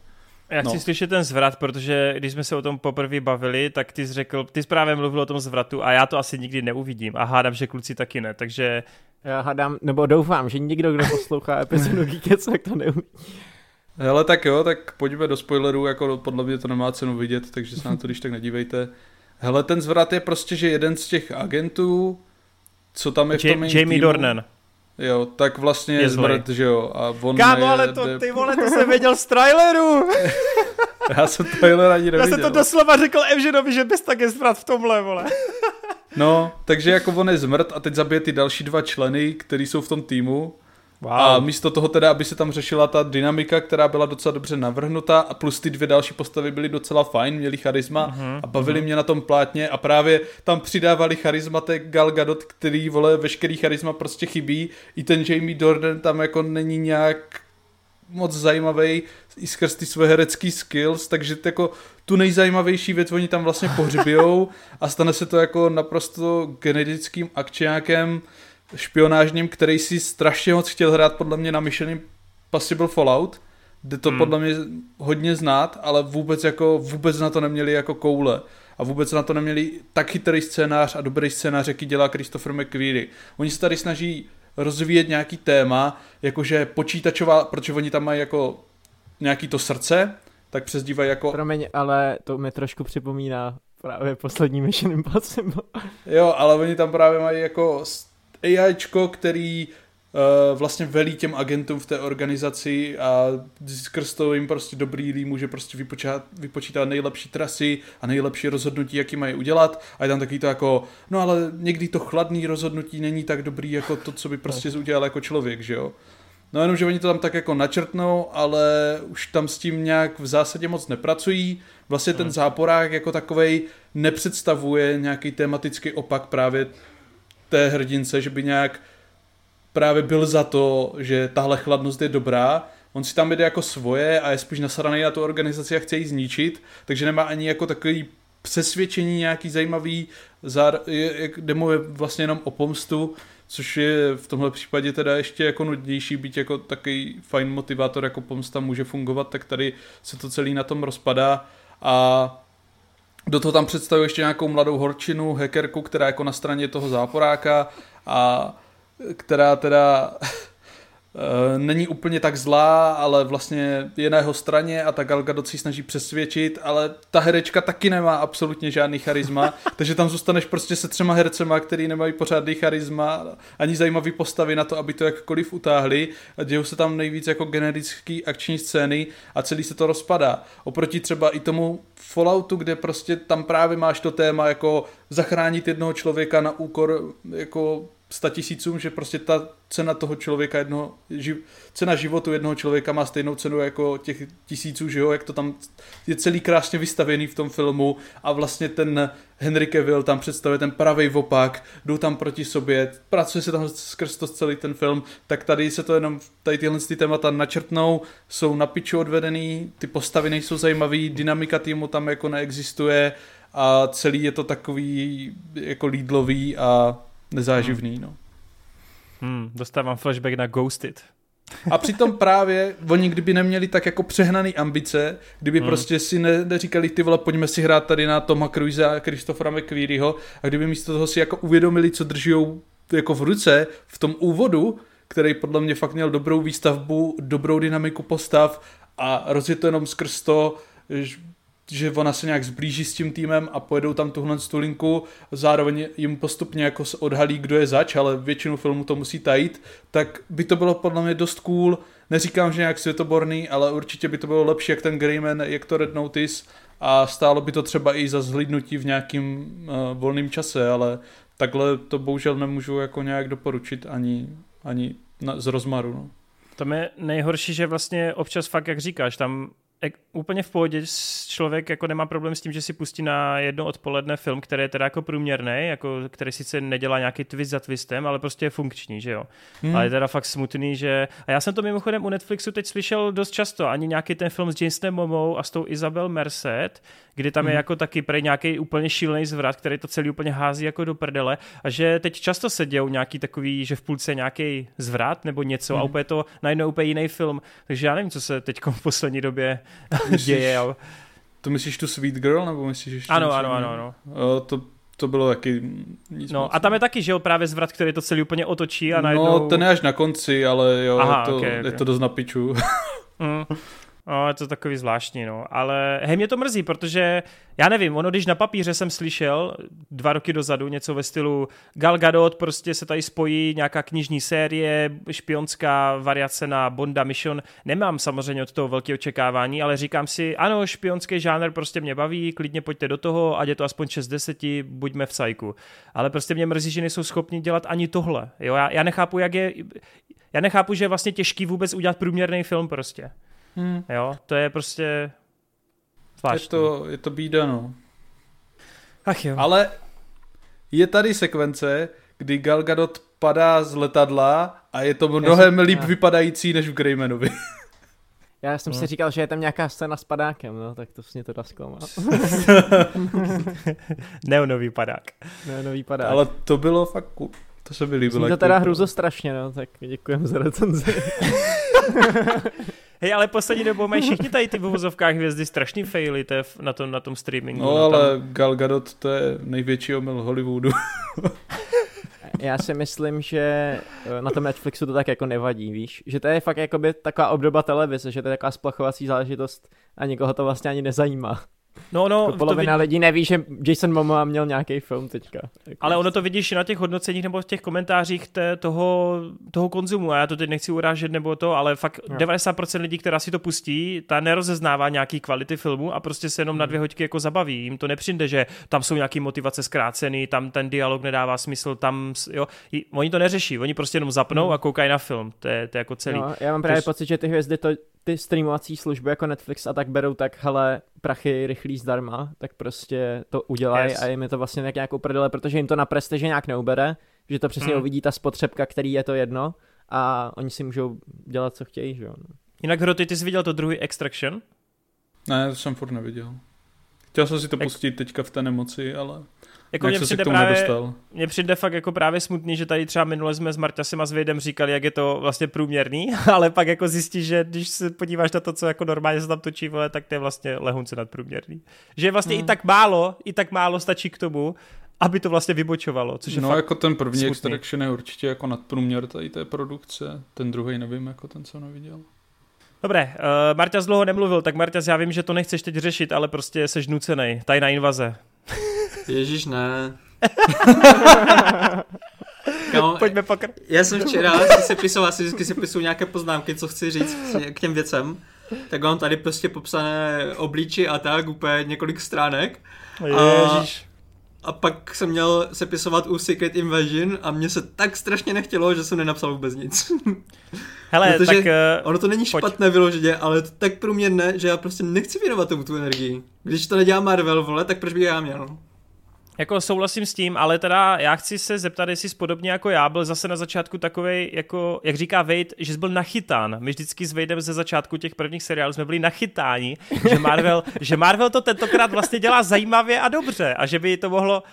Já chci no. slyšet ten zvrat, protože když jsme se o tom poprvé bavili, tak ty jsi řekl, ty jsi právě mluvil o tom zvratu a já to asi nikdy neuvidím a hádám, že kluci taky ne, takže... Já hádám, nebo doufám, že nikdo, kdo poslouchá epizodu Geekec, tak to neuvidí. Hele, tak jo, tak pojďme do spoilerů, jako podle mě to nemá cenu vidět, takže se na to když tak nedívejte. Hele, ten zvrat je prostě, že jeden z těch agentů, co tam je v tom Jamie týmu, Dornan. Jo, tak vlastně je, zmrt, že jo. A on Kámo, ale to, ty vole, to jsem věděl z traileru. Já jsem trailer ani neviděl. Já jsem to doslova řekl Evženovi, že bys tak je zvrat v tomhle, vole. No, takže jako on je zmrt a teď zabije ty další dva členy, kteří jsou v tom týmu Wow. A místo toho teda, aby se tam řešila ta dynamika, která byla docela dobře navrhnuta a plus ty dvě další postavy byly docela fajn, měli charisma uh-huh, a bavili uh-huh. mě na tom plátně a právě tam přidávali charismatek Gal Gadot, který, vole, veškerý charisma prostě chybí. I ten Jamie Dornan tam jako není nějak moc zajímavý i skrz ty svoje herecký skills, takže jako tu nejzajímavější věc oni tam vlastně pohřbijou a stane se to jako naprosto genetickým akčňákem, špionážním, který si strašně moc chtěl hrát podle mě na Mission Impossible Fallout, kde to hmm. podle mě hodně znát, ale vůbec jako vůbec na to neměli jako koule a vůbec na to neměli tak chytrý scénář a dobrý scénář, jaký dělá Christopher McQuarrie. Oni se tady snaží rozvíjet nějaký téma, jakože počítačová, protože oni tam mají jako nějaký to srdce, tak přezdívají jako... Promiň, ale to mi trošku připomíná právě poslední Mission Impossible. jo, ale oni tam právě mají jako AIčko, který uh, vlastně velí těm agentům v té organizaci a skrz to jim prostě dobrý může prostě vypočítat, vypočítat nejlepší trasy a nejlepší rozhodnutí, jaký mají udělat a je tam taky to jako, no ale někdy to chladný rozhodnutí není tak dobrý jako to, co by prostě udělal jako člověk, že jo. No jenom, že oni to tam tak jako načrtnou, ale už tam s tím nějak v zásadě moc nepracují. Vlastně ten hmm. záporák jako takovej nepředstavuje nějaký tematický opak právě té hrdince, že by nějak právě byl za to, že tahle chladnost je dobrá. On si tam jde jako svoje a je spíš nasraný na tu organizaci a chce ji zničit, takže nemá ani jako takový přesvědčení nějaký zajímavý, zár, demo je vlastně jenom o pomstu, což je v tomhle případě teda ještě jako nudnější, být jako takový fajn motivátor jako pomsta může fungovat, tak tady se to celý na tom rozpadá a do toho tam představuje ještě nějakou mladou horčinu, hackerku, která jako na straně toho záporáka a která teda není úplně tak zlá, ale vlastně je na jeho straně a ta Gal Gadot si snaží přesvědčit, ale ta herečka taky nemá absolutně žádný charisma, takže tam zůstaneš prostě se třema hercema, který nemají pořádný charisma, ani zajímavý postavy na to, aby to jakkoliv utáhli a dějou se tam nejvíc jako generický akční scény a celý se to rozpadá. Oproti třeba i tomu Falloutu, kde prostě tam právě máš to téma jako zachránit jednoho člověka na úkor jako tisícům, že prostě ta cena toho člověka, jednoho, ži, cena životu jednoho člověka má stejnou cenu jako těch tisíců, že jo, jak to tam je celý krásně vystavený v tom filmu a vlastně ten Henry Cavill tam představuje ten pravý opak, jdou tam proti sobě, pracuje se tam skrz to celý ten film, tak tady se to jenom, tady tyhle ty témata načrtnou, jsou na piču odvedený, ty postavy nejsou zajímavý, dynamika týmu tam jako neexistuje a celý je to takový jako lídlový a nezáživný, hmm. no. Hmm, dostávám flashback na Ghosted. A přitom právě oni kdyby neměli tak jako přehnaný ambice, kdyby hmm. prostě si ne, neříkali ty vole, pojďme si hrát tady na Toma Cruise a Christophera McQuarrieho a kdyby místo toho si jako uvědomili, co drží jako v ruce v tom úvodu, který podle mě fakt měl dobrou výstavbu, dobrou dynamiku postav a rozjet to jenom skrz to, že ona se nějak zblíží s tím týmem a pojedou tam tuhle tu linku, zároveň jim postupně jako odhalí, kdo je zač, ale většinu filmu to musí tajit, tak by to bylo podle mě dost cool. Neříkám, že nějak světoborný, ale určitě by to bylo lepší jak ten Greyman, jak to Red Notice a stálo by to třeba i za zhlídnutí v nějakým uh, volném čase, ale takhle to bohužel nemůžu jako nějak doporučit ani, ani na, z rozmaru. No. To je nejhorší, že vlastně občas fakt, jak říkáš, tam úplně v pohodě člověk jako nemá problém s tím, že si pustí na jedno odpoledne film, který je teda jako průměrný, jako, který sice nedělá nějaký twist za twistem, ale prostě je funkční, že jo. Hmm. Ale je teda fakt smutný, že... A já jsem to mimochodem u Netflixu teď slyšel dost často, ani nějaký ten film s Jasonem Momou a s tou Isabel Merced, kdy tam hmm. je jako taky prej nějaký úplně šílený zvrat, který to celý úplně hází jako do prdele a že teď často se dějou nějaký takový, že v půlce nějaký zvrat nebo něco hmm. a úplně to najednou úplně jiný film, takže já nevím, co se teď v poslední době myslíš, děje. To myslíš tu Sweet Girl, nebo myslíš ještě Ano, ano, ano, ano. to, to bylo taky nic No moc. a tam je taky, že jo, právě zvrat, který to celý úplně otočí a najednou... No, ten je až na konci, ale jo, Aha, je, to, okay, okay. je to dost na piču. mm. No, je to takový zvláštní, no. Ale hej, mě to mrzí, protože já nevím, ono když na papíře jsem slyšel dva roky dozadu něco ve stylu Gal Gadot prostě se tady spojí nějaká knižní série, špionská variace na Bonda Mission. Nemám samozřejmě od toho velké očekávání, ale říkám si, ano, špionský žánr prostě mě baví, klidně pojďte do toho, ať je to aspoň 6 10, buďme v sajku. Ale prostě mě mrzí, že nejsou schopni dělat ani tohle. Jo, já, já nechápu, jak je, já nechápu, že je vlastně těžký vůbec udělat průměrný film prostě. Hmm. Jo, to je prostě zvláštní. Je to, je to bída, no. Ach jo. Ale je tady sekvence, kdy Gal Gadot padá z letadla a je to mnohem jsem, líp já. vypadající než v Greymanovi. Já jsem no. si říkal, že je tam nějaká scéna s padákem, no, tak to mě to dá zkoumat. Neonový padák. Neonový padák. Ale to bylo fakt to se mi líbilo. to teda hruzo strašně, no, tak děkujeme za recenzi. Hej, ale poslední dobou mají všichni tady ty v uvozovkách hvězdy strašný faily to je na, tom, na tom streamingu. No, no ale tam... Gal Gadot to je největší omyl Hollywoodu. Já si myslím, že eh, na tom Netflixu to tak jako nevadí, víš? Že to je fakt jakoby taková obdoba televize, že to je taková splachovací záležitost a nikoho to vlastně ani nezajímá. No, no, jako polovina vid... lidí neví, že Jason Momoa měl nějaký film teďka. Jako Ale ono to vidíš na těch hodnoceních nebo v těch komentářích te, toho, toho konzumu. A já to teď nechci urážet nebo to, ale fakt no. 90% lidí, která si to pustí, ta nerozeznává nějaký kvality filmu a prostě se jenom hmm. na dvě hoďky jako zabaví. Jim to nepřijde, že tam jsou nějaký motivace zkrácený, tam ten dialog nedává smysl, tam, jo. Oni to neřeší, oni prostě jenom zapnou hmm. a koukají na film. To je, to je jako celý. No, já mám právě to... pocit, že ty hvězdy to ty streamovací služby jako Netflix a tak berou tak, hele, prachy rychlý zdarma, tak prostě to udělají yes. a jim je to vlastně tak nějak uprdele, protože jim to na prestiže nějak neubere, že to přesně mm. uvidí ta spotřebka, který je to jedno a oni si můžou dělat, co chtějí, že jo. No. Jinak Hroty, ty jsi viděl to druhý Extraction? Ne, to jsem furt neviděl. Chtěl jsem si to pustit teďka v té nemoci, ale... Jako mě přijde, právě, mně přijde fakt jako právě smutný, že tady třeba minule jsme s Marťasem a s Vejdem říkali, jak je to vlastně průměrný, ale pak jako zjistíš, že když se podíváš na to, co jako normálně se tam točí, vole, tak to je vlastně lehunce nadprůměrný. Že vlastně hmm. i tak málo, i tak málo stačí k tomu, aby to vlastně vybočovalo. Což je no fakt jako ten první smutný. Extraction je určitě jako nadprůměr tady té produkce, ten druhý nevím, jako ten, co neviděl. Dobré, uh, Marťas dlouho nemluvil, tak Marťas, já vím, že to nechceš teď řešit, ale prostě jsi nucený. Tajná invaze. Ježíš, ne. Kámo, Pojďme pokr... Já jsem včera si sepisoval, asi vždycky si pisuju nějaké poznámky, co chci říct k těm věcem. Tak mám tady prostě popsané obliči a tak, úplně několik stránek. Ježíš. A, a pak jsem měl sepisovat u Secret Invasion a mně se tak strašně nechtělo, že jsem nenapsal vůbec nic. Hele, Protože tak... Uh, ono to není pojď. špatné vyloženě, ale je to tak průměrné, že já prostě nechci věnovat tomu tu energii. Když to nedělá Marvel, vole, tak proč bych já měl? Jako souhlasím s tím, ale teda já chci se zeptat, jestli jsi podobně jako já byl zase na začátku takový, jako, jak říká Wade, že jsi byl nachytán. My vždycky s Wadem ze začátku těch prvních seriálů jsme byli nachytáni, že Marvel, že Marvel to tentokrát vlastně dělá zajímavě a dobře a že by to mohlo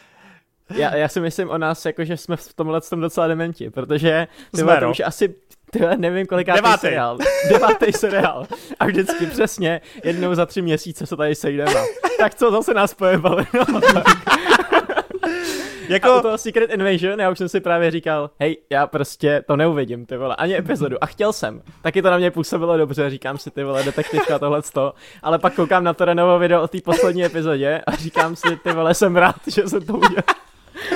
já, já si myslím o nás, jako, že jsme v tomhle tom docela dementi, protože ty jsme, to no. už asi Tyhle, nevím koliká Devátý. seriál. Devátý seriál. A vždycky přesně jednou za tři měsíce se tady sejdeme. tak co, zase nás pojebali. No, jako... A u toho Secret Invasion, já už jsem si právě říkal, hej, já prostě to neuvidím, ty vole, ani epizodu. A chtěl jsem. Taky to na mě působilo dobře, říkám si, ty vole, detektivka tohle to. Ale pak koukám na to Renovo video o té poslední epizodě a říkám si, ty vole, jsem rád, že jsem to udělal.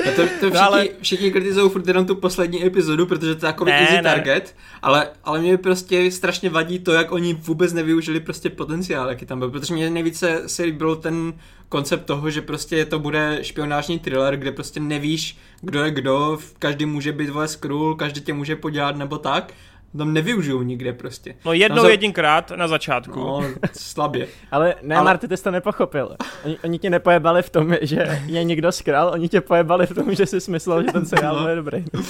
A to, to všichni, no, ale... všichni kritizují furt jenom tu poslední epizodu, protože to je jako easy ne. target, ale, ale mě prostě strašně vadí to, jak oni vůbec nevyužili prostě potenciál, jaký tam byl, protože mě nejvíce se líbil ten koncept toho, že prostě to bude špionážní thriller, kde prostě nevíš, kdo je kdo, každý může být vole skrůl, každý tě může podělat nebo tak tam nevyužijou nikde prostě. No jednou za... jedinkrát na začátku. No, slabě. Ale ne, Ale... Marty, ty jsi to nepochopil. Oni, oni tě nepojebali v tom, že je někdo skral, oni tě pojebali v tom, že jsi smyslel, že ten seriál no. je dobrý. No.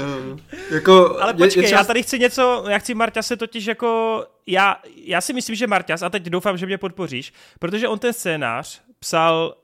jako, Ale počkej, je, je třeba... já tady chci něco, já chci Marta se totiž jako, já, já si myslím, že Marťas, a teď doufám, že mě podpoříš, protože on ten scénář psal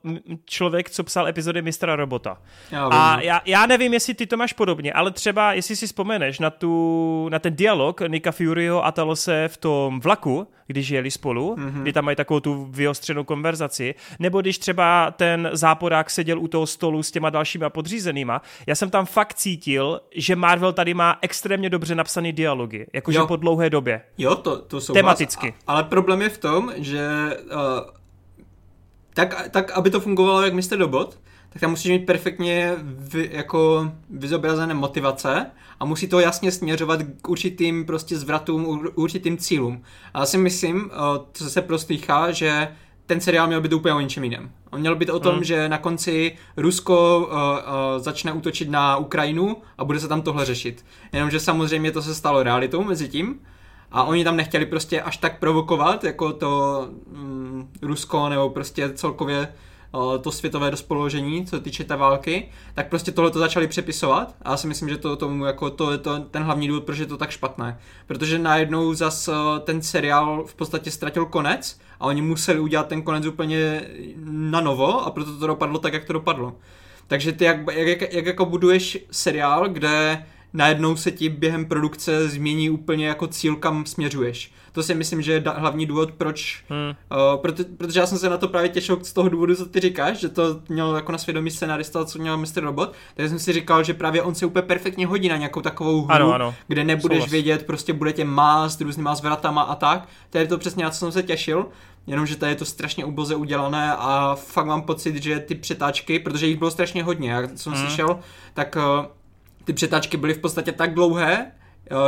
člověk, co psal epizody Mistra Robota. Já a já, já nevím, jestli ty to máš podobně, ale třeba, jestli si vzpomeneš na, tu, na ten dialog Nika Furio a Talose v tom vlaku, když jeli spolu, mm-hmm. kdy tam mají takovou tu vyostřenou konverzaci, nebo když třeba ten záporák seděl u toho stolu s těma dalšíma podřízenýma, já jsem tam fakt cítil, že Marvel tady má extrémně dobře napsaný dialogy, jakože po dlouhé době. Jo, to, to jsou Tematicky. A, ale problém je v tom, že uh, tak, tak, aby to fungovalo jak Mr. Dobot, tak tam musíš mít perfektně vy, jako vyzobrazené motivace a musí to jasně směřovat k určitým prostě zvratům, určitým cílům. A já si myslím, co se prostýchá, že ten seriál měl být úplně o něčem jiném. On měl být o tom, hmm. že na konci Rusko uh, uh, začne útočit na Ukrajinu a bude se tam tohle řešit. Jenomže samozřejmě to se stalo realitou mezi tím a oni tam nechtěli prostě až tak provokovat, jako to mm, Rusko nebo prostě celkově to světové rozpoložení, co týče té války, tak prostě tohle to začali přepisovat a já si myslím, že to, tomu jako to je to, ten hlavní důvod, proč je to tak špatné. Protože najednou zas ten seriál v podstatě ztratil konec a oni museli udělat ten konec úplně na novo a proto to dopadlo tak, jak to dopadlo. Takže ty jak, jak, jak, jak jako buduješ seriál, kde najednou se ti během produkce změní úplně jako cíl, kam směřuješ. To si myslím, že je da- hlavní důvod, proč, hmm. uh, proto, protože já jsem se na to právě těšil z toho důvodu, co ty říkáš, že to měl jako na svědomí scenarista, co měl Mr. Robot, takže jsem si říkal, že právě on se úplně perfektně hodí na nějakou takovou hru, ano, ano. kde nebudeš Souhlas. vědět, prostě bude tě mást různýma zvratama a tak. To je to přesně na co jsem se těšil. Jenomže tady je to strašně uboze udělané a fakt mám pocit, že ty přetáčky, protože jich bylo strašně hodně, jak jsem hmm. slyšel, tak uh, ty přetáčky byly v podstatě tak dlouhé,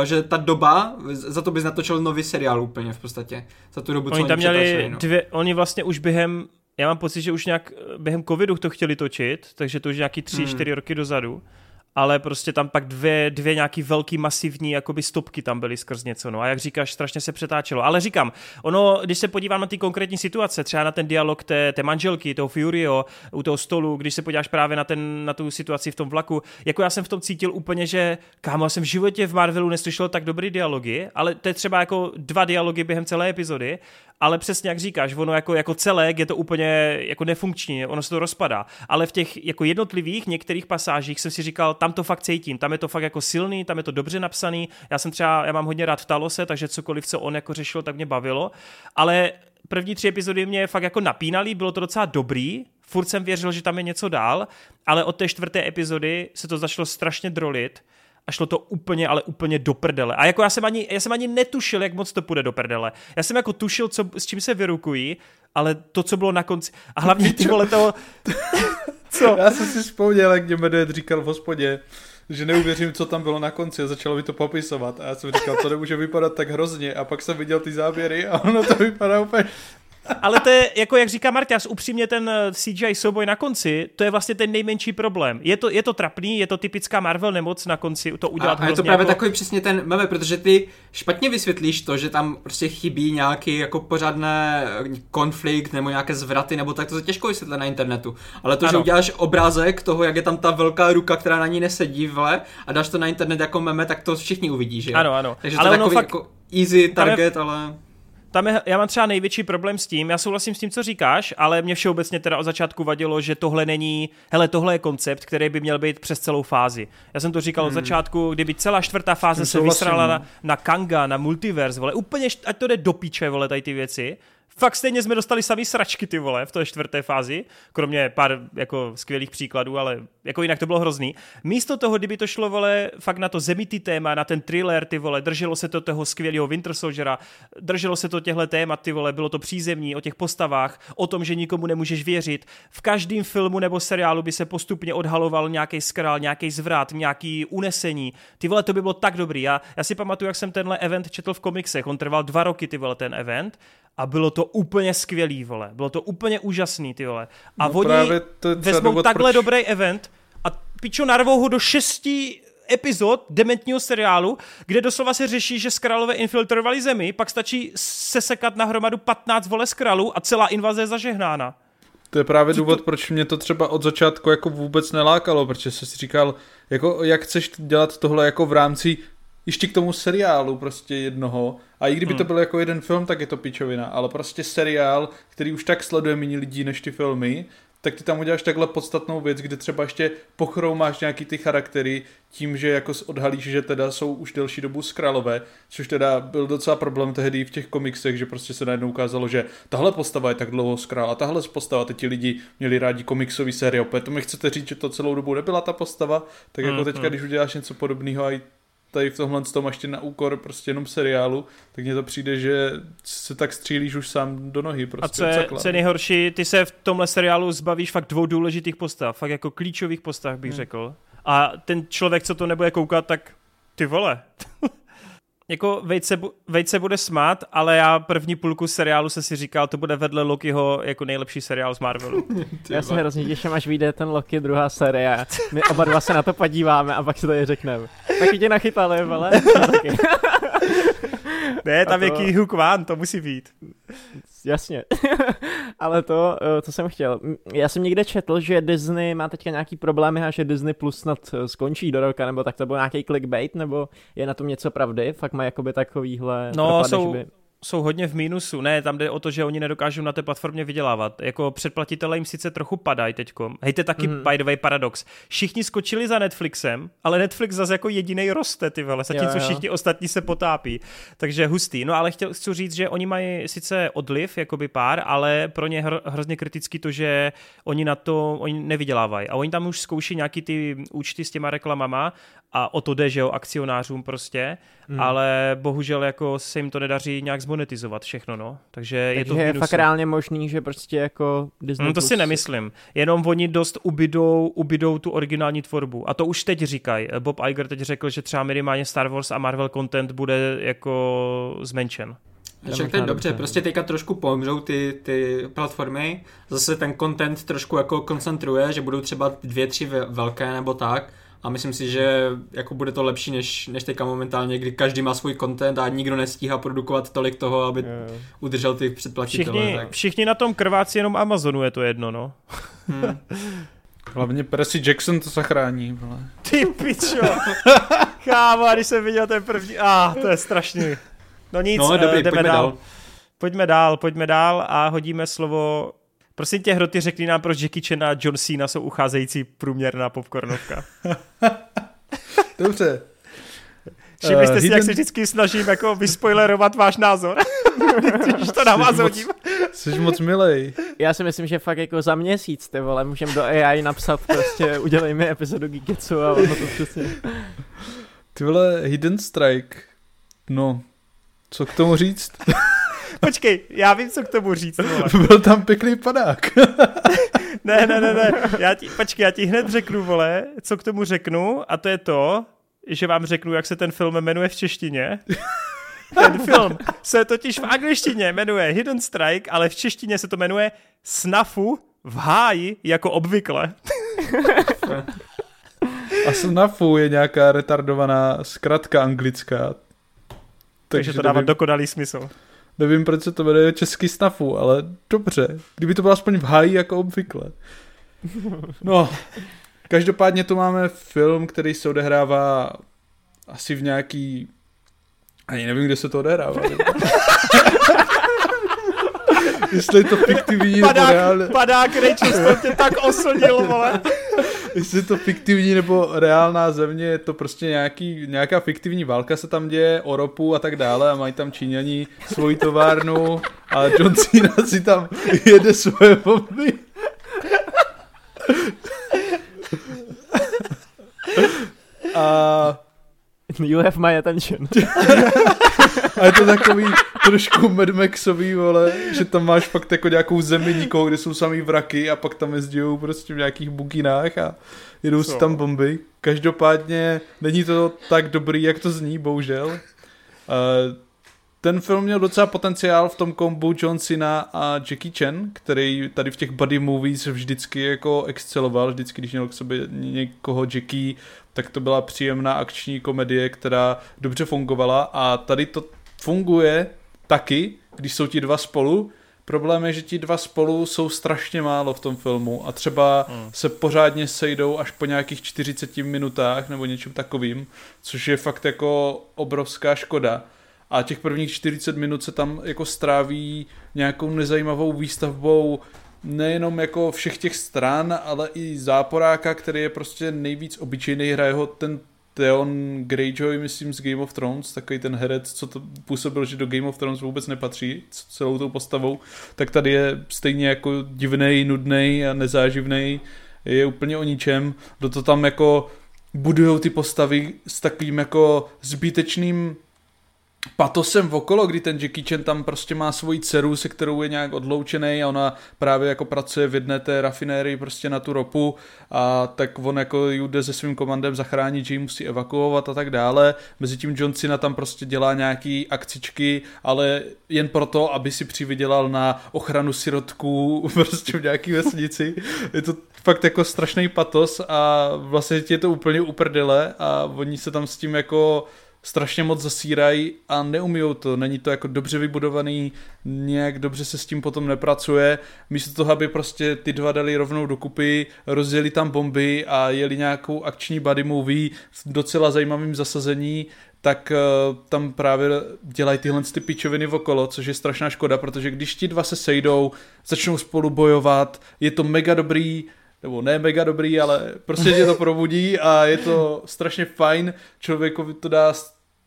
že ta doba, za to bys natočil nový seriál úplně v podstatě. Za tu dobu, oni co tam oni měli no. dvě, oni vlastně už během, já mám pocit, že už nějak během covidu to chtěli točit, takže to už nějaký tři, hmm. čtyři roky dozadu ale prostě tam pak dvě, dvě nějaký velký masivní jakoby stopky tam byly skrz něco, no a jak říkáš, strašně se přetáčelo. Ale říkám, ono, když se podívám na ty konkrétní situace, třeba na ten dialog té, té manželky, toho Furio u toho stolu, když se podíváš právě na, ten, na tu situaci v tom vlaku, jako já jsem v tom cítil úplně, že kámo, já jsem v životě v Marvelu neslyšel tak dobrý dialogy, ale to je třeba jako dva dialogy během celé epizody ale přesně jak říkáš, ono jako, jako celek je to úplně jako nefunkční, ono se to rozpadá, ale v těch jako jednotlivých některých pasážích jsem si říkal, tam to fakt cítím, tam je to fakt jako silný, tam je to dobře napsaný, já jsem třeba, já mám hodně rád Talose, takže cokoliv, co on jako řešil, tak mě bavilo, ale první tři epizody mě fakt jako napínali, bylo to docela dobrý, furt jsem věřil, že tam je něco dál, ale od té čtvrté epizody se to začalo strašně drolit a šlo to úplně, ale úplně do prdele. A jako já jsem ani, já jsem ani netušil, jak moc to půjde do prdele. Já jsem jako tušil, co, s čím se vyrukují, ale to, co bylo na konci, a hlavně ty vole toho... co? Já jsem si vzpomněl, jak mě Medvěd říkal v hospodě, že neuvěřím, co tam bylo na konci a začalo mi to popisovat. A já jsem říkal, to nemůže vypadat tak hrozně. A pak jsem viděl ty záběry a ono to vypadá úplně ale to je, jako jak říká Martias, upřímně ten eh, CGI souboj na konci, to je vlastně ten nejmenší problém. Je to, je to trapný, je to typická Marvel nemoc na konci to udělat A, a je to právě jako... takový přesně ten meme, protože ty špatně vysvětlíš to, že tam prostě chybí nějaký jako pořádné eh, konflikt nebo nějaké zvraty, nebo tak to se těžko vysvětlit na internetu. Ale to, ano. že uděláš obrázek toho, jak je tam ta velká ruka, která na ní nesedí vle, a dáš to na internet jako meme, tak to všichni uvidí, že Ano, ano. Takže ale to je takový fakt... jako easy target, ale tam je, já mám třeba největší problém s tím, já souhlasím s tím, co říkáš, ale mě všeobecně teda od začátku vadilo, že tohle není, hele, tohle je koncept, který by měl být přes celou fázi. Já jsem to říkal hmm. od začátku, kdyby celá čtvrtá fáze se vysrala na, no. na Kanga, na multiverse, vole, úplně, ať to jde do píče, vole, tady ty věci, fakt stejně jsme dostali samý sračky ty vole v té čtvrté fázi, kromě pár jako skvělých příkladů, ale jako jinak to bylo hrozný. Místo toho, kdyby to šlo vole fakt na to zemitý téma, na ten thriller ty vole, drželo se to toho skvělého Winter Soldiera, drželo se to těchto témat ty vole, bylo to přízemní o těch postavách, o tom, že nikomu nemůžeš věřit. V každém filmu nebo seriálu by se postupně odhaloval nějaký skrál, nějaký zvrat, nějaký unesení. Ty vole, to by bylo tak dobrý. Já, já si pamatuju, jak jsem tenhle event četl v komiksech. On trval dva roky, ty vole, ten event a bylo to úplně skvělý, vole. Bylo to úplně úžasný, ty vole. A no oni vezmou takhle proč... dobrý event a pičo narvou ho do šesti epizod dementního seriálu, kde doslova se řeší, že skrálové infiltrovali zemi, pak stačí sesekat na hromadu 15 vole skralů a celá invaze je zažehnána. To je právě důvod, to... proč mě to třeba od začátku jako vůbec nelákalo, protože jsi si říkal, jako jak chceš dělat tohle jako v rámci ještě k tomu seriálu prostě jednoho, a i kdyby hmm. to byl jako jeden film, tak je to pičovina, ale prostě seriál, který už tak sleduje méně lidí než ty filmy, tak ty tam uděláš takhle podstatnou věc, kde třeba ještě pochroumáš nějaký ty charaktery tím, že jako odhalíš, že teda jsou už delší dobu skrálové, což teda byl docela problém tehdy v těch komiksech, že prostě se najednou ukázalo, že tahle postava je tak dlouho skrál a tahle postava, teď ti lidi měli rádi komiksový série, opět to mi chcete říct, že to celou dobu nebyla ta postava, tak jako mm, teďka, když uděláš něco podobného a i tady v tomhle tom ještě na úkor prostě jenom seriálu, tak mně to přijde, že se tak střílíš už sám do nohy. Prostě a co je, co je nejhorší, ty se v tomhle seriálu zbavíš fakt dvou důležitých postav, fakt jako klíčových postav bych hmm. řekl. A ten člověk, co to nebude koukat, tak ty vole. Jako Vejt se bude smát, ale já první půlku seriálu se si říkal, to bude vedle Lokiho jako nejlepší seriál z Marvelu. já se hrozně těším, až vyjde ten Loki druhá série. My oba dva se na to podíváme a pak si to je řekneme. Taky tě nachytali, ale ne, tam to... je Ki Huk to musí být. Jasně. Ale to, eh, co jsem chtěl. Já jsem někde četl, že Disney má teďka nějaký problémy a že Disney Plus snad eh, skončí do roka, nebo tak to byl nějaký clickbait, nebo je na tom něco pravdy? Fakt má jakoby takovýhle No, propady, jsou, by jsou hodně v mínusu. Ne, tam jde o to, že oni nedokážou na té platformě vydělávat. Jako předplatitelé jim sice trochu padají teďko. Hejte taky mm. by the way paradox. Všichni skočili za Netflixem, ale Netflix zase jako jediný roste, ty vole, zatímco jo, jo. všichni ostatní se potápí. Takže hustý. No ale chtěl, chci říct, že oni mají sice odliv, jakoby pár, ale pro ně hro, hrozně kritický to, že oni na to oni nevydělávají. A oni tam už zkouší nějaký ty účty s těma reklamama a o to jde, že jo, akcionářům prostě, hmm. ale bohužel jako se jim to nedaří nějak zmonetizovat všechno, no. Takže, Takže je to je fakt reálně možný, že prostě jako Disney No to si nemyslím. Jenom oni dost ubydou, ubydou tu originální tvorbu. A to už teď říkají. Bob Iger teď řekl, že třeba minimálně Star Wars a Marvel content bude jako zmenšen. Však to je dobře, prostě teďka trošku pomřou ty, ty platformy, zase ten content trošku jako koncentruje, že budou třeba dvě, tři velké nebo tak, a myslím si, že jako bude to lepší než, než teďka momentálně, kdy každý má svůj content a nikdo nestíhá produkovat tolik toho, aby yeah. udržel ty předplatitele. Všichni, tak. všichni na tom krváci jenom Amazonu je to jedno, no. Hmm. Hlavně Percy Jackson to zachrání. Vole. Ty pičo. Kámo, když jsem viděl ten první, ah, to je strašný. No nic, no, dobrý, jdeme dál. dál. Pojďme dál, pojďme dál a hodíme slovo Prosím tě, Hroty, řekni nám, proč Jackie Chan a John Cena jsou ucházející průměrná popcornovka. Dobře. Všimli jste uh, si, hidden... jak se vždycky snažím jako vyspoilerovat váš názor. Když to na vás hodím. Jsi moc milej. Já si myslím, že fakt jako za měsíc, ty vole, můžeme do AI napsat prostě udělej mi epizodu Geeketsu a ono to přesně. Ty vole, Hidden Strike. No, co k tomu říct? Počkej, já vím, co k tomu říct. Vole. Byl tam pěkný padák. ne, ne, ne, ne. Já ti, počkej, já ti hned řeknu, vole, co k tomu řeknu a to je to, že vám řeknu, jak se ten film jmenuje v češtině. Ten film se totiž v angličtině jmenuje Hidden Strike, ale v češtině se to jmenuje Snafu v háji jako obvykle. A snafu je nějaká retardovaná zkratka anglická. Takže, Takže to dává dokonalý smysl. Nevím, proč se to jmenuje český snafu, ale dobře. Kdyby to bylo aspoň v háji jako obvykle. No, každopádně tu máme film, který se odehrává asi v nějaký... Ani nevím, kde se to odehrává. Jestli je to fiktivní padák, nebo reálné. Padák Rachel tě tak oslnil, vole. Jestli je to fiktivní nebo reálná země, je to prostě nějaký, nějaká fiktivní válka se tam děje o ropu a tak dále a mají tam Číňaní svoji továrnu a John Cena si tam jede svoje bomby. a You have my attention. A je to takový trošku Mad Maxový, vole, že tam máš fakt jako nějakou zemi nikoho, kde jsou samý vraky a pak tam jezdí prostě v nějakých buginách a jedou si tam bomby. Každopádně není to tak dobrý, jak to zní, bohužel. Uh, ten film měl docela potenciál v tom kombu John Cena a Jackie Chan, který tady v těch buddy movies vždycky jako exceloval, vždycky, když měl k sobě někoho Jackie, tak to byla příjemná akční komedie, která dobře fungovala a tady to funguje taky, když jsou ti dva spolu, Problém je, že ti dva spolu jsou strašně málo v tom filmu a třeba hmm. se pořádně sejdou až po nějakých 40 minutách nebo něčem takovým, což je fakt jako obrovská škoda. A těch prvních 40 minut se tam jako stráví nějakou nezajímavou výstavbou nejenom jako všech těch stran, ale i záporáka, který je prostě nejvíc obyčejný, hraje ho ten Theon Greyjoy, myslím, z Game of Thrones, takový ten herec, co to působil, že do Game of Thrones vůbec nepatří celou tou postavou, tak tady je stejně jako divnej, nudnej a nezáživnej, je úplně o ničem, do to tam jako budujou ty postavy s takovým jako zbytečným patosem okolo, kdy ten Jackie Chan tam prostě má svoji dceru, se kterou je nějak odloučený a ona právě jako pracuje v jedné té rafinérii prostě na tu ropu a tak on jako jde se svým komandem zachránit, že ji musí evakuovat a tak dále. Mezitím John Cena tam prostě dělá nějaký akcičky, ale jen proto, aby si přivydělal na ochranu sirotků prostě v nějaký vesnici. Je to fakt jako strašný patos a vlastně je to úplně uprdele a oni se tam s tím jako strašně moc zasírají a neumijou to. Není to jako dobře vybudovaný, nějak dobře se s tím potom nepracuje. Místo toho, aby prostě ty dva dali rovnou dokupy, rozjeli tam bomby a jeli nějakou akční buddy movie v docela zajímavým zasazení, tak uh, tam právě dělají tyhle ty pičoviny okolo, což je strašná škoda, protože když ti dva se sejdou, začnou spolu bojovat, je to mega dobrý, nebo ne mega dobrý, ale prostě tě to probudí a je to strašně fajn, člověkovi to dá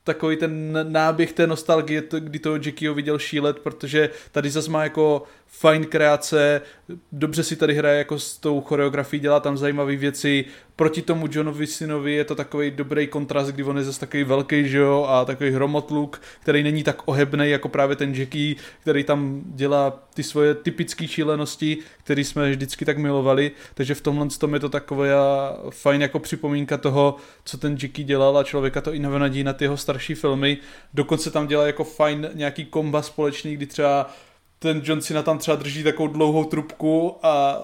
takový ten náběh té nostalgie, kdy toho Jackieho viděl šílet, protože tady zase má jako fajn kreace, dobře si tady hraje jako s tou choreografií, dělá tam zajímavé věci, proti tomu Johnovi synovi je to takový dobrý kontrast, kdy on je zase takový velký, že jo, a takový hromotluk, který není tak ohebný jako právě ten Jackie, který tam dělá ty svoje typické šílenosti, které jsme vždycky tak milovali, takže v tomhle tom je to takové fajn jako připomínka toho, co ten Jackie dělal a člověka to i navnadí na ty jeho starší filmy, dokonce tam dělá jako fajn nějaký komba společný, kdy třeba ten John Cena tam třeba drží takovou dlouhou trubku a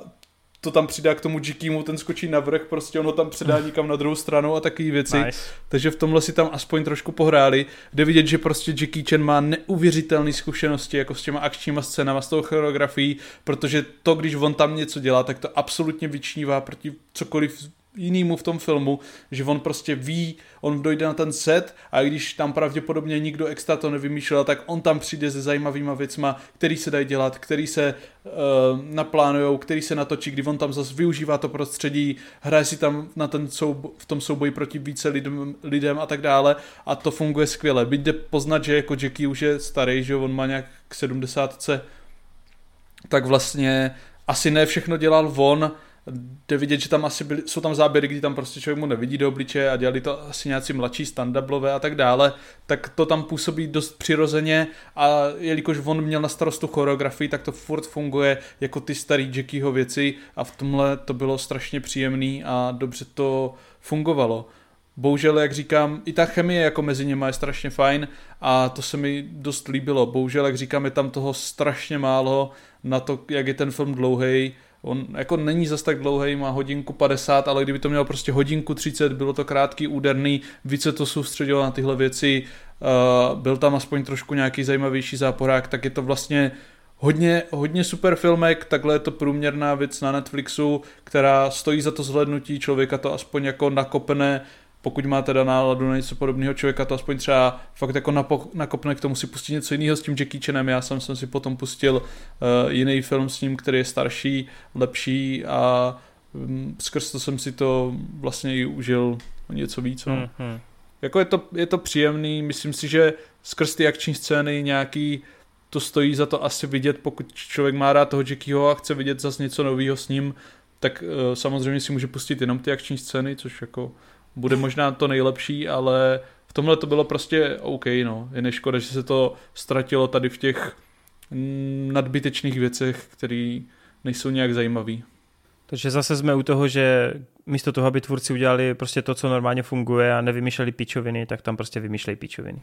to tam přidá k tomu Jikimu, ten skočí na vrch, prostě on ho tam předá někam na druhou stranu a takové věci. Nice. Takže v tomhle si tam aspoň trošku pohráli. Jde vidět, že prostě Jackie Chan má neuvěřitelné zkušenosti jako s těma akčníma scénama, s tou choreografií, protože to, když on tam něco dělá, tak to absolutně vyčnívá proti cokoliv jinému v tom filmu, že on prostě ví, on dojde na ten set a když tam pravděpodobně nikdo extra to nevymýšlel, tak on tam přijde se zajímavýma věcma, který se dají dělat, který se uh, naplánujou, který se natočí, kdy on tam zase využívá to prostředí, hraje si tam na ten soubo- v tom souboji proti více lidem, lidem a tak dále a to funguje skvěle. Byť jde poznat, že jako Jackie už je starý, že on má nějak k 70 tak vlastně asi ne všechno dělal on, jde vidět, že tam asi byly, jsou tam záběry, kdy tam prostě člověk mu nevidí do obličeje a dělali to asi nějací mladší standardblové a tak dále, tak to tam působí dost přirozeně a jelikož on měl na starostu choreografii, tak to furt funguje jako ty starý Jackieho věci a v tomhle to bylo strašně příjemný a dobře to fungovalo. Bohužel, jak říkám, i ta chemie jako mezi něma je strašně fajn a to se mi dost líbilo. Bohužel, jak říkám, je tam toho strašně málo na to, jak je ten film dlouhý On jako není zas tak dlouhý, má hodinku 50, ale kdyby to mělo prostě hodinku 30, bylo to krátký, úderný, více to soustředilo na tyhle věci, uh, byl tam aspoň trošku nějaký zajímavější záporák, tak je to vlastně hodně, hodně super filmek, takhle je to průměrná věc na Netflixu, která stojí za to zhlednutí, člověka to aspoň jako nakopne pokud má teda náladu na něco podobného člověka, to aspoň třeba fakt jako napo- nakopne k tomu si pustit něco jiného s tím Jackie Chanem. Já jsem, jsem si potom pustil uh, jiný film s ním, který je starší, lepší a um, skrz to jsem si to vlastně i užil něco víc. No. Mm-hmm. Jako je to, je to příjemný, myslím si, že skrz ty akční scény nějaký to stojí za to asi vidět, pokud člověk má rád toho Jackieho a chce vidět zase něco nového s ním, tak uh, samozřejmě si může pustit jenom ty akční scény, což jako bude možná to nejlepší, ale v tomhle to bylo prostě OK, no. Je neškoda, že se to ztratilo tady v těch nadbytečných věcech, které nejsou nějak zajímavý. Takže zase jsme u toho, že místo toho, aby tvůrci udělali prostě to, co normálně funguje a nevymýšleli pičoviny, tak tam prostě vymýšlejí pičoviny.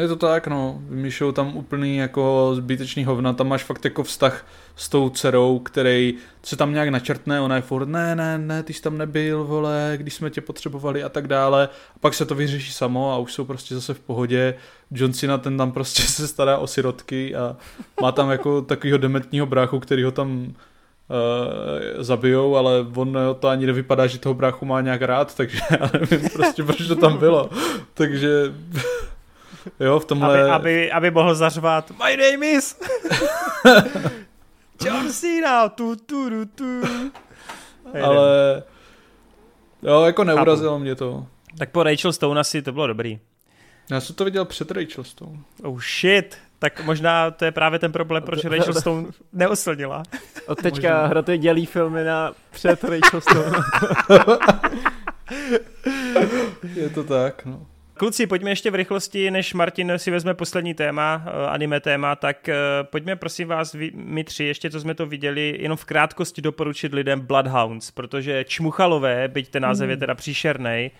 Je to tak, no. Vymýšlou tam úplný jako zbytečný hovna. Tam máš fakt jako vztah s tou dcerou, který se tam nějak načrtne, ona je furt, ne, ne, ne, ty jsi tam nebyl, vole, když jsme tě potřebovali a tak dále. A pak se to vyřeší samo a už jsou prostě zase v pohodě. John Cena ten tam prostě se stará o sirotky a má tam jako takovýho dementního bráchu, který ho tam uh, zabijou, ale on to ani nevypadá, že toho bráchu má nějak rád, takže já nevím prostě, proč to tam bylo. takže Jo, v tomhle... Aby, aby, aby mohl zařvat My name is John Cena, tu, tu, tu, tu. Ale jo, jako neurazilo Chápu. mě to. Tak po Rachel Stone asi to bylo dobrý. Já jsem to viděl před Rachel Stone. Oh shit, tak možná to je právě ten problém, proč Rachel Stone neoslnila. Od teďka hroty dělí filmy na před Rachel Stone. je to tak, no. Kluci, pojďme ještě v rychlosti, než Martin si vezme poslední téma, eh, anime téma, tak eh, pojďme prosím vás, my tři, ještě co jsme to viděli, jenom v krátkosti doporučit lidem Bloodhounds, protože Čmuchalové, byť ten název je hmm. teda příšerný,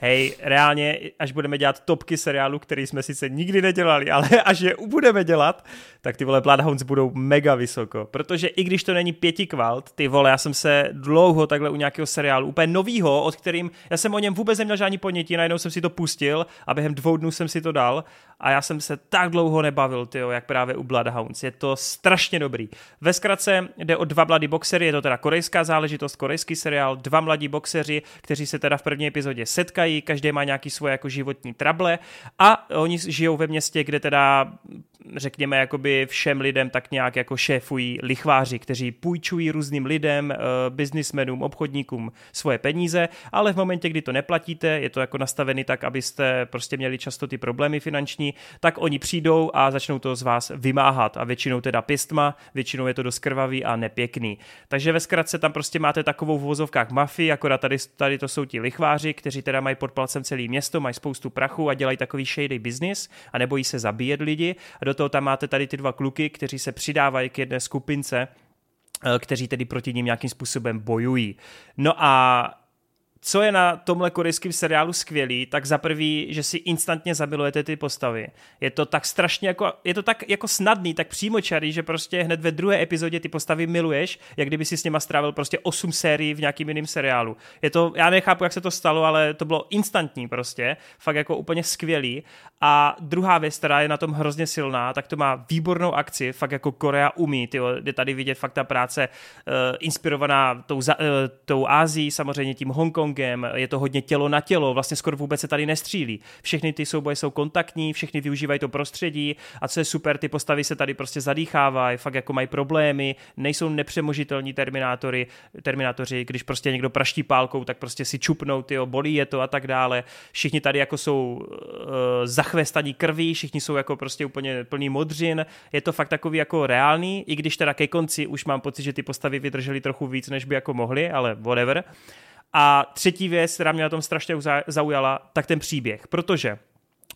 hej, reálně, až budeme dělat topky seriálu, který jsme sice nikdy nedělali, ale až je budeme dělat, tak ty vole Bloodhounds budou mega vysoko, protože i když to není pěti kvalt, ty vole, já jsem se dlouho takhle u nějakého seriálu, úplně novýho, od kterým, já jsem o něm vůbec neměl žádný ponětí, najednou jsem si to pustil a během dvou dnů jsem si to dal a já jsem se tak dlouho nebavil, tyjo, jak právě u Bloodhounds, je to strašně dobrý. Ve zkratce jde o dva mladí boxery, je to teda korejská záležitost, korejský seriál, dva mladí boxeři, kteří se teda v první epizodě setkají, každý má nějaký svoje jako životní trable a oni žijou ve městě, kde teda řekněme, jakoby všem lidem tak nějak jako šéfují lichváři, kteří půjčují různým lidem, uh, biznismenům, obchodníkům svoje peníze, ale v momentě, kdy to neplatíte, je to jako nastavený tak, abyste prostě měli často ty problémy finanční, tak oni přijdou a začnou to z vás vymáhat a většinou teda pistma, většinou je to dost krvavý a nepěkný. Takže ve zkratce tam prostě máte takovou v vozovkách mafii, akorát tady, tady to jsou ti lichváři, kteří teda mají pod palcem celý město, mají spoustu prachu a dělají takový shady business a nebojí se zabíjet lidi a do toho tam máte tady ty dva kluky, kteří se přidávají k jedné skupince, eh, kteří tedy proti ním nějakým způsobem bojují. No a co je na tomhle korejském seriálu skvělý, tak za prvý, že si instantně zamilujete ty postavy. Je to tak strašně jako, je to tak jako snadný, tak přímočarý, že prostě hned ve druhé epizodě ty postavy miluješ, jak kdyby si s nima strávil prostě 8 sérií v nějakým jiném seriálu. Je to, já nechápu, jak se to stalo, ale to bylo instantní prostě, fakt jako úplně skvělý. A druhá věc, která je na tom hrozně silná, tak to má výbornou akci, fakt jako Korea umí, tyjo, je tady vidět fakt ta práce uh, inspirovaná tou, uh, tou Ázií, samozřejmě tím Hongkong Kongem, je to hodně tělo na tělo, vlastně skoro vůbec se tady nestřílí. Všechny ty souboje jsou kontaktní, všechny využívají to prostředí a co je super, ty postavy se tady prostě zadýchávají, fakt jako mají problémy, nejsou nepřemožitelní terminátory, terminátoři, když prostě někdo praští pálkou, tak prostě si čupnou, tyjo, bolí je to a tak dále. Všichni tady jako jsou uh, zachvestaní krví, všichni jsou jako prostě úplně plný modřin, je to fakt takový jako reálný, i když teda ke konci už mám pocit, že ty postavy vydržely trochu víc, než by jako mohly, ale whatever. A třetí věc, která mě na tom strašně zaujala, tak ten příběh, protože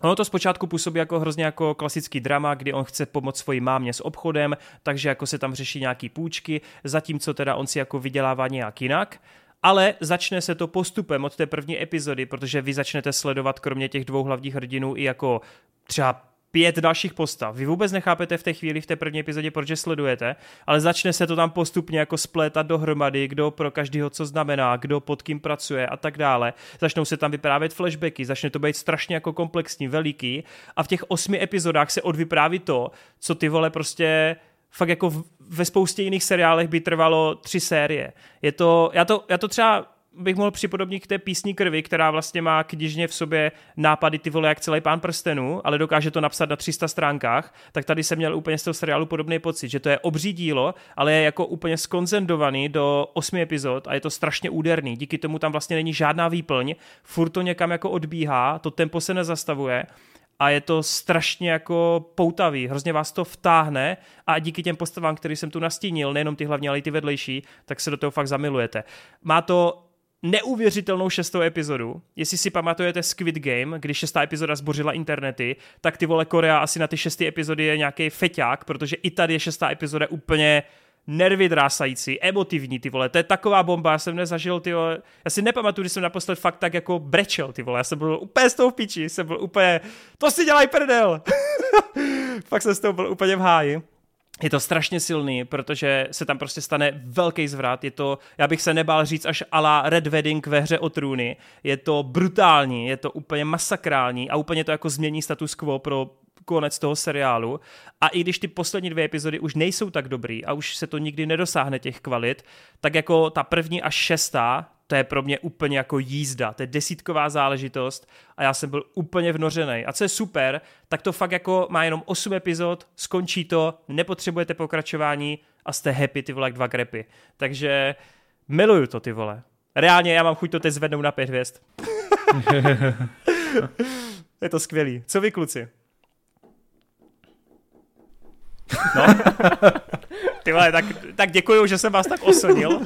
Ono to zpočátku působí jako hrozně jako klasický drama, kdy on chce pomoct svojí mámě s obchodem, takže jako se tam řeší nějaký půjčky, zatímco teda on si jako vydělává nějak jinak. Ale začne se to postupem od té první epizody, protože vy začnete sledovat kromě těch dvou hlavních hrdinů i jako třeba pět dalších postav. Vy vůbec nechápete v té chvíli, v té první epizodě, proč je sledujete, ale začne se to tam postupně jako splétat dohromady, kdo pro každého co znamená, kdo pod kým pracuje a tak dále. Začnou se tam vyprávět flashbacky, začne to být strašně jako komplexní, veliký a v těch osmi epizodách se odvypráví to, co ty vole prostě fakt jako ve spoustě jiných seriálech by trvalo tři série. Je to, já to, já to třeba bych mohl připodobnit k té písni krvi, která vlastně má knižně v sobě nápady ty vole jak celý pán prstenů, ale dokáže to napsat na 300 stránkách, tak tady jsem měl úplně z toho seriálu podobný pocit, že to je obří dílo, ale je jako úplně skonzendovaný do osmi epizod a je to strašně úderný. Díky tomu tam vlastně není žádná výplň, furt to někam jako odbíhá, to tempo se nezastavuje a je to strašně jako poutavý, hrozně vás to vtáhne a díky těm postavám, který jsem tu nastínil, nejenom ty hlavní, ale i ty vedlejší, tak se do toho fakt zamilujete. Má to neuvěřitelnou šestou epizodu. Jestli si pamatujete Squid Game, když šestá epizoda zbořila internety, tak ty vole Korea asi na ty šesté epizody je nějaký feťák, protože i tady je šestá epizoda úplně nervy drásající, emotivní, ty vole, to je taková bomba, já jsem nezažil, ty vole, já si nepamatuju, když jsem naposled fakt tak jako brečel, ty vole, já jsem byl úplně z toho v piči, jsem byl úplně, to si dělaj prdel, fakt jsem z toho byl úplně v háji. Je to strašně silný, protože se tam prostě stane velký zvrat. Je to, já bych se nebál říct, až ala Red Wedding ve hře o trůny. Je to brutální, je to úplně masakrální a úplně to jako změní status quo pro konec toho seriálu. A i když ty poslední dvě epizody už nejsou tak dobrý a už se to nikdy nedosáhne těch kvalit, tak jako ta první až šestá, to je pro mě úplně jako jízda, to je desítková záležitost a já jsem byl úplně vnořený. A co je super, tak to fakt jako má jenom 8 epizod, skončí to, nepotřebujete pokračování a jste happy ty vole jak dva grepy. Takže miluju to ty vole. Reálně já mám chuť to teď zvednout na pět hvězd. je to skvělý. Co vy kluci? No. Ty vole, tak, tak děkuju, že jsem vás tak osonil.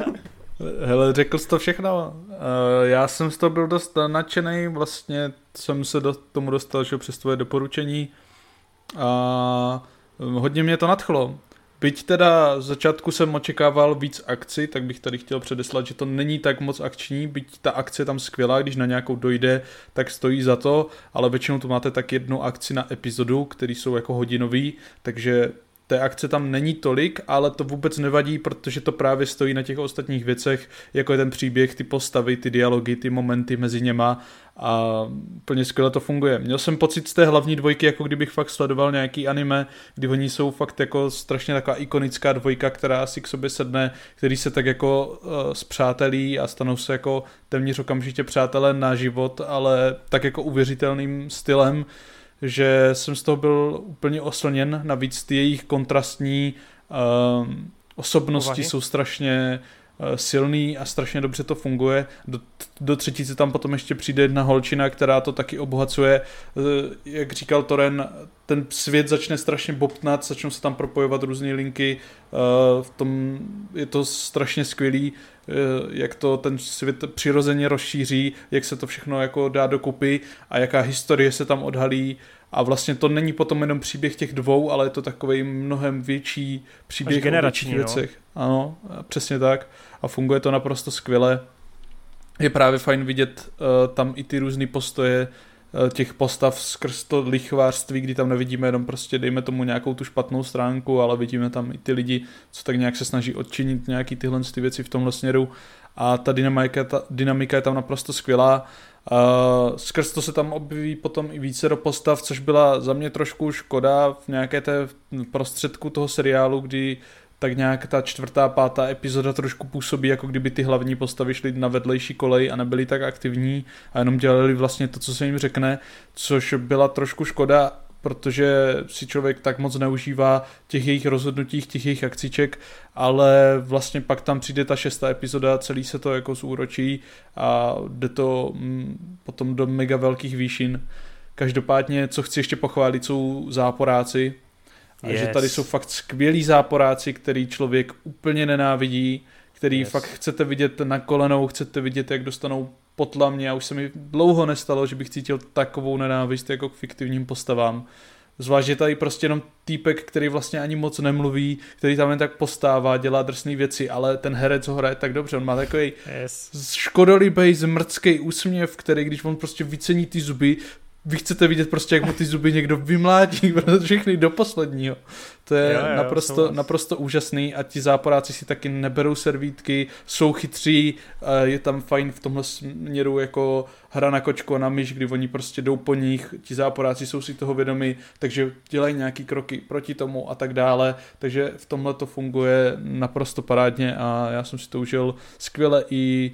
Hele, řekl jsi to všechno. Uh, já jsem z toho byl dost nadšený, vlastně jsem se do tomu dostal, že přes tvoje doporučení a hodně mě to nadchlo. Byť teda z začátku jsem očekával víc akci, tak bych tady chtěl předeslat, že to není tak moc akční, byť ta akce je tam skvělá, když na nějakou dojde, tak stojí za to, ale většinou tu máte tak jednu akci na epizodu, které jsou jako hodinový, takže té akce tam není tolik, ale to vůbec nevadí, protože to právě stojí na těch ostatních věcech, jako je ten příběh, ty postavy, ty dialogy, ty momenty mezi něma a plně skvěle to funguje. Měl jsem pocit z té hlavní dvojky, jako kdybych fakt sledoval nějaký anime, kdy oni jsou fakt jako strašně taková ikonická dvojka, která si k sobě sedne, který se tak jako uh, zpřátelí a stanou se jako téměř okamžitě přátelé na život, ale tak jako uvěřitelným stylem, že jsem z toho byl úplně oslněn, navíc ty jejich kontrastní uh, osobnosti Uvahy. jsou strašně uh, silný a strašně dobře to funguje. Do, do třetíce tam potom ještě přijde jedna holčina, která to taky obohacuje. Uh, jak říkal Toren, ten svět začne strašně bobtnat, začnou se tam propojovat různé linky, uh, v tom je to strašně skvělý, uh, jak to ten svět přirozeně rozšíří, jak se to všechno jako dá dokupy a jaká historie se tam odhalí a vlastně to není potom jenom příběh těch dvou, ale je to takový mnohem větší příběh o těch no. věcech. No. Ano, přesně tak. A funguje to naprosto skvěle. Je právě fajn vidět uh, tam i ty různé postoje těch postav skrz to lichvářství, kdy tam nevidíme jenom prostě, dejme tomu nějakou tu špatnou stránku, ale vidíme tam i ty lidi, co tak nějak se snaží odčinit nějaký tyhle ty věci v tomhle směru. A ta dynamika, ta dynamika je tam naprosto skvělá Uh, skrz to se tam objeví potom i více do postav, což byla za mě trošku škoda v nějaké té prostředku toho seriálu, kdy tak nějak ta čtvrtá, pátá epizoda trošku působí, jako kdyby ty hlavní postavy šly na vedlejší kolej a nebyly tak aktivní a jenom dělali vlastně to, co se jim řekne, což byla trošku škoda protože si člověk tak moc neužívá těch jejich rozhodnutí, těch jejich akciček, ale vlastně pak tam přijde ta šestá epizoda, celý se to jako zúročí a jde to mm, potom do mega velkých výšin. Každopádně, co chci ještě pochválit, jsou záporáci. A yes. že tady jsou fakt skvělí záporáci, který člověk úplně nenávidí, který yes. fakt chcete vidět na kolenou, chcete vidět, jak dostanou potlamně a už se mi dlouho nestalo, že bych cítil takovou nenávist jako k fiktivním postavám. Zvlášť je tady prostě jenom týpek, který vlastně ani moc nemluví, který tam jen tak postává, dělá drsné věci, ale ten herec ho hraje tak dobře, on má takový yes. škodolibej, zmrdský úsměv, který když on prostě vycení ty zuby, vy chcete vidět prostě, jak mu ty zuby někdo vymlátí, všechny do posledního. To je jo, jo, naprosto, naprosto úžasný a ti záporáci si taky neberou servítky, jsou chytří, je tam fajn v tomhle směru jako hra na kočku a na myš, kdy oni prostě jdou po nich, ti záporáci jsou si toho vědomi, takže dělají nějaký kroky proti tomu a tak dále, takže v tomhle to funguje naprosto parádně a já jsem si to užil skvěle i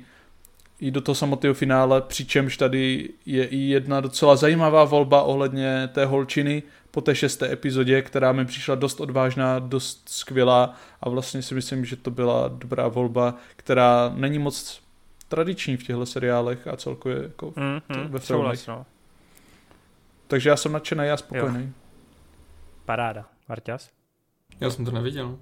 i do toho samotného finále, přičemž tady je i jedna docela zajímavá volba ohledně té holčiny po té šesté epizodě, která mi přišla dost odvážná, dost skvělá a vlastně si myslím, že to byla dobrá volba, která není moc tradiční v těchto seriálech a celkově jako mm-hmm, ve filmech. No. Takže já jsem nadšený a spokojený. Jo. Paráda. Marťas? Já jsem to neviděl.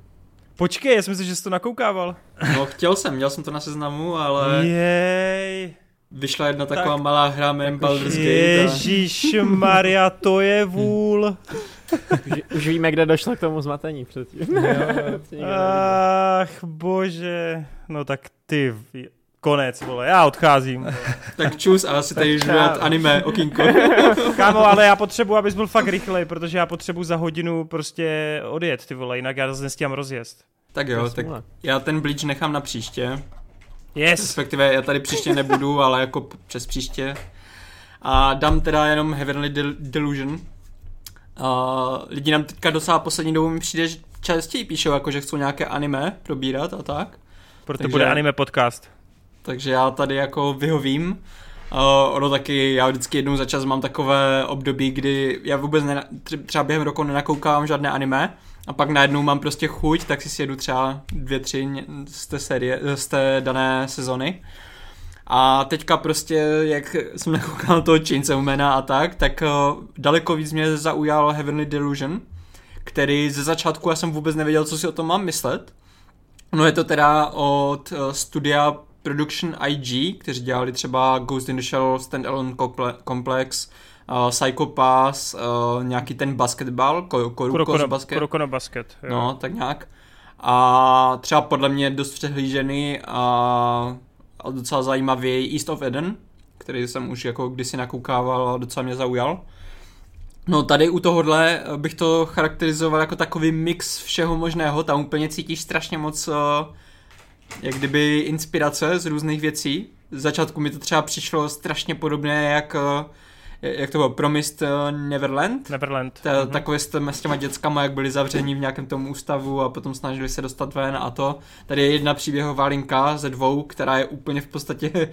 Počkej, já jsem si, že jsi to nakoukával. No chtěl jsem, měl jsem to na seznamu, ale... Jej. vyšla jedna taková tak, malá hra jménem Baldur's Gate. Ježíš Maria, to je vůl. už, už víme, kde došlo k tomu zmatení předtím. Ach, bože. No tak ty, konec, vole, já odcházím. tak čus a asi tady žiju anime, okýnko. Kámo, ale já potřebuji, abys byl fakt rychlej, protože já potřebuji za hodinu prostě odjet, ty vole, jinak já zase nestíhám rozjezd. Tak jo, tak já ten Bleach nechám na příště. Yes. Respektive já tady příště nebudu, ale jako přes příště. A dám teda jenom Heavenly Del- Delusion. A lidi nám teďka dosáhá poslední dobou mi přijde, že častěji píšou, jako že chcou nějaké anime probírat a tak. Proto takže, bude anime podcast. Takže já tady jako vyhovím. Uh, ono taky, já vždycky jednou za čas mám takové období, kdy já vůbec ne, třeba během roku nenakoukávám žádné anime, a pak najednou mám prostě chuť, tak si sjedu třeba dvě, tři z té, série, z té dané sezony. A teďka prostě, jak jsem nakoukal toho Chainsawmana a tak, tak uh, daleko víc mě zaujal Heavenly Delusion, který ze začátku já jsem vůbec nevěděl, co si o tom mám myslet. No je to teda od uh, studia Production IG, kteří dělali třeba Ghost in the Shell, Standalone Complex, uh, Psycho Pass, uh, nějaký ten basketbal, Kuroko basket. Kurokono basket, jo. No, tak nějak. A třeba podle mě dost přehlížený a, a docela zajímavý East of Eden, který jsem už jako kdysi nakoukával a docela mě zaujal. No tady u tohohle bych to charakterizoval jako takový mix všeho možného, tam úplně cítíš strašně moc uh, jak kdyby inspirace z různých věcí. Z začátku mi to třeba přišlo strašně podobné jak uh, jak to bylo, Promised eh, Neverland. Neverland. Ta, mm-hmm. Takové s, těma, s těma dětskama, jak byli zavření v nějakém tom ústavu a potom snažili se dostat ven a to. Tady je jedna příběhová linka ze dvou, která je úplně v podstatě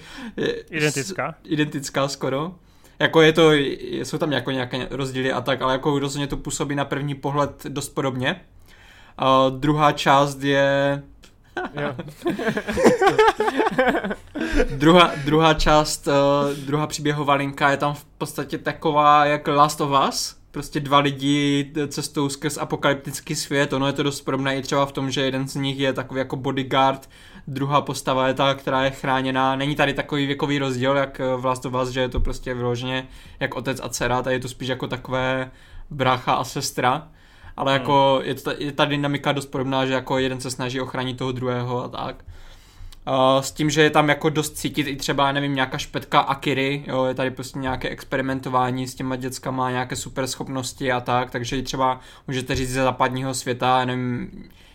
identická. S, identická skoro. Jako je to, jsou tam jako nějaké rozdíly a tak, ale jako rozhodně to působí na první pohled dost podobně. A druhá část je druhá, druhá část, uh, druhá příběhová linka je tam v podstatě taková jak Last of Us, prostě dva lidi cestou skrz apokalyptický svět, ono je to dost podobné i třeba v tom, že jeden z nich je takový jako bodyguard, druhá postava je ta, která je chráněná. Není tady takový věkový rozdíl, jak v Last of Us, že je to prostě vyloženě jak otec a dcera, tady je to spíš jako takové brácha a sestra ale jako hmm. je, ta, je ta dynamika dost podobná, že jako jeden se snaží ochránit toho druhého a tak. Uh, s tím, že je tam jako dost cítit i třeba, nevím, nějaká špetka Akiry, jo, je tady prostě nějaké experimentování s těma dětskama, nějaké super schopnosti a tak, takže i třeba můžete říct ze západního světa, nevím,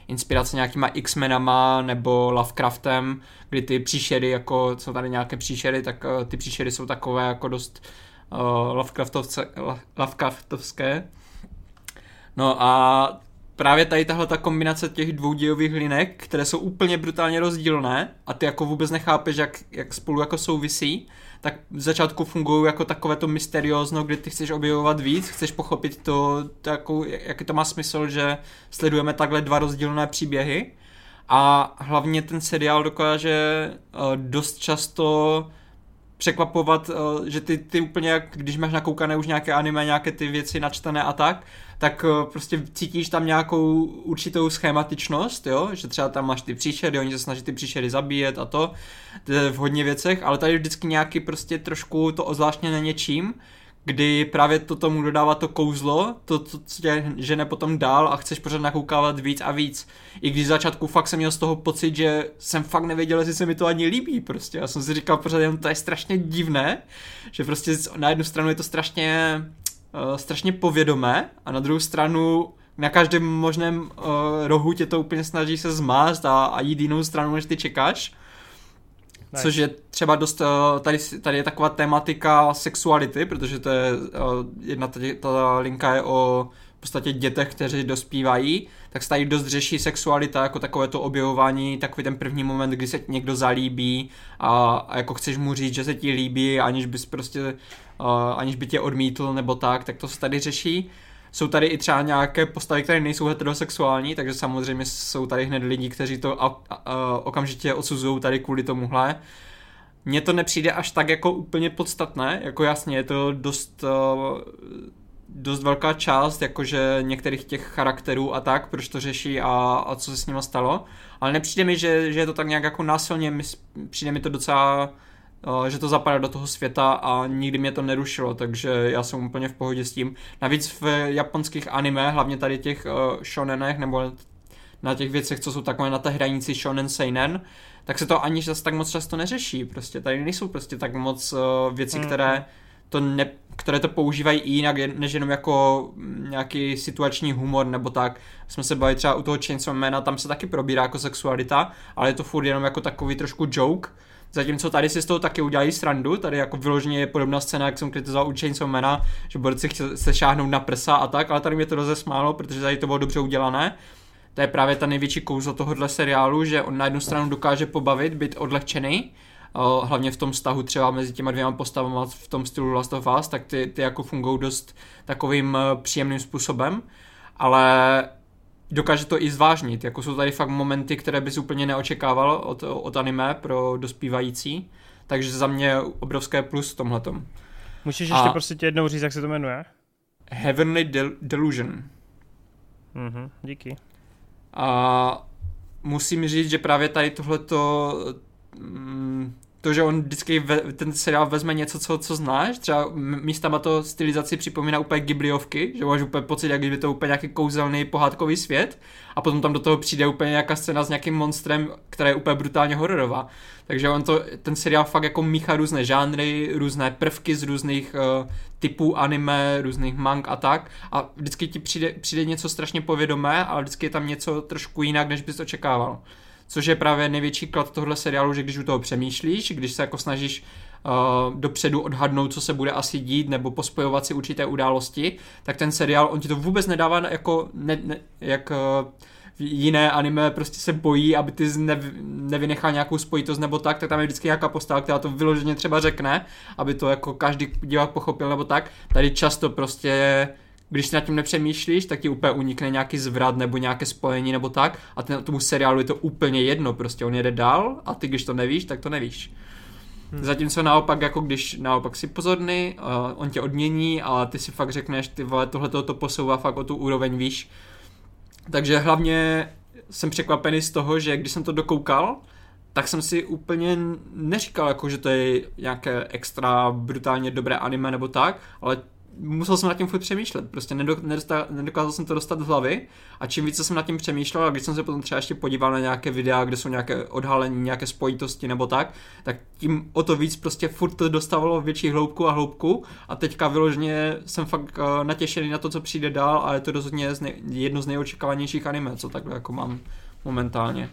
inspirace nějakýma X-menama nebo Lovecraftem, kdy ty příšery, jako jsou tady nějaké příšery, tak uh, ty příšery jsou takové jako dost uh, Lovecraftovce, Lovecraftovské. No a právě tady tahle ta kombinace těch dvou dějových linek, které jsou úplně brutálně rozdílné a ty jako vůbec nechápeš, jak, jak spolu jako souvisí, tak v začátku fungují jako takové to mysteriózno, kdy ty chceš objevovat víc, chceš pochopit to, jako, jaký to má smysl, že sledujeme takhle dva rozdílné příběhy. A hlavně ten seriál dokáže uh, dost často překvapovat, uh, že ty, ty úplně jak, když máš nakoukané už nějaké anime, nějaké ty věci načtené a tak, tak uh, prostě cítíš tam nějakou určitou schematičnost, jo, že třeba tam máš ty příšery, oni se snaží ty příšery zabíjet a to, v hodně věcech, ale tady vždycky nějaký prostě trošku to ozvláštně něčím, kdy právě to tomu dodává to kouzlo, to, co tě žene potom dál a chceš pořád nakoukávat víc a víc. I když v začátku fakt jsem měl z toho pocit, že jsem fakt nevěděl, jestli se mi to ani líbí prostě. Já jsem si říkal pořád jenom to je strašně divné, že prostě na jednu stranu je to strašně, uh, strašně povědomé a na druhou stranu na každém možném uh, rohu tě to úplně snaží se zmást a, a jít jinou stranu, než ty čekáš. Nice. Což je třeba dost, eh, tady, tady je taková tematika sexuality, protože to je, eh, jedna tady, ta linka je o v podstatě dětech, kteří dospívají, tak se tady dost řeší sexualita, jako takové to objevování, takový ten první moment, kdy se někdo zalíbí a, a jako chceš mu říct, že se ti líbí, aniž bys prostě, uh, aniž by tě odmítl nebo tak, tak to se tady řeší. Jsou tady i třeba nějaké postavy, které nejsou heterosexuální, takže samozřejmě jsou tady hned lidi, kteří to a, a, a, okamžitě odsuzují tady kvůli tomuhle. Mně to nepřijde až tak jako úplně podstatné, jako jasně je to dost, uh, dost velká část, jakože některých těch charakterů a tak, proč to řeší a, a co se s nimi stalo, ale nepřijde mi, že, že je to tak nějak jako násilně, přijde mi to docela že to zapadá do toho světa a nikdy mě to nerušilo, takže já jsem úplně v pohodě s tím. Navíc v japonských anime, hlavně tady těch uh, shonenech nebo na těch věcech, co jsou takové na té hranici shonen seinen, tak se to ani zase tak moc často neřeší. Prostě tady nejsou prostě tak moc uh, věci, mm. které to ne, které to používají i jinak, než jenom jako nějaký situační humor nebo tak. Jsme se bavili třeba u toho Chainsaw Mana, tam se taky probírá jako sexualita, ale je to furt jenom jako takový trošku joke. Zatímco tady si z toho taky udělají srandu, tady jako vyloženě je podobná scéna, jak jsem kritizoval u Chainsaw Mana, že borci se šáhnout na prsa a tak, ale tady mě to rozesmálo, protože tady to bylo dobře udělané. To je právě ta největší kouzlo tohohle seriálu, že on na jednu stranu dokáže pobavit, být odlehčený, hlavně v tom vztahu třeba mezi těma dvěma postavami v tom stylu Last of Us, tak ty, ty jako fungují dost takovým eh, příjemným způsobem, ale dokáže to i zvážnit, jako jsou tady fakt momenty, které bys úplně neočekával od, od anime pro dospívající, takže za mě obrovské plus v tomhletom. Můžeš ještě A prostě jednou říct, jak se to jmenuje? Heavenly Del- Delusion. Mhm, díky. A musím říct, že právě tady tohleto mm, to, že on vždycky ve, ten seriál vezme něco, co, co znáš, třeba místama to stylizaci připomíná úplně Ghibliovky, že máš úplně pocit, jak kdyby to úplně nějaký kouzelný pohádkový svět a potom tam do toho přijde úplně nějaká scéna s nějakým monstrem, která je úplně brutálně hororová. Takže on to, ten seriál fakt jako míchá různé žánry, různé prvky z různých uh, typů anime, různých mang a tak a vždycky ti přijde, přijde něco strašně povědomé, ale vždycky je tam něco trošku jinak, než bys očekával což je právě největší klad tohle seriálu, že když u toho přemýšlíš, když se jako snažíš uh, dopředu odhadnout, co se bude asi dít, nebo pospojovat si určité události, tak ten seriál, on ti to vůbec nedává jako, ne, ne, jak uh, jiné anime prostě se bojí, aby ty nev, nevynechal nějakou spojitost nebo tak, tak tam je vždycky nějaká postava, která to vyloženě třeba řekne, aby to jako každý divák pochopil nebo tak. Tady často prostě když si nad tím nepřemýšlíš, tak ti úplně unikne nějaký zvrat nebo nějaké spojení nebo tak a ten, tomu seriálu je to úplně jedno, prostě on jede dál a ty když to nevíš, tak to nevíš. Hmm. Zatímco naopak, jako když naopak si pozorný, uh, on tě odmění a ty si fakt řekneš, ty vole, tohle to posouvá fakt o tu úroveň výš. Takže hlavně jsem překvapený z toho, že když jsem to dokoukal, tak jsem si úplně neříkal, jako, že to je nějaké extra brutálně dobré anime nebo tak, ale musel jsem nad tím furt přemýšlet, prostě nedokázal, nedokázal jsem to dostat z hlavy a čím více jsem nad tím přemýšlel a když jsem se potom třeba ještě podíval na nějaké videa, kde jsou nějaké odhalení, nějaké spojitosti nebo tak, tak tím o to víc prostě furt to dostávalo větší hloubku a hloubku a teďka vyloženě jsem fakt uh, natěšený na to, co přijde dál a je to rozhodně jedno z nejočekávanějších anime, co takhle jako mám momentálně.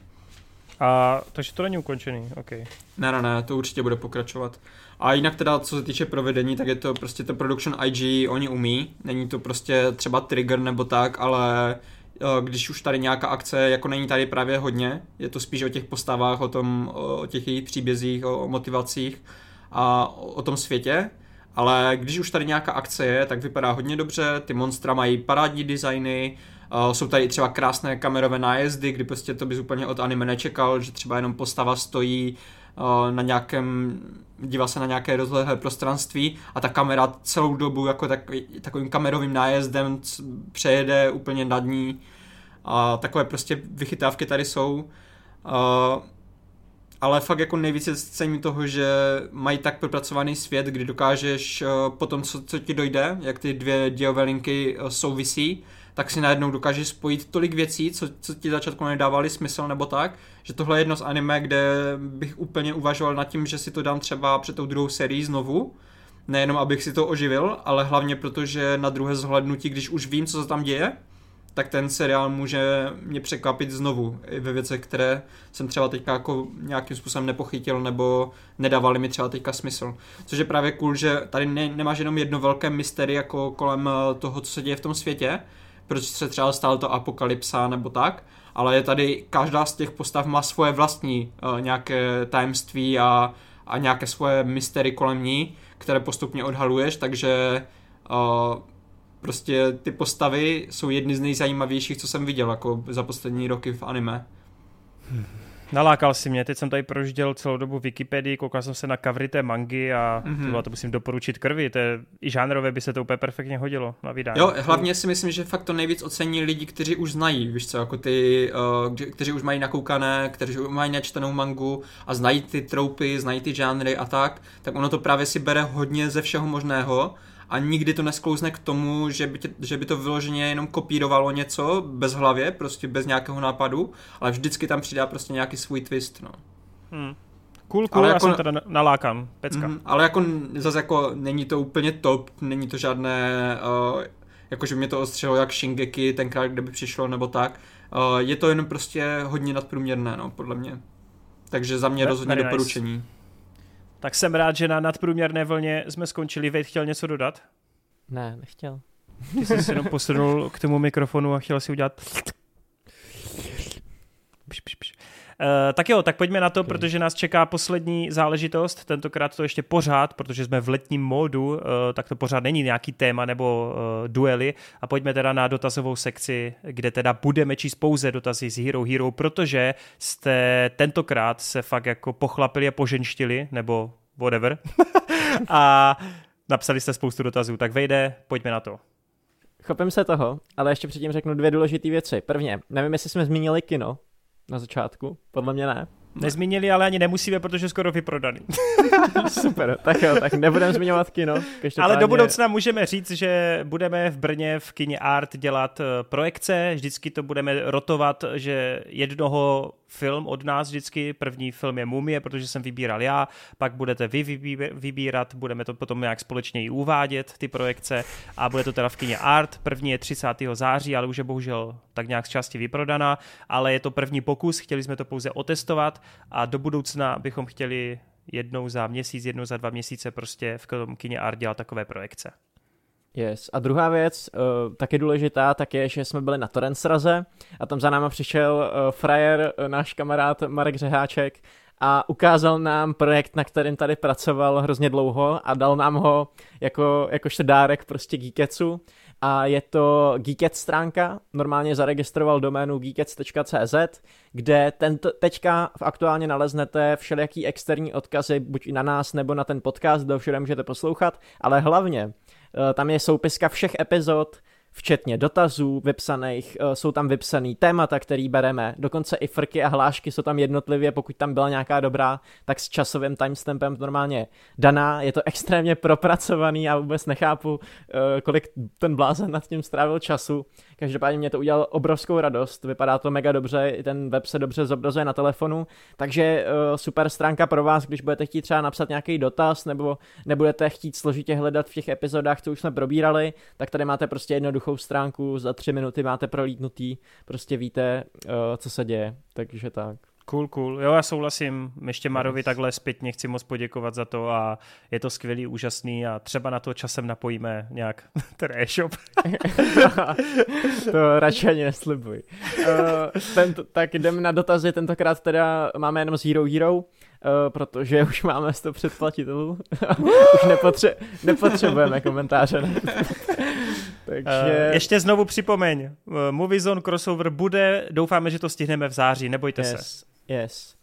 A takže to není ukončený, ok. Ne, ne, ne, to určitě bude pokračovat. A jinak teda, co se týče provedení, tak je to prostě to production IG, oni umí. Není to prostě třeba trigger nebo tak, ale eh, když už tady nějaká akce, jako není tady právě hodně, je to spíš o těch postavách, o, tom, o těch jejich příbězích, o motivacích a o tom světě, ale když už tady nějaká akce je, tak vypadá hodně dobře, ty monstra mají parádní designy, Uh, jsou tady třeba krásné kamerové nájezdy, kdy prostě to bys úplně od anime nečekal, že třeba jenom postava stojí uh, na nějakém, dívá se na nějaké rozlehlé prostranství a ta kamera celou dobu jako tak, takovým kamerovým nájezdem přejede úplně nad ní a takové prostě vychytávky tady jsou. Uh, ale fakt jako nejvíce cením toho, že mají tak propracovaný svět, kdy dokážeš uh, potom, co, co ti dojde, jak ty dvě dějové linky uh, souvisí, tak si najednou dokážeš spojit tolik věcí, co, co ti začátku nedávali smysl nebo tak, že tohle je jedno z anime, kde bych úplně uvažoval nad tím, že si to dám třeba před tou druhou sérií znovu, nejenom abych si to oživil, ale hlavně protože na druhé zhlednutí, když už vím, co se tam děje, tak ten seriál může mě překvapit znovu i ve věcech, které jsem třeba teďka jako nějakým způsobem nepochytil nebo nedávali mi třeba teďka smysl. Což je právě cool, že tady ne, nemáš jenom jedno velké mystery jako kolem toho, co se děje v tom světě, proč se třeba stalo to apokalypsa nebo tak, ale je tady, každá z těch postav má svoje vlastní uh, nějaké tajemství a, a nějaké svoje mystery kolem ní, které postupně odhaluješ, takže uh, prostě ty postavy jsou jedny z nejzajímavějších, co jsem viděl jako za poslední roky v anime. Nalákal si mě, teď jsem tady prožděl celou dobu Wikipedii, koukal jsem se na kavry té mangy a mm-hmm. to musím doporučit krvi, to je, i žánrově by se to úplně perfektně hodilo na vydání. Jo, hlavně si myslím, že fakt to nejvíc ocení lidi, kteří už znají, víš co, jako ty, uh, kteří už mají nakoukané, kteří už mají načtenou mangu a znají ty troupy, znají ty žánry a tak, tak ono to právě si bere hodně ze všeho možného a nikdy to nesklouzne k tomu, že by, tě, že by to vyloženě jenom kopírovalo něco bez hlavě, prostě bez nějakého nápadu, ale vždycky tam přidá prostě nějaký svůj twist, no. Hmm. Cool, cool, ale já jako, jsem teda nalákám, pecka. Mm, ale jako zase jako není to úplně top, není to žádné, uh, jakože mě to ostřelo jak Shingeki tenkrát, kde by přišlo, nebo tak. Uh, je to jenom prostě hodně nadprůměrné, no, podle mě. Takže za mě rozhodně Very doporučení. Nice. Tak jsem rád, že na nadprůměrné vlně jsme skončili. Vejt chtěl něco dodat? Ne, nechtěl. Ty jsi si jenom posunul k tomu mikrofonu a chtěl si udělat... Pš, pš, pš. Uh, tak jo, tak pojďme na to, okay. protože nás čeká poslední záležitost, tentokrát to ještě pořád, protože jsme v letním módu, uh, tak to pořád není nějaký téma nebo uh, duely a pojďme teda na dotazovou sekci, kde teda budeme číst pouze dotazy z Hero Hero, protože jste tentokrát se fakt jako pochlapili a poženštili, nebo whatever, a napsali jste spoustu dotazů, tak vejde, pojďme na to. Chopím se toho, ale ještě předtím řeknu dvě důležité věci. Prvně, nevím, jestli jsme zmínili kino, na začátku? Podle mě ne. Nezmínili, ale ani nemusíme, protože skoro vyprodaný. Super, tak jo, tak nebudeme zmiňovat kino. Ale do budoucna můžeme říct, že budeme v Brně v kině Art dělat eh, projekce, vždycky to budeme rotovat, že jednoho film od nás vždycky, první film je Mumie, protože jsem vybíral já, pak budete vy vybírat, budeme to potom nějak společně i uvádět, ty projekce. A bude to teda v kině Art, první je 30. září, ale už je bohužel tak nějak z části vyprodaná, ale je to první pokus, chtěli jsme to pouze otestovat. A do budoucna bychom chtěli jednou za měsíc, jednou za dva měsíce prostě v tom kině Art dělat takové projekce. Yes. A druhá věc, uh, taky důležitá, tak je, že jsme byli na Torrensraze a tam za náma přišel uh, frajer, uh, náš kamarád Marek Řeháček a ukázal nám projekt, na kterém tady pracoval hrozně dlouho a dal nám ho jako, jakožto dárek prostě Geeketsu a je to Geeket stránka, normálně zaregistroval doménu geekets.cz, kde tento, teďka aktuálně naleznete všelijaký externí odkazy buď na nás nebo na ten podcast, do všude můžete poslouchat, ale hlavně tam je soupiska všech epizod, včetně dotazů vypsaných, eh, jsou tam vypsaný témata, který bereme, dokonce i frky a hlášky jsou tam jednotlivě, pokud tam byla nějaká dobrá, tak s časovým timestampem normálně daná, je to extrémně propracovaný a vůbec nechápu, eh, kolik ten blázen nad tím strávil času, každopádně mě to udělalo obrovskou radost, vypadá to mega dobře, i ten web se dobře zobrazuje na telefonu, takže eh, super stránka pro vás, když budete chtít třeba napsat nějaký dotaz, nebo nebudete chtít složitě hledat v těch epizodách, co už jsme probírali, tak tady máte prostě jednoduchou jednoduchou stránku, za tři minuty máte prolítnutý, prostě víte, uh, co se děje, takže tak. Cool, cool. Jo, já souhlasím. Ještě Marovi takhle zpětně chci moc poděkovat za to a je to skvělý, úžasný a třeba na to časem napojíme nějak ten e-shop. to radši ani neslibuj. Uh, tento, tak jdeme na dotazy, tentokrát teda máme jenom Hero Hero, uh, protože už máme 100 předplatitelů. už nepotře- nepotřebujeme komentáře. Takže... Uh, ještě znovu připomeň, uh, Movie Zone crossover bude, doufáme, že to stihneme v září, nebojte yes, se. Yes.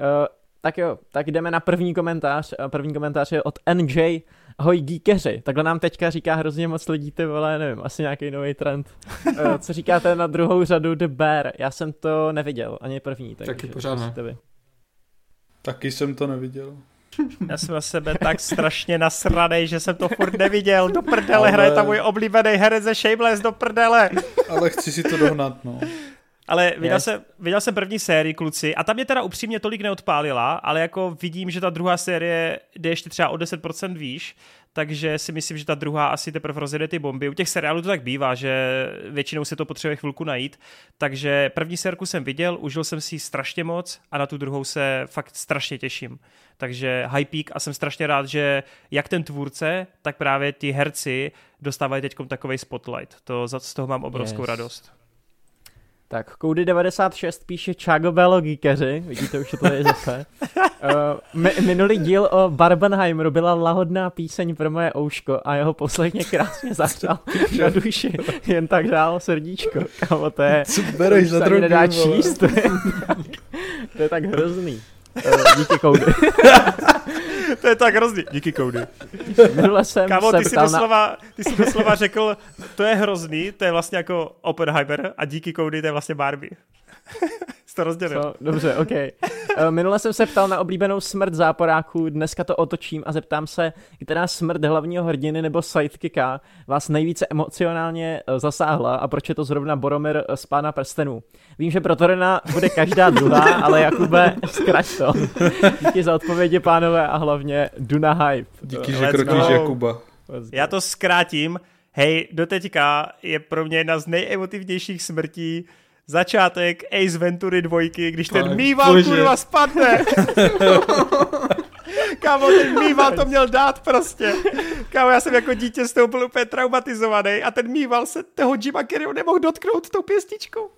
Uh, tak jo, tak jdeme na první komentář. První komentář je od NJ. Ahoj geekeři, takhle nám teďka říká hrozně moc lidí, ty vole, nevím, asi nějaký nový trend. uh, co říkáte na druhou řadu The Bear? Já jsem to neviděl, ani první. Tak Taky pořád ne. Taky jsem to neviděl. Já jsem na sebe tak strašně nasranej, že jsem to furt neviděl. Do prdele, Ale... hraje tam můj oblíbený herec ze Shameless, do prdele. Ale chci si to dohnat, no. Ale viděl, yes. jsem, viděl jsem první sérii, kluci, a tam mě teda upřímně tolik neodpálila, ale jako vidím, že ta druhá série jde ještě třeba o 10% výš, takže si myslím, že ta druhá asi teprve rozjede ty bomby. U těch seriálů to tak bývá, že většinou se to potřebuje chvilku najít. Takže první sérku jsem viděl, užil jsem si ji strašně moc a na tu druhou se fakt strašně těším. Takže high peak a jsem strašně rád, že jak ten tvůrce, tak právě ti herci dostávají teď takový spotlight. To, z toho mám obrovskou yes. radost. Tak, Koudy96 píše Chago Bello Geekeři, vidíte, už to je zase. Uh, mi, minulý díl o Barbenheimeru byla lahodná píseň pro moje ouško a jeho posledně krásně zahřál na duši. Jen tak žálo srdíčko. Kámo, to je... Co bereš za nedá číst. To je tak hrozný. Uh, díky Cody. to je tak hrozný. Díky. Minule jsem Kámo, ty jsi, doslova, na... ty jsi doslova řekl, to je hrozný, to je vlastně jako Oppenheimer a díky Cody to je vlastně Barbie to rozdělil. Co? Dobře, OK. Eh, minule jsem se ptal na oblíbenou smrt záporáků, dneska to otočím a zeptám se, která smrt hlavního hrdiny nebo sidekicka vás nejvíce emocionálně eh, zasáhla a proč je to zrovna Boromir z Pána prstenů. Vím, že pro Torena bude každá druhá, ale Jakube, zkrať to. Díky za odpovědi, pánové, a hlavně Duna Hype. Díky, že krotíš Jakuba. Já to zkrátím. Hej, doteďka je pro mě jedna z nejemotivnějších smrtí začátek Ace Ventury dvojky, když Pane, ten mýval kurva spadne. Kámo, ten mýval to měl dát prostě. Kámo, já jsem jako dítě z toho byl úplně traumatizovaný a ten mýval se toho Jima Carreyho nemohl dotknout tou pěstičkou.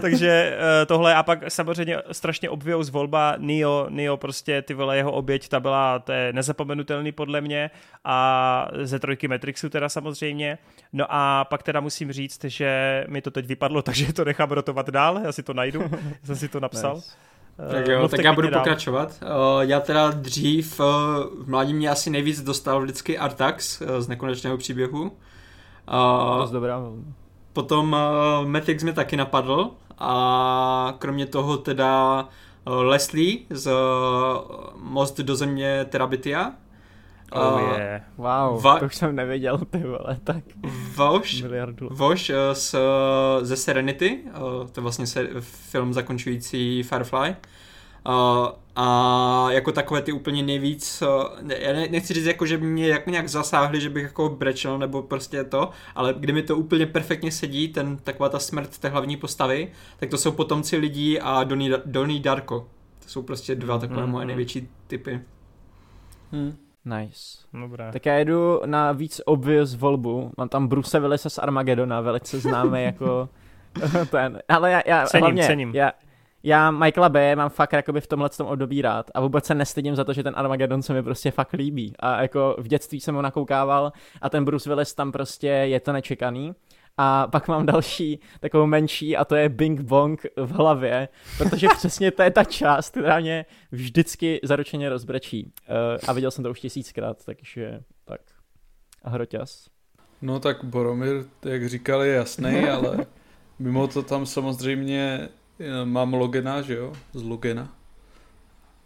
Takže uh, tohle a pak samozřejmě strašně obvious volba Neo, Neo prostě ty vole jeho oběť, ta byla, to je nezapomenutelný podle mě a ze trojky Matrixu teda samozřejmě. No a pak teda musím říct, že mi to teď vypadlo, takže to nechám rotovat dál, já si to najdu, jsem si to napsal. Nice. Tak jo, tak já budu dál. pokračovat. Uh, já teda dřív uh, v mládí mě asi nejvíc dostal vždycky Artax uh, z nekonečného příběhu. Uh, Dost dobrá. Potom uh, Matrix mě taky napadl a kromě toho teda uh, Leslie z uh, Most do země Terabitia. Oh uh, yeah. Wow, Va- to už jsem nevěděl, ty vole, tak. Voš, Voš uh, z, ze Serenity, uh, to je vlastně se, film zakončující Firefly. Uh, a jako takové ty úplně nejvíc, uh, já ne, nechci říct jako, že mě jak nějak zasáhly, že bych jako brečel nebo prostě to, ale kdy mi to úplně perfektně sedí, ten, taková ta smrt té hlavní postavy, tak to jsou potomci lidí a Donnie, Donnie Darko. To jsou prostě dva takové mm-hmm. moje největší typy. Hmm. Nice. Dobré. Tak já jedu na víc obvious volbu. Mám tam Bruce Willise z Armagedona, velice známý jako ten. Ale já, já cením, hlavně, cením. Já, já Michaela B. mám fakt jakoby v tomhle tom období rád a vůbec se nestydím za to, že ten Armageddon se mi prostě fakt líbí a jako v dětství jsem ho nakoukával a ten Bruce Willis tam prostě je to nečekaný a pak mám další takovou menší a to je Bing Bong v hlavě, protože přesně to je ta část, která mě vždycky zaručeně rozbrečí. Uh, a viděl jsem to už tisíckrát, takže tak. A hroťas. No tak Boromir, jak říkal, je jasný, ale mimo to tam samozřejmě eh, mám Logena, že jo, z Logena.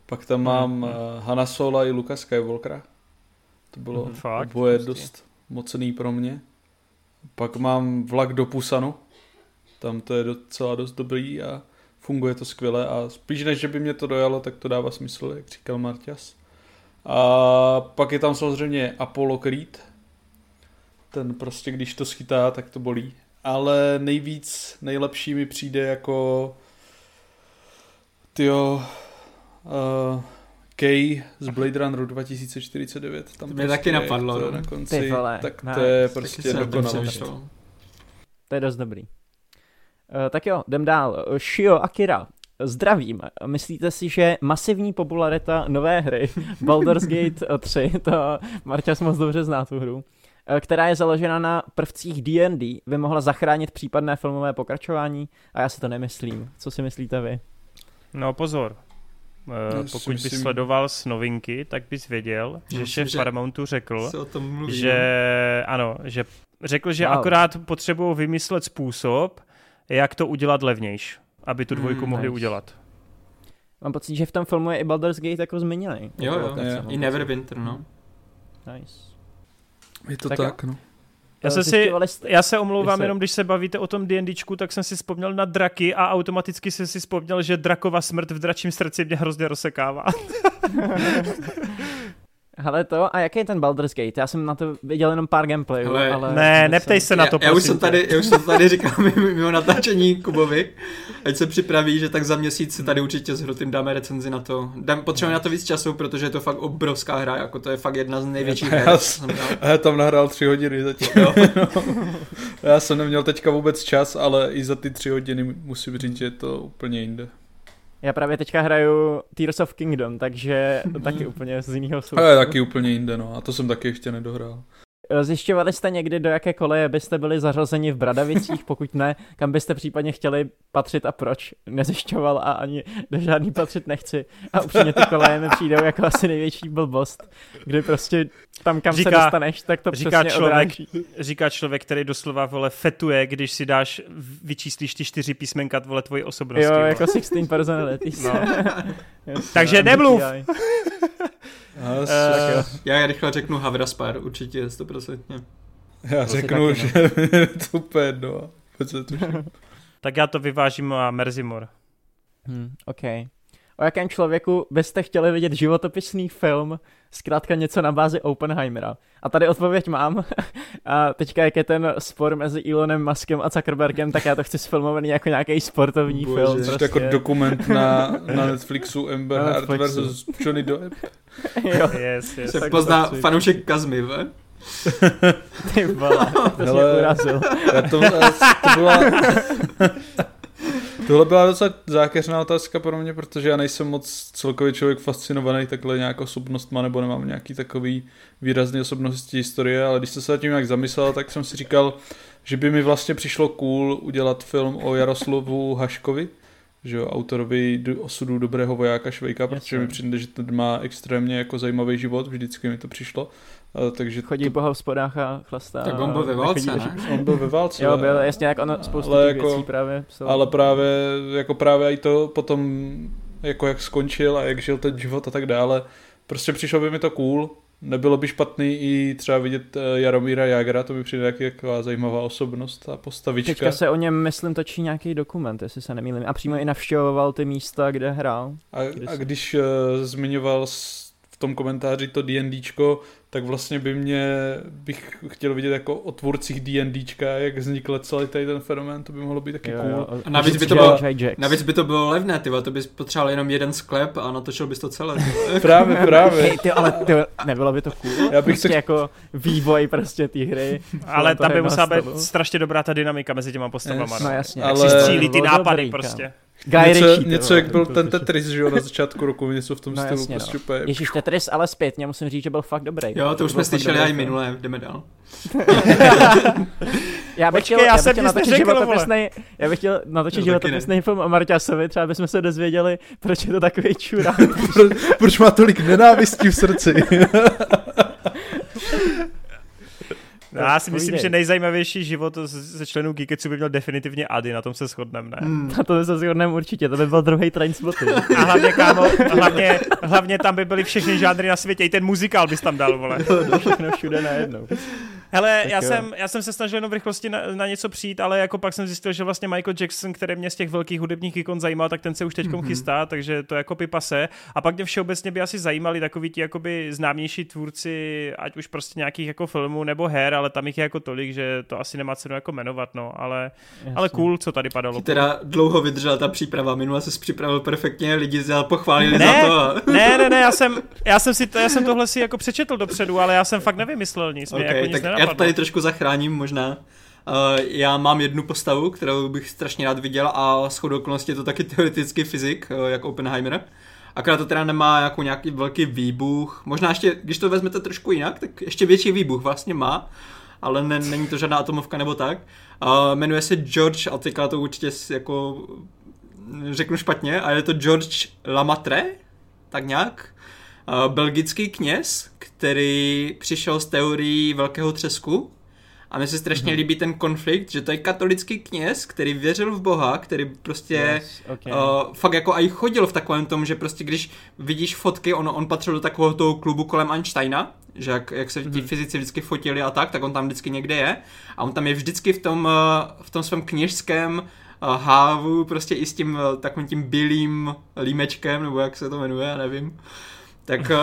Pak tam mám mm. uh, Hanna Sola i Luka Skywalkera. To bylo mm, fakt, oboje prostě. dost mocný pro mě. Pak mám vlak do Pusanu, tam to je docela dost dobrý a funguje to skvěle a spíš než, že by mě to dojalo, tak to dává smysl, jak říkal Marťas. A pak je tam samozřejmě Apollo Creed, ten prostě, když to schytá, tak to bolí. Ale nejvíc, nejlepší mi přijde jako tyjo, uh, Kay z Blade Runneru 2049. Tam to mě taky napadlo. To no. na konci, Ty vole, tak to je prostě dokonalost. To je dost dobrý. Uh, tak jo, jdem dál. Shio Akira. Zdravím. Myslíte si, že masivní popularita nové hry Baldur's Gate 3, to Marťas moc dobře zná tu hru, eh, která je založena na prvcích D&D, by mohla zachránit případné filmové pokračování? A já si to nemyslím. Co si myslíte vy? No pozor, Uh, pokud bys myslím... sledoval s novinky, tak bys věděl, že šéf Paramountu řekl, že ano, že řekl, že wow. akorát potřebují vymyslet způsob, jak to udělat levnější, aby tu dvojku mm, mohli nice. udělat. Mám pocit, že v tom filmu je i Baldur's Gate jako zmíněný. Jo, jo, jo. i Neverwinter, no. Nice. Je to tak, tak no. Já, se si, já se omlouvám, se... jenom když se bavíte o tom D&Dčku, tak jsem si vzpomněl na draky a automaticky jsem si vzpomněl, že drakova smrt v dračím srdci mě hrozně rozsekává. Hele to, a jaký je ten Baldur's Gate? Já jsem na to viděl jenom pár gameplayů, Hele, ale... Ne, neptej se na to, já, já už jsem tady, já už jsem tady říkal mimo natáčení Kubovi, ať se připraví, že tak za měsíc si tady určitě s Hrotým dáme recenzi na to. Dám, potřebujeme na to víc času, protože je to fakt obrovská hra, jako to je fakt jedna z největších her. Já, já tam nahrál tři hodiny zatím. No. já jsem neměl teďka vůbec čas, ale i za ty tři hodiny musím říct, že je to úplně jinde. Já právě teďka hraju Tears of Kingdom, takže taky úplně z jiného světa. je taky úplně jinde, no. A to jsem taky ještě nedohrál. Zjišťovali jste někdy, do jaké koleje byste byli zařazeni v Bradavicích, pokud ne, kam byste případně chtěli patřit a proč? Nezjišťoval a ani do žádný patřit nechci. A upřímně ty koleje mi přijdou jako asi největší blbost, kdy prostě tam, kam říká, se dostaneš, tak to říká přesně člověk, odráží. Říká člověk, který doslova vole fetuje, když si dáš, vyčíslíš ty čtyři písmenka vole tvoji osobnosti. Jo, vole. jako 16 personalities. No. Takže nemluv! Uh, já rychle řeknu Havraspar, určitě, 100%. Já to řeknu, taky, že to úplně jedno. tak já to vyvážím a Merzimor. Hmm, OK. O jakém člověku byste chtěli vidět životopisný film, zkrátka něco na bázi Oppenheimera? A tady odpověď mám. A teďka, jak je ten spor mezi Elonem Muskem a Zuckerbergem, tak já to chci sfilmovaný jako nějaký sportovní Bože, film. Prostě. jako dokument na, na Netflixu Amber Heard versus Johnny Depp. jo. Yes, yes. Se pozná fanoušek Kazmy, ve? Ty vole, to Hele, urazil. Já to, to byla... Tohle byla docela zákeřná otázka pro mě, protože já nejsem moc celkově člověk fascinovaný takhle nějak osobnostma, nebo nemám nějaký takový výrazný osobnosti historie, ale když jsem se tím nějak zamyslel, tak jsem si říkal, že by mi vlastně přišlo cool udělat film o Jaroslavu Haškovi, že jo, autorovi osudu dobrého vojáka Švejka, protože mi přijde, že ten má extrémně jako zajímavý život, vždycky mi to přišlo. A, takže Chodí to... po hospodách a chlastá. Tak on byl ve válce, ne? On byl ve válce. Jo, byl, jasně, jak ono spoustu ale jako, věcí právě psal. Ale právě, jako právě i to potom, jako jak skončil a jak žil ten život a tak dále, prostě přišlo by mi to cool, Nebylo by špatný i třeba vidět eh, Jaromíra Jagra, to by přijde taky jako zajímavá osobnost a postavička. Teďka se o něm, myslím, točí nějaký dokument, jestli se nemýlím. A přímo i navštěvoval ty místa, kde hrál. A, a když uh, zmiňoval v tom komentáři to D&Dčko, tak vlastně by mě, bych chtěl vidět jako o tvůrcích D&Dčka, jak vznikl celý tady ten fenomén, to by mohlo být taky jo, cool. Jo, a navíc by, to bylo, navíc by to bylo levné, ty to bys potřeboval jenom jeden sklep a natočil bys to celé. právě, právě. Hey, ty, ale ty, nebylo by to cool? Já bych prostě se... jako vývoj prostě té hry. ale tam by musela být strašně dobrá ta dynamika mezi těma postavama. Yes. No, no jasně. Ale... Jak si střílí ty nápady dobrý, prostě. Kam. Guy něco, Ritchie, něco jak byl ten Tetris, že jo, na začátku roku, něco v tom no, stylu. Jasně, prostě no. Ježíš, Tetris, ale zpětně musím říct, že byl fakt dobrý. Jo, to, to už jsme slyšeli i minule, jdeme dál. já bych Počkej, chtěl, já, já bych chtěl natočit životopisný, já bych chtěl natočit životopisný film o Marťasovi, třeba bychom se dozvěděli, proč je to takový čurák. proč, proč má tolik nenávistí v srdci. No, já si myslím, že nejzajímavější život ze členů Geeketsu by měl definitivně Ady, na tom se shodneme, ne? Hmm. Na tom se shodneme určitě, to by byl druhý Trainspotting. A hlavně, kámo, hlavně, hlavně tam by byly všechny žánry na světě, i ten muzikál bys tam dal, vole. To všechno všude najednou. Hele, já jsem, já jsem se snažil jenom v rychlosti na, na, něco přijít, ale jako pak jsem zjistil, že vlastně Michael Jackson, který mě z těch velkých hudebních ikon zajímal, tak ten se už teď mm-hmm. chystá, takže to jako pipase. A pak mě všeobecně by asi zajímali takový ti jakoby známější tvůrci, ať už prostě nějakých jako filmů nebo her, ale tam jich je jako tolik, že to asi nemá cenu jako jmenovat, no, ale, ale cool, co tady padalo. Teda dlouho vydržela ta příprava, minule se připravil perfektně, lidi se pochválili ne, za to. A... ne, ne, ne, já jsem, já jsem si to, já jsem tohle si jako přečetl dopředu, ale já jsem fakt nevymyslel nic, okay, mě jako nic tak já to tady trošku zachráním možná. Uh, já mám jednu postavu, kterou bych strašně rád viděl a shodou okolností je to taky teoretický fyzik, uh, jak Oppenheimer. Akorát to teda nemá jako nějaký velký výbuch. Možná ještě, když to vezmete trošku jinak, tak ještě větší výbuch vlastně má, ale ne, není to žádná atomovka nebo tak. Uh, jmenuje se George, a teďka to určitě jako řeknu špatně, a je to George Lamatre, tak nějak. Uh, belgický kněz, který přišel z teorií velkého třesku a mně se strašně mm-hmm. líbí ten konflikt, že to je katolický kněz, který věřil v Boha, který prostě yes, okay. uh, fakt jako i chodil v takovém tom, že prostě když vidíš fotky, on, on patřil do takového toho klubu kolem Einsteina, že jak, jak se ti mm-hmm. fyzici vždycky fotili a tak, tak on tam vždycky někde je a on tam je vždycky v tom, uh, v tom svém kněžském uh, hávu, prostě i s tím uh, takovým tím bílým límečkem, nebo jak se to jmenuje, já nevím tak uh,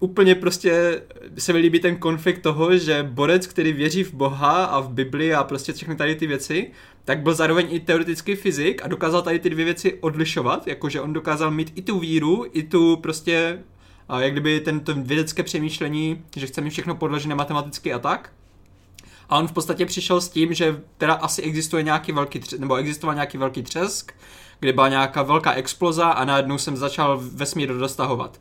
úplně prostě se mi líbí ten konflikt toho, že borec, který věří v Boha a v Bibli a prostě všechny tady ty věci, tak byl zároveň i teoretický fyzik a dokázal tady ty dvě věci odlišovat, jakože on dokázal mít i tu víru, i tu prostě, uh, jak kdyby ten, to vědecké přemýšlení, že chce mít všechno podložené matematicky a tak. A on v podstatě přišel s tím, že teda asi existuje nějaký velký, nebo existoval nějaký velký třesk, kde byla nějaká velká exploza a najednou jsem začal vesmír dostahovat.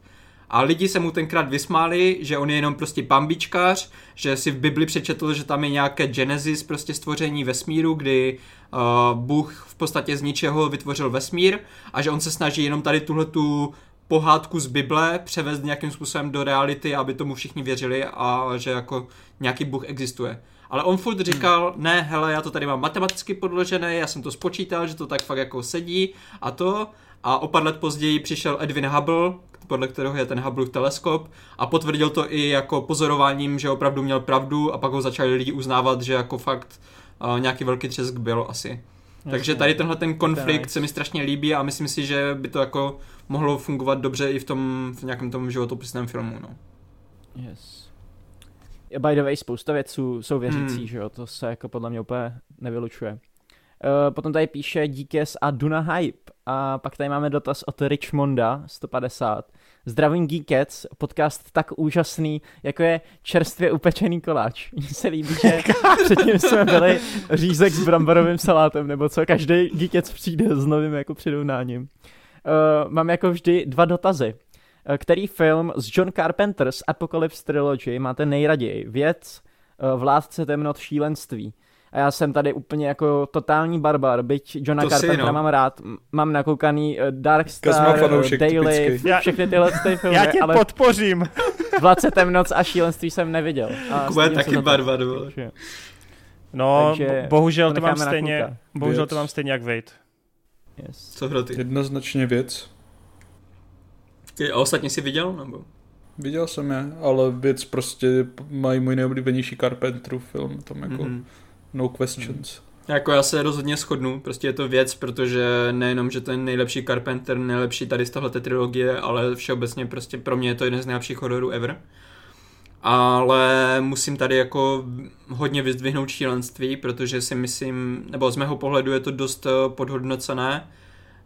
A lidi se mu tenkrát vysmáli, že on je jenom prostě bambičkář, že si v Bibli přečetl, že tam je nějaké Genesis, prostě stvoření vesmíru, kdy uh, Bůh v podstatě z ničeho vytvořil vesmír a že on se snaží jenom tady tuhle tu pohádku z Bible převést nějakým způsobem do reality, aby tomu všichni věřili a že jako nějaký Bůh existuje. Ale on furt říkal, hmm. ne, hele, já to tady mám matematicky podložené, já jsem to spočítal, že to tak fakt jako sedí a to. A o pár let později přišel Edwin Hubble, podle kterého je ten Hubble teleskop a potvrdil to i jako pozorováním, že opravdu měl pravdu a pak ho začali lidi uznávat, že jako fakt uh, nějaký velký třesk byl asi. Jasně. Takže tady tenhle ten konflikt se mi strašně líbí a myslím si, že by to jako mohlo fungovat dobře i v tom v nějakém tom životopisném filmu. No. Yes. By the way, spousta věců jsou věřící, hmm. že jo, to se jako podle mě úplně nevylučuje. Uh, potom tady píše Díkes a Duna Hype. A pak tady máme dotaz od Richmonda 150. Zdravím Geekets, podcast tak úžasný, jako je čerstvě upečený koláč. Mně se líbí, že předtím jsme byli řízek s bramborovým salátem, nebo co, každý Geekets přijde s novým jako přirovnáním. Uh, mám jako vždy dva dotazy. Uh, který film z John Carpenter's Apocalypse Trilogy máte nejraději? Věc, uh, Vládce temnot šílenství a já jsem tady úplně jako totální barbar, byť Johna Carpentera no. mám rád, mám nakoukaný uh, Dark Star, uh, Daily, já, všechny tyhle ty filmy. Já tě ale podpořím. Vládce temnoc a šílenství jsem neviděl. Kuba je taky barbar, No, Takže bohužel to, mám stejně, bohužel věc. to mám stejně jak Wade. Yes. Co hroty? Jednoznačně věc. A ostatně jsi viděl, nebo? Viděl jsem je, ale věc prostě mají můj nejoblíbenější Carpenterův film, tam jako mm-hmm. No questions. Jako já se rozhodně shodnu, prostě je to věc, protože nejenom, že ten nejlepší Carpenter, nejlepší tady z tohle trilogie, ale všeobecně prostě pro mě je to jeden z nejlepších hororů ever. Ale musím tady jako hodně vyzdvihnout šílenství, protože si myslím, nebo z mého pohledu je to dost eh, podhodnocené.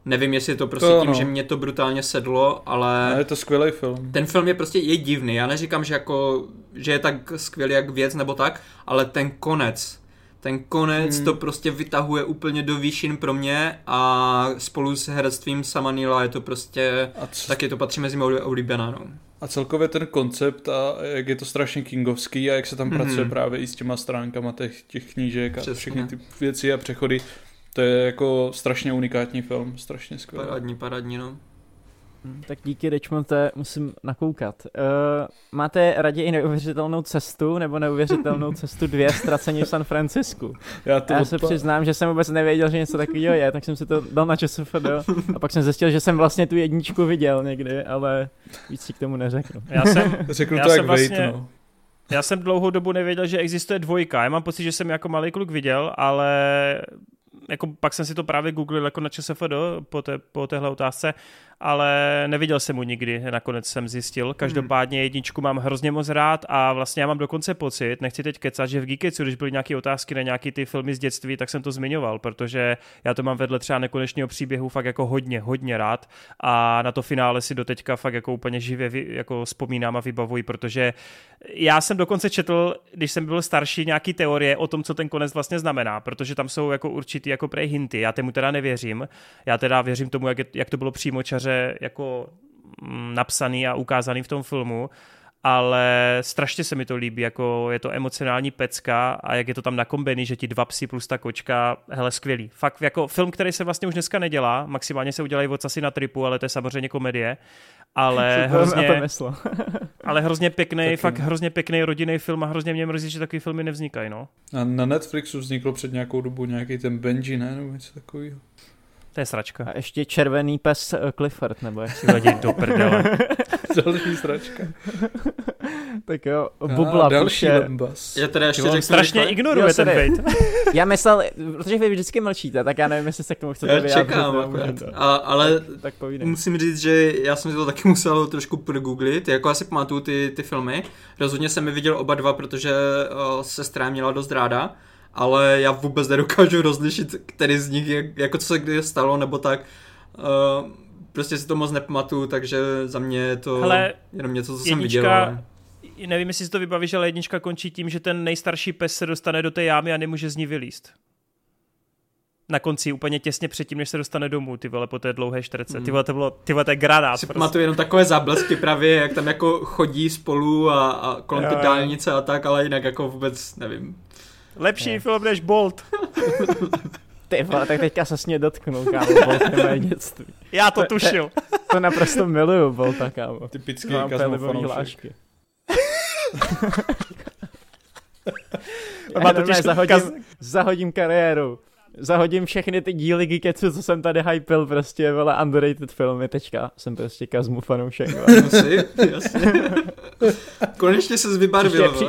Nevím, jestli je to prostě to, tím, no. že mě to brutálně sedlo, ale... No, je to skvělý film. Ten film je prostě je divný. Já neříkám, že, jako, že je tak skvělý jak věc nebo tak, ale ten konec, ten konec hmm. to prostě vytahuje úplně do výšin pro mě a spolu s herectvím Samanila je to prostě, c- taky to patří mezi mou oblíbená, no. A celkově ten koncept a jak je to strašně kingovský a jak se tam mm-hmm. pracuje právě i s těma stránkama těch, těch knížek a Přesně. všechny ty věci a přechody, to je jako strašně unikátní film, strašně skvělý. Parádní, parádní, no. Hm, tak díky Richmonte musím nakoukat. Uh, máte raději neuvěřitelnou cestu nebo neuvěřitelnou cestu dvě ztracení v San Francisku? Já, to Já se přiznám, že jsem vůbec nevěděl, že něco takového je, tak jsem si to dal na ČSFD a pak jsem zjistil, že jsem vlastně tu jedničku viděl někdy, ale víc si k tomu neřeknu. Já jsem, Řeknu já to jsem jak vlastně, wait, no. Já jsem dlouhou dobu nevěděl, že existuje dvojka. Já mám pocit, že jsem jako malý kluk viděl, ale jako pak jsem si to právě googlil jako na ČSFD po, té, po téhle otázce ale neviděl jsem mu nikdy, nakonec jsem zjistil. Každopádně jedničku mám hrozně moc rád a vlastně já mám dokonce pocit, nechci teď kecat, že v Geeketsu, když byly nějaké otázky na nějaký ty filmy z dětství, tak jsem to zmiňoval, protože já to mám vedle třeba nekonečného příběhu fakt jako hodně, hodně rád a na to finále si doteďka fakt jako úplně živě jako vzpomínám a vybavuji, protože já jsem dokonce četl, když jsem byl starší, nějaký teorie o tom, co ten konec vlastně znamená, protože tam jsou jako určitý jako prej hinty. Já tomu teda nevěřím. Já teda věřím tomu, jak, je, jak to bylo přímo čaře dobře jako mm, napsaný a ukázaný v tom filmu, ale strašně se mi to líbí, jako je to emocionální pecka a jak je to tam nakombený, že ti dva psi plus ta kočka, hele, skvělý. Fakt jako film, který se vlastně už dneska nedělá, maximálně se udělají ocasy na tripu, ale to je samozřejmě komedie, ale hrozně, ale hrozně pěkný, Taky. fakt hrozně pěkný rodinný film a hrozně mě mrzí, že takový filmy nevznikají, no. A na Netflixu vznikl před nějakou dobu nějaký ten Benji, ne, nebo něco takového. To je sračka. A ještě červený pes eh, Clifford, nebo jak si hodí do prdele. další sračka. tak jo, Bubla A další píše... lembas. Já teda ještě řeknu, strašně rychle. ignoruje ten bait. já myslel, protože vy vždycky mlčíte, tak já nevím, jestli se k tomu chcete vyjádřit. Já čekám A, ale tak musím říct, že já jsem si to taky musel trošku progooglit, jako asi pamatuju ty, ty filmy. Rozhodně jsem je viděl oba dva, protože uh, sestra měla dost ráda ale já vůbec nedokážu rozlišit, který z nich, je, jako co se kdy stalo, nebo tak. Uh, prostě si to moc nepamatuju, takže za mě je to Hele, jenom něco, co jednička, jsem viděl. Ale... Nevím, jestli si to vybavíš, ale jednička končí tím, že ten nejstarší pes se dostane do té jámy a nemůže z ní vylíst. na konci úplně těsně předtím, než se dostane domů, ty vole, po té dlouhé štrce. Mm. Ty vole, to bylo, ty vole, to je granát. Si prostě. jenom takové záblesky právě, jak tam jako chodí spolu a, a kolem jo, ty dálnice a tak, ale jinak jako vůbec nevím. Lepší je. film než Bolt. Ty vole, tak teďka se s mě dotknul, kámo, Bolt je dětství. Já to tušil. To, to naprosto miluju Bolta, kámo. Typický kazmofanoušek. Má to zahodím, kaz... zahodím kariéru. Zahodím všechny ty díly Geeketsu, co jsem tady hypil, prostě, vole, underrated filmy, teďka jsem prostě Kazmu fanoušek. Jsi, jasně. Konečně se vybarvil, Při,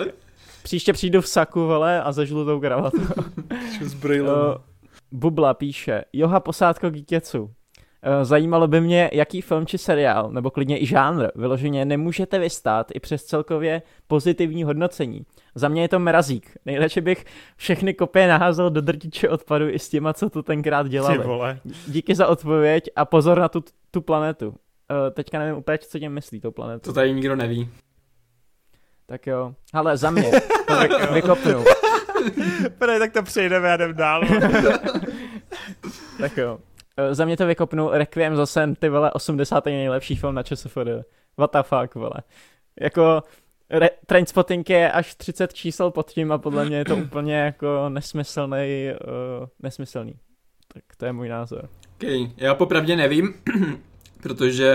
příště přijdu v saku, vole, a za žlutou kravatu. S brýlem. Bubla píše, Joha posádko Geeketsu. Eh, zajímalo by mě, jaký film či seriál, nebo klidně i žánr, vyloženě nemůžete vystát i přes celkově pozitivní hodnocení. Za mě je to mrazík. Nejradši bych všechny kopie naházel do drtiče odpadu i s těma, co to tenkrát dělali. Díky za odpověď a pozor na tu, tu planetu. Uh, teďka nevím úplně, co tím myslí, tou planetu. To tady nikdo neví. Tak jo. Ale za mě. tak vykopnu. Prej, tak to přejdeme a jdem dál. tak jo. Eh, za mě to vykopnu Requiem za sen, ty vole, 80. nejlepší film na ČSFD. What the fuck, vole. Jako, Re- Trainspotting je až 30 čísel pod tím a podle mě je to úplně jako nesmyslný, uh, nesmyslný. Tak to je můj názor. Okay. Já popravdě nevím, protože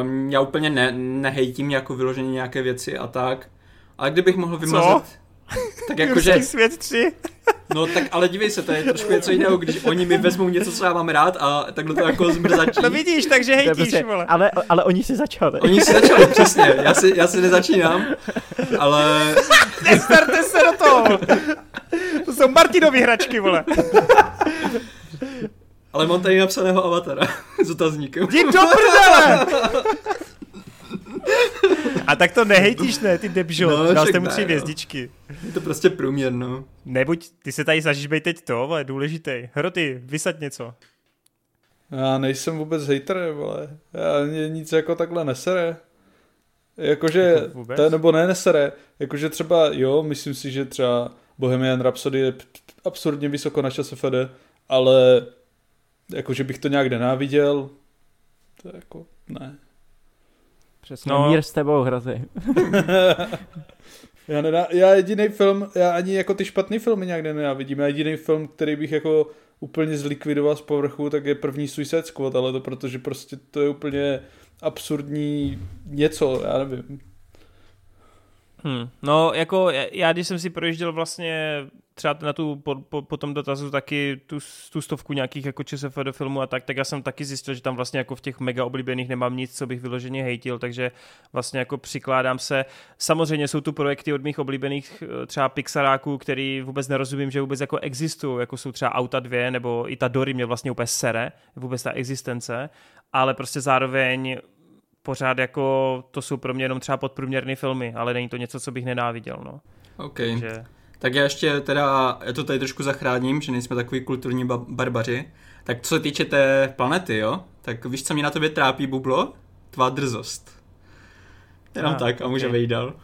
um, já úplně ne, nehejtím jako vyloženě nějaké věci a tak. Ale kdybych mohl vymazat... Co? Tak jakože... svět 3. No tak ale dívej se, to je trošku něco jiného, když oni mi vezmou něco, co já mám rád a takhle to jako zmrzačí. No vidíš, takže hejtíš, prostě, vole. Ale, ale oni si začali. Oni si začali, přesně. Já si, já si nezačínám, ale... Nestarte se do toho! To jsou Martinovy hračky, vole. Ale mám tady napsaného avatara s otazníkem. Jdi do prdele! A tak to nehejtíš, ne, ty debžo. No, Dal jste mu tři no. hvězdičky. Je to prostě průměr, no. Nebuď, ty se tady snažíš být teď to, ale důležitý. Hroty, vysaď něco. Já nejsem vůbec hater, vole. Já mě nic jako takhle nesere. Jakože, jako to, nebo ne nesere, jakože třeba, jo, myslím si, že třeba Bohemian Rhapsody je absurdně vysoko na čase FD, ale jakože bych to nějak nenáviděl, to jako, ne. Přesně, no. mír s tebou hrozí. já, nedá, já jediný film, já ani jako ty špatný filmy nějak nenávidím. Já jediný film, který bych jako úplně zlikvidoval z povrchu, tak je první Suicide Squad, ale to protože prostě to je úplně absurdní něco, já nevím. Hmm. No, jako já, když jsem si projížděl vlastně třeba na tu, po, po, po tom dotazu taky tu, tu stovku nějakých jako ČSF do filmu a tak, tak já jsem taky zjistil, že tam vlastně jako v těch mega oblíbených nemám nic, co bych vyloženě hejtil, takže vlastně jako přikládám se. Samozřejmě jsou tu projekty od mých oblíbených eh, třeba Pixaráků, který vůbec nerozumím, že vůbec jako existují, jako jsou třeba Auta 2 nebo i ta Dory mě vlastně úplně sere, vůbec ta existence, ale prostě zároveň pořád jako to jsou pro mě jenom třeba podprůměrné filmy, ale není to něco, co bych nenáviděl, no. OK. Takže... Tak já ještě teda, já to tady trošku zachráním, že nejsme takový kulturní ba- barbaři. Tak co se týče té planety, jo, tak víš, co mě na tobě trápí, Bublo? Tvá drzost. Jenom ah, tak a můžeme okay. jít dál.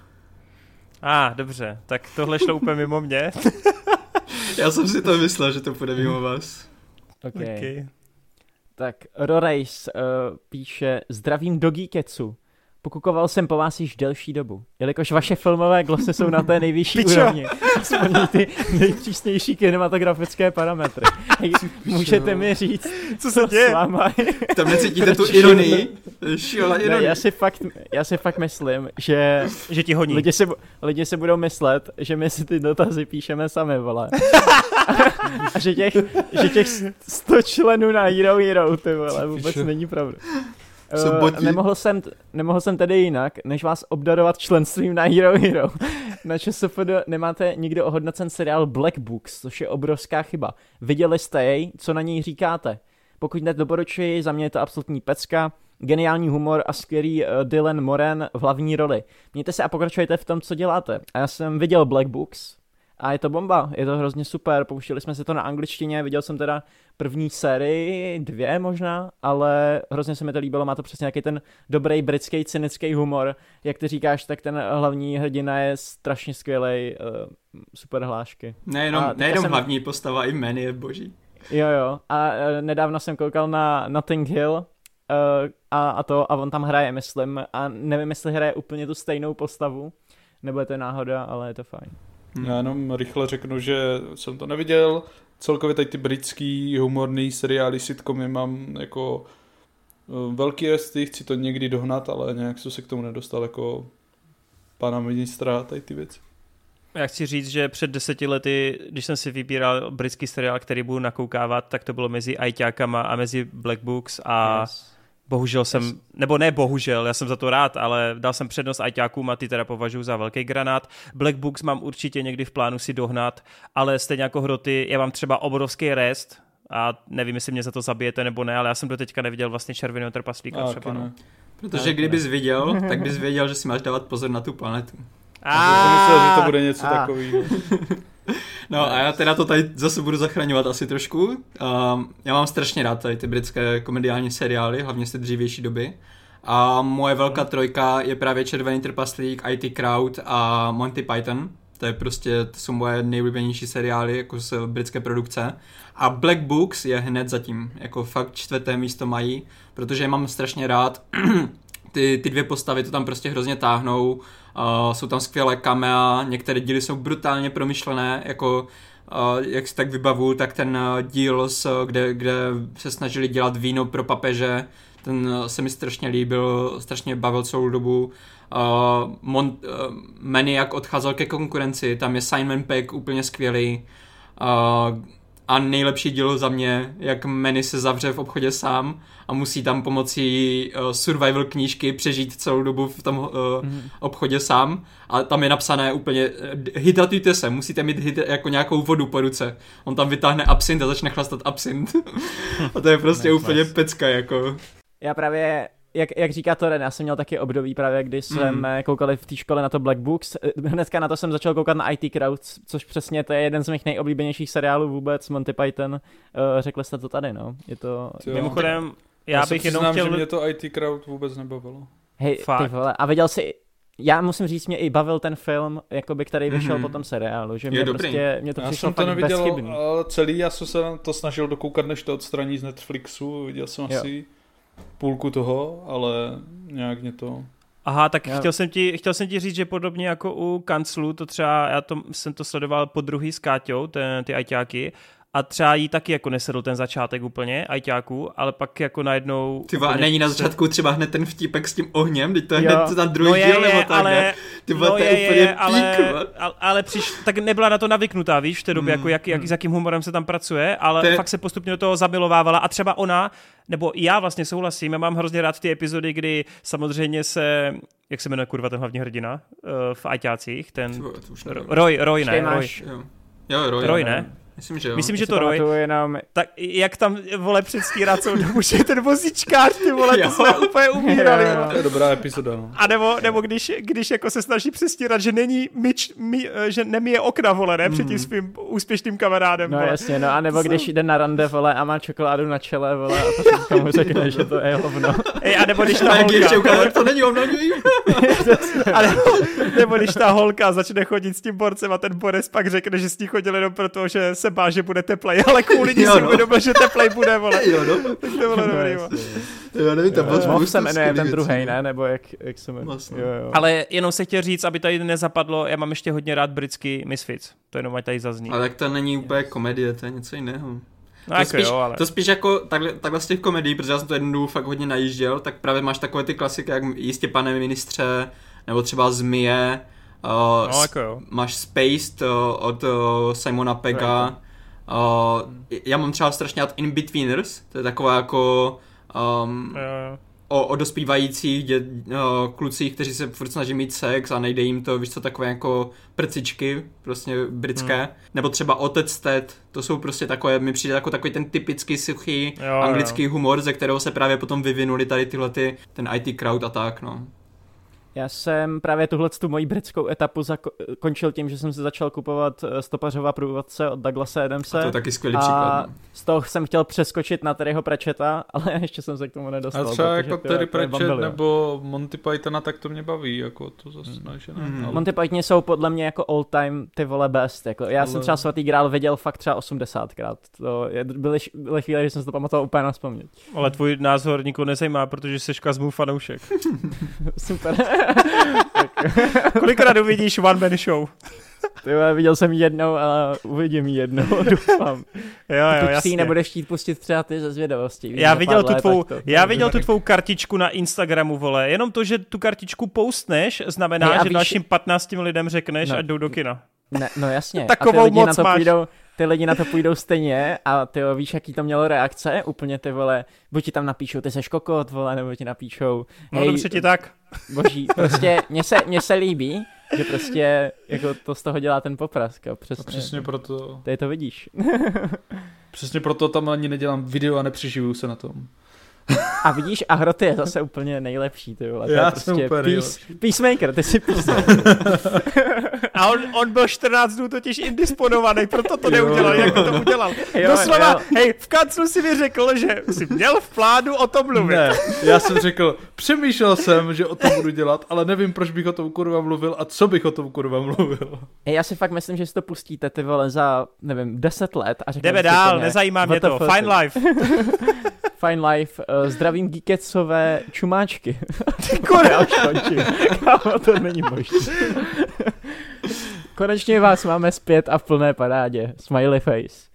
A, ah, dobře, tak tohle šlo úplně mimo mě. já jsem si to myslel, že to půjde mimo vás. Okay. okay. Tak Rorejs uh, píše, zdravím do Geeketsu. Pokukoval jsem po vás již delší dobu, jelikož vaše filmové glosy jsou na té nejvyšší úrovni. Splní ty nejpřísnější kinematografické parametry. Můžete mi říct, co se děje? S váma Tam necítíte tu ironii? ironii. Ne, já, si fakt, já si fakt myslím, že, že ti honí. Lidi si, lidi si budou myslet, že my si ty dotazy píšeme sami, vole. A že těch, že těch 100 členů na Hero Hero, ty vole, vůbec není pravda. Uh, nemohl, jsem, nemohl jsem tedy jinak, než vás obdarovat členstvím na Hero Hero. na ČSFD nemáte nikdy ohodnocen seriál Black Books, což je obrovská chyba. Viděli jste jej, co na něj říkáte? Pokud nedoporučuji, za mě je to absolutní pecka, geniální humor a skvělý uh, Dylan Moran v hlavní roli. Mějte se a pokračujte v tom, co děláte. A já jsem viděl Black Books, a je to bomba, je to hrozně super, pouštili jsme si to na angličtině, viděl jsem teda první sérii, dvě možná, ale hrozně se mi to líbilo, má to přesně nějaký ten dobrý britský cynický humor, jak ty říkáš, tak ten hlavní hrdina je strašně skvělý, uh, super hlášky. Nejenom, nejenom jsem... hlavní postava, i jmény je boží. Jo, jo. A uh, nedávno jsem koukal na Notting Hill uh, a, a to, a on tam hraje, myslím, a nevím, jestli hraje úplně tu stejnou postavu, nebo je to náhoda, ale je to fajn. Hmm. Já jenom rychle řeknu, že jsem to neviděl, celkově tady ty britský humorný seriály, sitcomy mám jako uh, velký resty, chci to někdy dohnat, ale nějak jsem se k tomu nedostal jako pana ministra tady ty věci. Já chci říct, že před deseti lety, když jsem si vybíral britský seriál, který budu nakoukávat, tak to bylo mezi ajťákama a mezi Black Books a yes. Bohužel jsem, nebo ne bohužel, já jsem za to rád, ale dal jsem přednost ajťákům a ty teda považuji za velký granát. Black Books mám určitě někdy v plánu si dohnat, ale stejně jako hroty, já mám třeba obrovský rest, a nevím, jestli mě za to zabijete nebo ne, ale já jsem do teďka neviděl vlastně červeného trpaslíka třeba. No. Protože kdybys viděl, tak bys věděl, že si máš dávat pozor na tu planetu. A jsem myslel, že to bude něco takového. No a já teda to tady zase budu zachraňovat asi trošku. Um, já mám strašně rád tady ty britské komediální seriály, hlavně z té dřívější doby. A moje velká trojka je právě Červený trpaslík, IT Crowd a Monty Python. To je prostě, to jsou moje nejlíbenější seriály jako z britské produkce. A Black Books je hned zatím, jako fakt čtvrté místo mají, protože je mám strašně rád. ty, ty dvě postavy to tam prostě hrozně táhnou, uh, jsou tam skvělé kamea, některé díly jsou brutálně promyšlené, jako Uh, jak si tak vybavu, tak ten uh, díl, s, kde, kde se snažili dělat víno pro papeže, ten uh, se mi strašně líbil, strašně bavil celou dobu. Uh, Mon, uh, Maniac odcházel ke konkurenci, tam je Simon Peck úplně skvělý. Uh, a nejlepší díl za mě, jak Manny se zavře v obchodě sám a musí tam pomocí uh, survival knížky přežít celou dobu v tom uh, mm. obchodě sám a tam je napsané úplně uh, hydratujte se, musíte mít hydra- jako nějakou vodu po ruce. On tam vytáhne absint a začne chlastat absint. a to je prostě nice, úplně nice. pecka jako. Já právě jak, jak říká to Ren, já jsem měl taky období právě, kdy jsme mm. koukali v té škole na to Black Books. Eh, hnedka na to jsem začal koukat na IT Crowd, což přesně to je jeden z mých nejoblíbenějších seriálů vůbec, Monty Python. Uh, řekli jste to tady, no. Je to... Mimochodem, já, já bych přiznám, jenom chtěl... že mě to IT Crowd vůbec nebavilo. Hej, Fakt. ty vole, a viděl jsi, já musím říct, mě i bavil ten film, jakoby, který vyšel mm-hmm. po tom seriálu, že mě je prostě, mě to já přišlo jsem to neviděl, bezchybný. celý, já jsem se to snažil dokoukat, než to odstraní z Netflixu, viděl jsem jo. asi půlku toho, ale nějak mě to... Aha, tak já... chtěl, jsem ti, chtěl jsem ti říct, že podobně jako u kanclu, to třeba, já to, jsem to sledoval po druhý s Káťou, ten, ty ajťáky, a třeba jí taky jako nesedl ten začátek úplně, ajťáků, ale pak jako najednou... Ty úplně... není na začátku třeba hned ten vtípek s tím ohněm, teď to je jo. hned na druhý no je, díl nebo tak, ale, Ty no to je, je úplně je, ale, ale, ale přiš, tak nebyla na to navyknutá, víš, v té době, mm, jako jak, jak, mm. s jakým humorem se tam pracuje, ale Te... fakt se postupně do toho zamilovávala a třeba ona, nebo já vlastně souhlasím, já mám hrozně rád ty epizody, kdy samozřejmě se, jak se jmenuje kurva ten hlavní hrdina uh, v Ajťácích, ten... Roy, Roy, ne, Roy. Jo. Jo, Roy, Roy, ne? Myslím, že jo. Myslím, že to Roy. Jenom... Tak jak tam, vole, předstírá celou dobu, že je ten vozíčkář, ty vole, to jsme úplně umírali. To je dobrá epizoda, no. A nebo, nebo když, když jako se snaží přestírat, že není myč, my, že nemíje okna, vole, ne, před tím mhm. svým úspěšným kamarádem, No vole. jasně, no a nebo když jde na rande, vole, a má čokoládu na čele, vole, a potom mu řekne, že to je hovno. Ej, a nebo když ta holka... to není hovno, a nebo, nebo když ta holka začne chodit s tím borcem a ten borec pak řekne, že s ní chodil jenom proto, že se bá, že bude teplej, ale kvůli ní si uvědomil, že teplej bude, vole. Jo, no. Tak to bylo dobrý, Jo, nevím, tam byl se jmenuje ten druhý, ne? Nebo jak, jak se jmenuje. Vlastně. Jo, jo. Ale jenom se chtěl říct, aby tady nezapadlo, já mám ještě hodně rád britský Misfits. To jenom ať tady zazní. Ale tak to není úplně komedie, to je něco jiného. No, to, jako spíš, jo, ale... to spíš jako takhle, takhle z těch komedií, protože já jsem to jednou fakt hodně najížděl, tak právě máš takové ty klasiky, jak jistě pane ministře, nebo třeba Zmije, uh, no, jako jo. máš Spaced uh, od uh, Simona Pega, Uh, já mám třeba strašně rád In-Betweeners, to je taková jako um, O, o dospívajících dě, uh, klucích, kteří se furt snaží mít sex a nejde jim to, víš co, takové jako prcičky, prostě britské. Hmm. Nebo třeba Otec Ted, to jsou prostě takové, mi přijde jako takový ten typický suchý jo, anglický jo. humor, ze kterého se právě potom vyvinuli tady tyhle ty, ten IT crowd a tak, no. Já jsem právě tuhle tu moji britskou etapu zakončil tím, že jsem si začal kupovat eh, stopařová průvodce od Douglasa Adamse. A to je taky skvělý příklad. No. z toho jsem chtěl přeskočit na Terryho Pratchetta, ale ještě jsem se k tomu nedostal. A třeba jako Terry Pratchett nebo Monty Pythona, tak to mě baví, jako to zase hmm. ne, že ne. Hmm. Ale... Monty Python jsou podle mě jako all time ty vole best. Jako. Já ale... jsem třeba svatý grál viděl fakt třeba 80krát. To je, byly, byly chvíle, že jsem si to pamatoval úplně na vzpomnět. Ale tvůj názor nikoho nezajímá, protože jsi Kazmů fanoušek. Super. Kolikrát uvidíš one man show? Ty viděl jsem jednou, ale uvidím jednou, doufám. jo, jo, jasně. si nebudeš chtít pustit třeba ty ze zvědavosti. Já viděl, tu tvou, to, já viděl tu tvou kartičku na Instagramu, vole. Jenom to, že tu kartičku postneš, znamená, hey, že víš... dalším 15 lidem řekneš, no. ať jdou do kina. Ne, no jasně. Takovou a ty moc na to máš. Půjdou, ty lidi na to půjdou stejně a ty víš, jaký to mělo reakce, úplně ty vole, buď ti tam napíšou, ty seš kokot, vole, nebo ti napíšou, no, hej, no dobře ti tak. Boží, prostě mně se, mně se líbí, že prostě jako to z toho dělá ten poprask. A přesně, a přesně proto. Tady to vidíš. přesně proto tam ani nedělám video a nepřiživuju se na tom. A vidíš, a hroty je zase úplně nejlepší, ty vole. Já to jsem prostě úplně peace, Peacemaker, ty jsi peacemaker. a on, on byl 14 dnů totiž indisponovaný, proto to neudělal, jak to udělal. Jo, Doslova, jo. hej, v kanclu si mi řekl, že jsi měl v plánu o tom mluvit. Ne, já jsem řekl, přemýšlel jsem, že o tom budu dělat, ale nevím, proč bych o tom kurva mluvil a co bych o tom kurva mluvil. Já si fakt myslím, že si to pustíte, ty vole, za, nevím, 10 let a Jdeme dál, nezajímá mě to, fine life. Fine Life, uh, zdravím geekecové čumáčky. Ty kore, už končím. Kámo, to není možné. Konečně vás máme zpět a v plné parádě. Smiley face.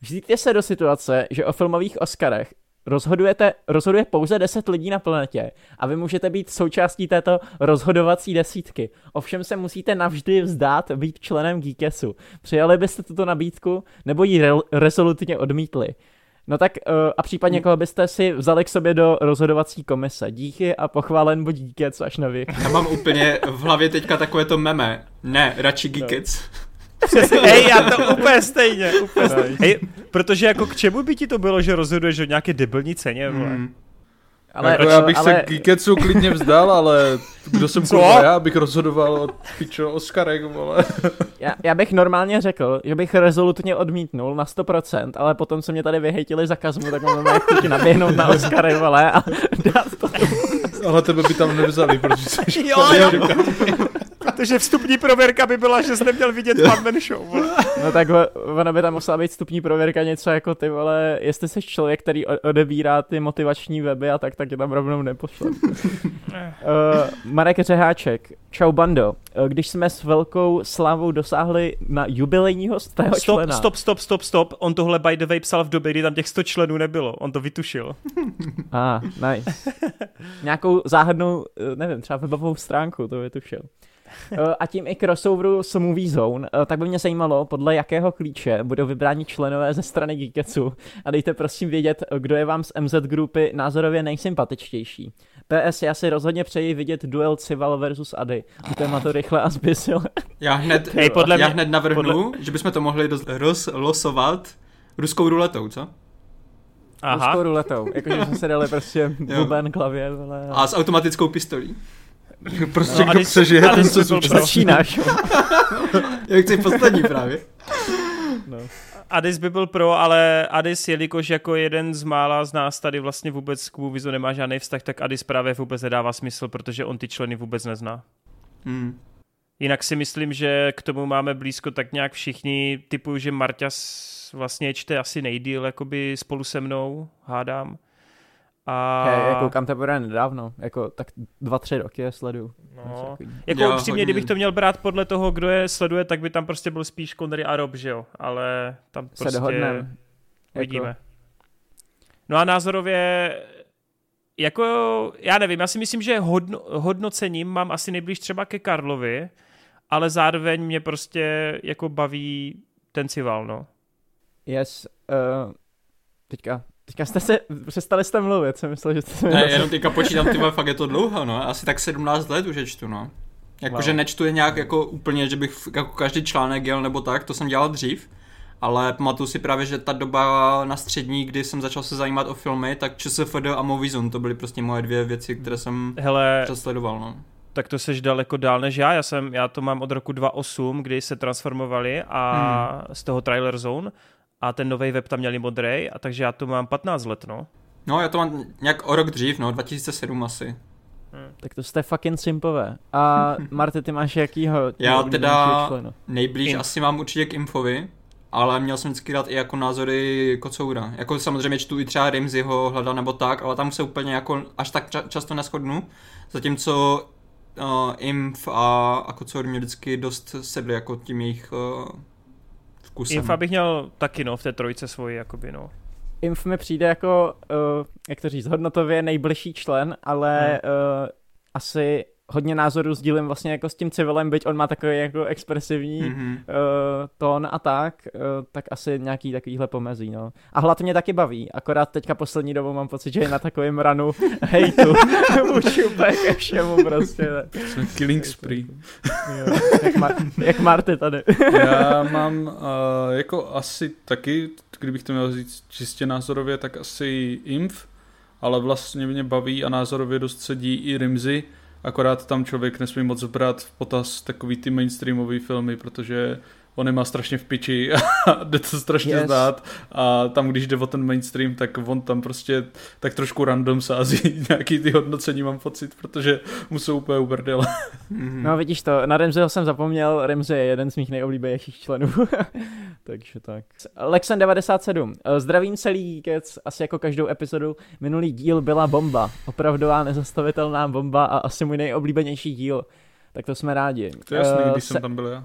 Vždyjte se do situace, že o filmových Oscarech rozhodujete, rozhoduje pouze 10 lidí na planetě a vy můžete být součástí této rozhodovací desítky. Ovšem se musíte navždy vzdát být členem Geekesu. Přijali byste tuto nabídku nebo ji re- rezolutně odmítli? No tak uh, a případně hmm. koho byste si vzali k sobě do rozhodovací komise. Díky a pochválen buď Geekec až na vy. Já mám úplně v hlavě teďka takové to meme. Ne, radši Geekec. No. Hej, já to úplně stejně. Úplně stejně. Hej, protože jako k čemu by ti to bylo, že rozhoduješ o nějaké debilní ceně? Hmm. Ale, jako já bych ale... se Geekecu klidně vzdal, ale kdo jsem kurva já, abych rozhodoval o pičo Oscarek, vole. Já, já, bych normálně řekl, že bych rezolutně odmítnul na 100%, ale potom se mě tady vyhejtili za kazmu, tak mám chuť naběhnout na Oscary, vole, a dát to. Ale tebe by tam nevzali, protože jsi jo, jo. Protože vstupní prověrka by byla, že jsi neměl vidět Batman Show. Vole. No tak ona by tam musela být vstupní prověrka něco jako ty vole, jestli jsi člověk, který odebírá ty motivační weby a tak, tak je tam rovnou nepošle. uh, Marek Řeháček, čau bando. Uh, když jsme s velkou slávou dosáhli na jubilejního stého stop, člena. Stop, stop, stop, stop. On tohle by the way psal v době, kdy tam těch 100 členů nebylo. On to vytušil. ah, nice. Nějakou záhadnou, eh, nevím, třeba webovou stránku to vytušil. Eh, a tím i crossoveru s Movie Zone, eh, tak by mě zajímalo, podle jakého klíče budou vybráni členové ze strany Geeketsu a dejte prosím vědět, kdo je vám z MZ grupy názorově nejsympatičtější. PS, já si rozhodně přeji vidět duel Cival versus Ady. U to rychle a zbysil. Já hned, Hej, podle já mě, hned navrhnu, podle... že bychom to mohli rozlosovat ruskou ruletou, co? Aha. Ruskou ruletou, jakože jsme se dali prostě buben, klavěr. Ale... A s automatickou pistolí. Prostě no, kdo přežije, ten se Začínáš. Jak chci poslední právě. No. Adis by byl pro, ale Adis, jelikož jako jeden z mála z nás tady vlastně vůbec k Movizu nemá žádný vztah, tak Adis právě vůbec nedává smysl, protože on ty členy vůbec nezná. Hmm. Jinak si myslím, že k tomu máme blízko tak nějak všichni, typu, že Marťas vlastně čte asi nejdíl jakoby spolu se mnou, hádám. A... Hey, jako kam teprve nedávno, jako tak dva, tři roky je sleduju. No. Jako jo, upřímně, kdybych to měl brát podle toho, kdo je sleduje, tak by tam prostě byl spíš Connery a Rob, že jo, ale tam prostě Se dohodneme. Vidíme. Jako... No a názorově jako, já nevím, já si myslím, že hodno, hodnocením mám asi nejblíž třeba ke Karlovi, ale zároveň mě prostě jako baví ten Cival, no. Yes, uh, teďka Teďka jste se, přestali jste mluvit, jsem myslel, že jste... Ne, jenom teďka počítám, ty fakt je to dlouho, no, asi tak 17 let už je čtu, no. Jakože wow. nečtu je nějak jako úplně, že bych jako každý článek jel nebo tak, to jsem dělal dřív, ale pamatuju si právě, že ta doba na střední, kdy jsem začal se zajímat o filmy, tak ČSFD a Moviezone, to byly prostě moje dvě věci, které jsem Hele, přesledoval, no tak to seš daleko dál než já. Já, jsem, já to mám od roku 2008, kdy se transformovali a hmm. z toho Trailer Zone a ten nový web tam měli modrý, a takže já to mám 15 let, no. No, já to mám nějak o rok dřív, no, 2007 asi. Hmm. Tak to jste fucking simpové. A Marte, ty máš jakýho? Já teda nejblíž Inf. asi mám určitě k Infovi, ale měl jsem vždycky dát i jako názory Kocoura. Jako samozřejmě čtu i třeba Rimziho hlada nebo tak, ale tam se úplně jako až tak ča- často neschodnu. Zatímco uh, Inf a, a Kocour mě vždycky dost sedli jako tím jejich uh, vkusem. Inf bych měl taky no v té trojice svoji jakoby no. Inf mi přijde jako, uh, jak to říct, hodnotově nejbližší člen, ale hmm. uh, asi hodně názorů sdílím vlastně jako s tím civilem, byť on má takový jako expresivní mm-hmm. uh, tón a tak, uh, tak asi nějaký takovýhle pomezí, no. A hlad mě taky baví, akorát teďka poslední dobou mám pocit, že je na takovém ranu hejtu vůči úplně ke všemu prostě. Ne. Killing spree. jo, jak, Mar- jak Marty tady. Já mám uh, jako asi taky, kdybych to měl říct čistě názorově, tak asi Inf, ale vlastně mě baví a názorově dost sedí i Rimzy, akorát tam člověk nesmí moc brát v potaz takový ty mainstreamové filmy, protože on je má strašně v piči a jde to strašně yes. zdát a tam, když jde o ten mainstream, tak on tam prostě tak trošku random sází nějaký ty hodnocení, mám pocit, protože mu jsou úplně ubrdele. Mm-hmm. No vidíš to, na Remziho jsem zapomněl, Remzi je jeden z mých nejoblíbenějších členů, takže tak. Lexen 97, zdravím celý kec, asi jako každou epizodu, minulý díl byla bomba, opravdová nezastavitelná bomba a asi můj nejoblíbenější díl. Tak to jsme rádi. To je jasný, uh, když se... jsem tam byl já.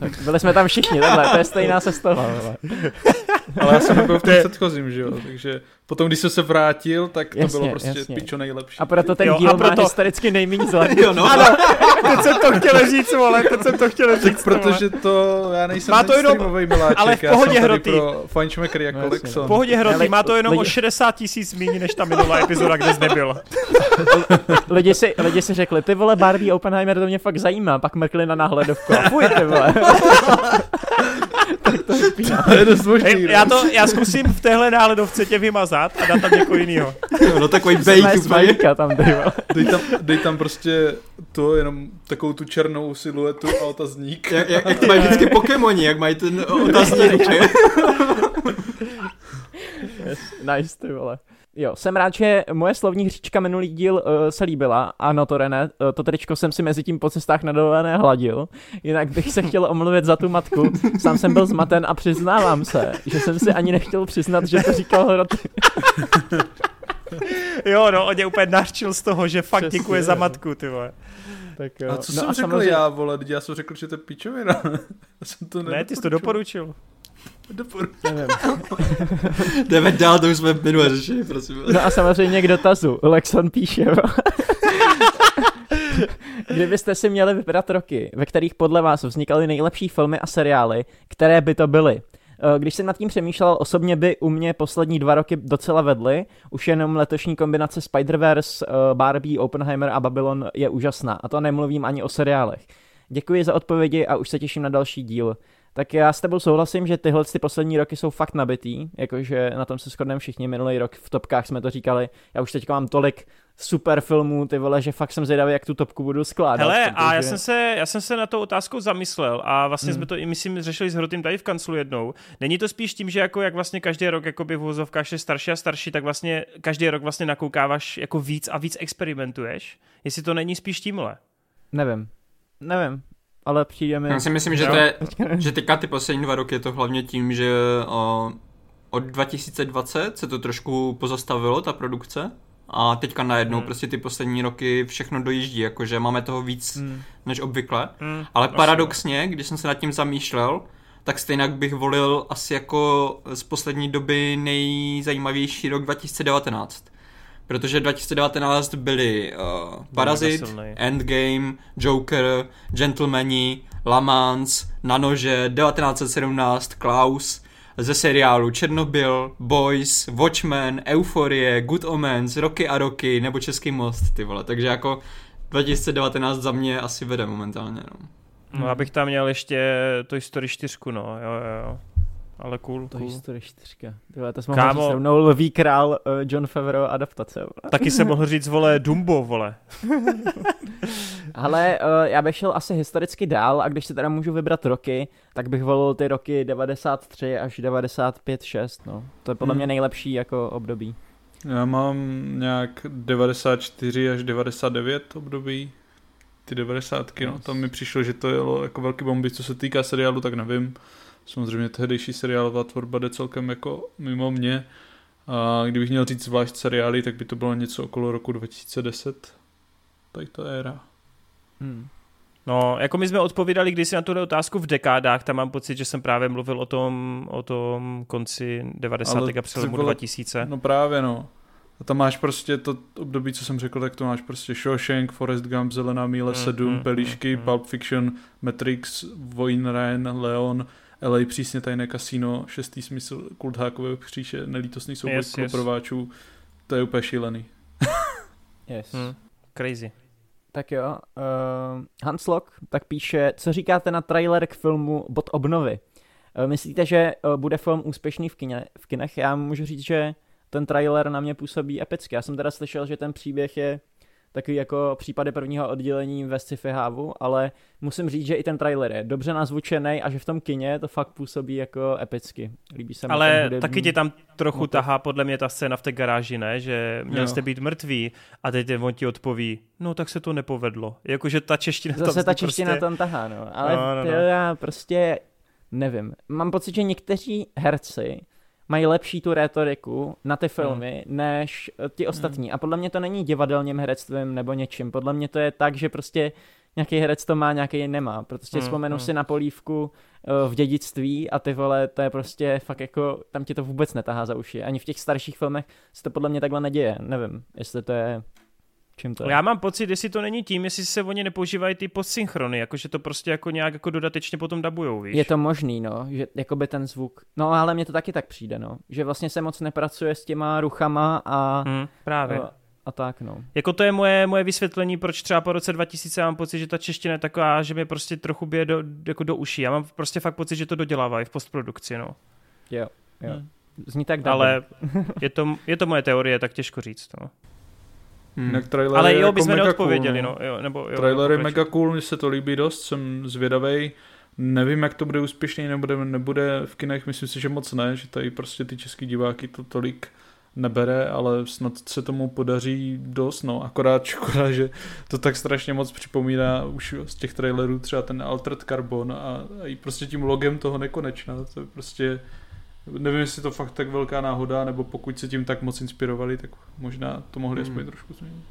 Tak byli jsme tam všichni, takhle, to je stejná sestava. Ale já jsem nebyl v tom předchozím, že jo, takže potom, když jsem se vrátil, tak to jasně, bylo prostě jasně. pičo nejlepší. A proto ten jo, díl proto... má historicky nejméně zle. jo, no. Ano, teď jsem to chtěl říct, vole, teď jsem to chtěl říct. Tak protože to, já nejsem má to jenom, miláček, ale v pohodě hrotý. pro Feinschmecker jako no, Lexon. V pohodě hrotý, má to jenom lidi... o 60 tisíc méně, než ta minulá epizoda, kde jsi nebyl. lidi, si, lidi si řekli, ty vole, Barbie Oppenheimer, to mě fakt zajímá, pak mrkli na náhledovku a fuj, ty vole. to to je dost možný, Hej, já, to, já zkusím v téhle náhledovce tě vymazat a dát tam někoho jiného. No takový bejk úplně. tam, dej tam, dej tam prostě to, jenom takovou tu černou siluetu a otazník. Jak, jak, jak to mají vždycky Pokémoni, jak mají ten otazník. yes, nice, ty vole. Jo, jsem rád, že moje slovní hříčka minulý díl uh, se líbila. Ano, to René, uh, to tričko jsem si mezi tím po cestách na dovolené hladil. Jinak bych se chtěl omluvit za tu matku. Sám jsem byl zmaten a přiznávám se, že jsem si ani nechtěl přiznat, že to říkal Hroty. jo, no, on je úplně naščil z toho, že fakt Přesně, děkuje za matku, ty vole. Tak jo. A co no jsem a řekl samozřejmě... já, vole, já jsem řekl, že to je pičovina. já jsem to ne, ty jsi to doporučil. Nevím. Jdeme dál, to už jsme minule řešili, prosím. No a samozřejmě k dotazu. Lexon píše. Kdybyste si měli vybrat roky, ve kterých podle vás vznikaly nejlepší filmy a seriály, které by to byly? Eh, když jsem nad tím přemýšlel, osobně by u mě poslední dva roky docela vedly. Už jenom letošní kombinace Spider-Verse, eh, Barbie, Oppenheimer a Babylon je úžasná. A to nemluvím ani o seriálech. Děkuji za odpovědi a už se těším na další díl. Tak já s tebou souhlasím, že tyhle ty poslední roky jsou fakt nabitý, jakože na tom se shodneme všichni, minulý rok v topkách jsme to říkali, já už teď mám tolik super filmů, ty vole, že fakt jsem zvědavý, jak tu topku budu skládat. Hele, protože... a já jsem, se, já jsem se na to otázku zamyslel a vlastně hmm. jsme to i, myslím, řešili s Hrotým tady v kanclu jednou. Není to spíš tím, že jako jak vlastně každý rok jako by v vozovkách je starší a starší, tak vlastně každý rok vlastně nakoukáváš jako víc a víc experimentuješ? Jestli to není spíš tímhle? Nevím. Nevím ale přijde mi... Já si myslím, že, to je, že teďka ty poslední dva roky je to hlavně tím, že o, od 2020 se to trošku pozastavilo, ta produkce, a teďka najednou hmm. prostě ty poslední roky všechno dojíždí, jakože máme toho víc hmm. než obvykle. Hmm. Ale paradoxně, když jsem se nad tím zamýšlel, tak stejně bych volil asi jako z poslední doby nejzajímavější rok 2019 protože 2019 byly uh, Parazit, Endgame, Joker, Gentlemani, La Mans, Na nože, 1917, Klaus, ze seriálu Černobyl, Boys, Watchmen, Euforie, Good Omens, Roky a Roky nebo Český most, ty vole, takže jako 2019 za mě asi vede momentálně, no. No, abych tam měl ještě Toy Story 4, no, jo, jo, jo ale cool. To cool. Story 4. Tyhle, to jsme Kámo, mohli no, Lví král uh, John Favreau adaptace. Taky se mohl říct, vole, Dumbo, vole. Ale uh, já bych šel asi historicky dál a když se teda můžu vybrat roky, tak bych volil ty roky 93 až 95, 6, no. To je podle hmm. mě nejlepší jako období. Já mám nějak 94 až 99 období. Ty 90, no, tam mi přišlo, že to je jako velký bomby, co se týká seriálu, tak nevím. Samozřejmě tehdejší seriálová tvorba jde celkem jako mimo mě. A kdybych měl říct zvlášť seriály, tak by to bylo něco okolo roku 2010. Tady ta éra. Hmm. No, jako my jsme odpovídali když si na tuhle otázku v dekádách, tam mám pocit, že jsem právě mluvil o tom, o tom konci 90. Ale a přelomu 2000. No právě no. A tam máš prostě to období, co jsem řekl, tak to máš prostě Shawshank, Forest Gump, Zelená míle, mm, 7, mm, Pelíšky, mm, Pulp Fiction, Matrix, Vojn Ryan, Leon, LA přísně tajné kasíno, šestý smysl, kult hákové příše, nelítostný souboj yes, yes. prováčů, to je úplně šílený. yes. Hmm, crazy. Tak jo, uh, Hans Lok tak píše, co říkáte na trailer k filmu Bod obnovy? Uh, myslíte, že uh, bude film úspěšný v, kine, v kinech? Já můžu říct, že ten trailer na mě působí epicky. Já jsem teda slyšel, že ten příběh je takový jako případy prvního oddělení ve sci-fi hávu, ale musím říct, že i ten trailer je dobře nazvučený a že v tom kině to fakt působí jako epicky. Líbí se Ale hudební... taky tě tam trochu motiv. tahá podle mě ta scéna v té garáži, ne? Že měl jste být mrtvý a teď on ti odpoví, no tak se to nepovedlo. Jakože ta čeština Zase tam ta čeština prostě... tam tahá, no. Ale no, no, no. já prostě nevím. Mám pocit, že někteří herci mají lepší tu retoriku na ty filmy mm. než eh, ti ostatní. Mm. A podle mě to není divadelním herectvím nebo něčím. Podle mě to je tak, že prostě nějaký herec to má, nějaký nemá. Prostě mm. vzpomenu mm. si na polívku uh, v dědictví a ty vole, to je prostě fakt jako, tam ti to vůbec netahá za uši. Ani v těch starších filmech se to podle mě takhle neděje. Nevím, jestli to je Čím to je? Já mám pocit, jestli to není tím, jestli se oni nepoužívají ty postsynchrony, jakože to prostě jako nějak jako dodatečně potom dabujou, víš? Je to možný, no, že jako by ten zvuk, no ale mně to taky tak přijde, no, že vlastně se moc nepracuje s těma ruchama a... Hmm, právě. A, a tak, no. Jako to je moje, moje vysvětlení, proč třeba po roce 2000 mám pocit, že ta čeština je taková, že mi prostě trochu bije do, jako do uší. Já mám prostě fakt pocit, že to dodělávají v postprodukci, no. Jo, jo. Hmm. Zní tak Ale je to, je to moje teorie, tak těžko říct, no. Hmm. Ale jo, jako bychom neodpověděli, cool, no. Jo, nebo, jo, trailer je mega cool, mně se to líbí dost, jsem zvědavej. Nevím, jak to bude úspěšný, nebude, nebude v kinech, myslím si, že moc ne, že tady prostě ty český diváky to tolik nebere, ale snad se tomu podaří dost, no, akorát škoda, že to tak strašně moc připomíná už z těch trailerů třeba ten Altered Carbon a, a i prostě tím logem toho nekonečna, to je prostě Nevím, jestli to fakt tak velká náhoda, nebo pokud se tím tak moc inspirovali, tak možná to mohli hmm. aspoň trošku změnit.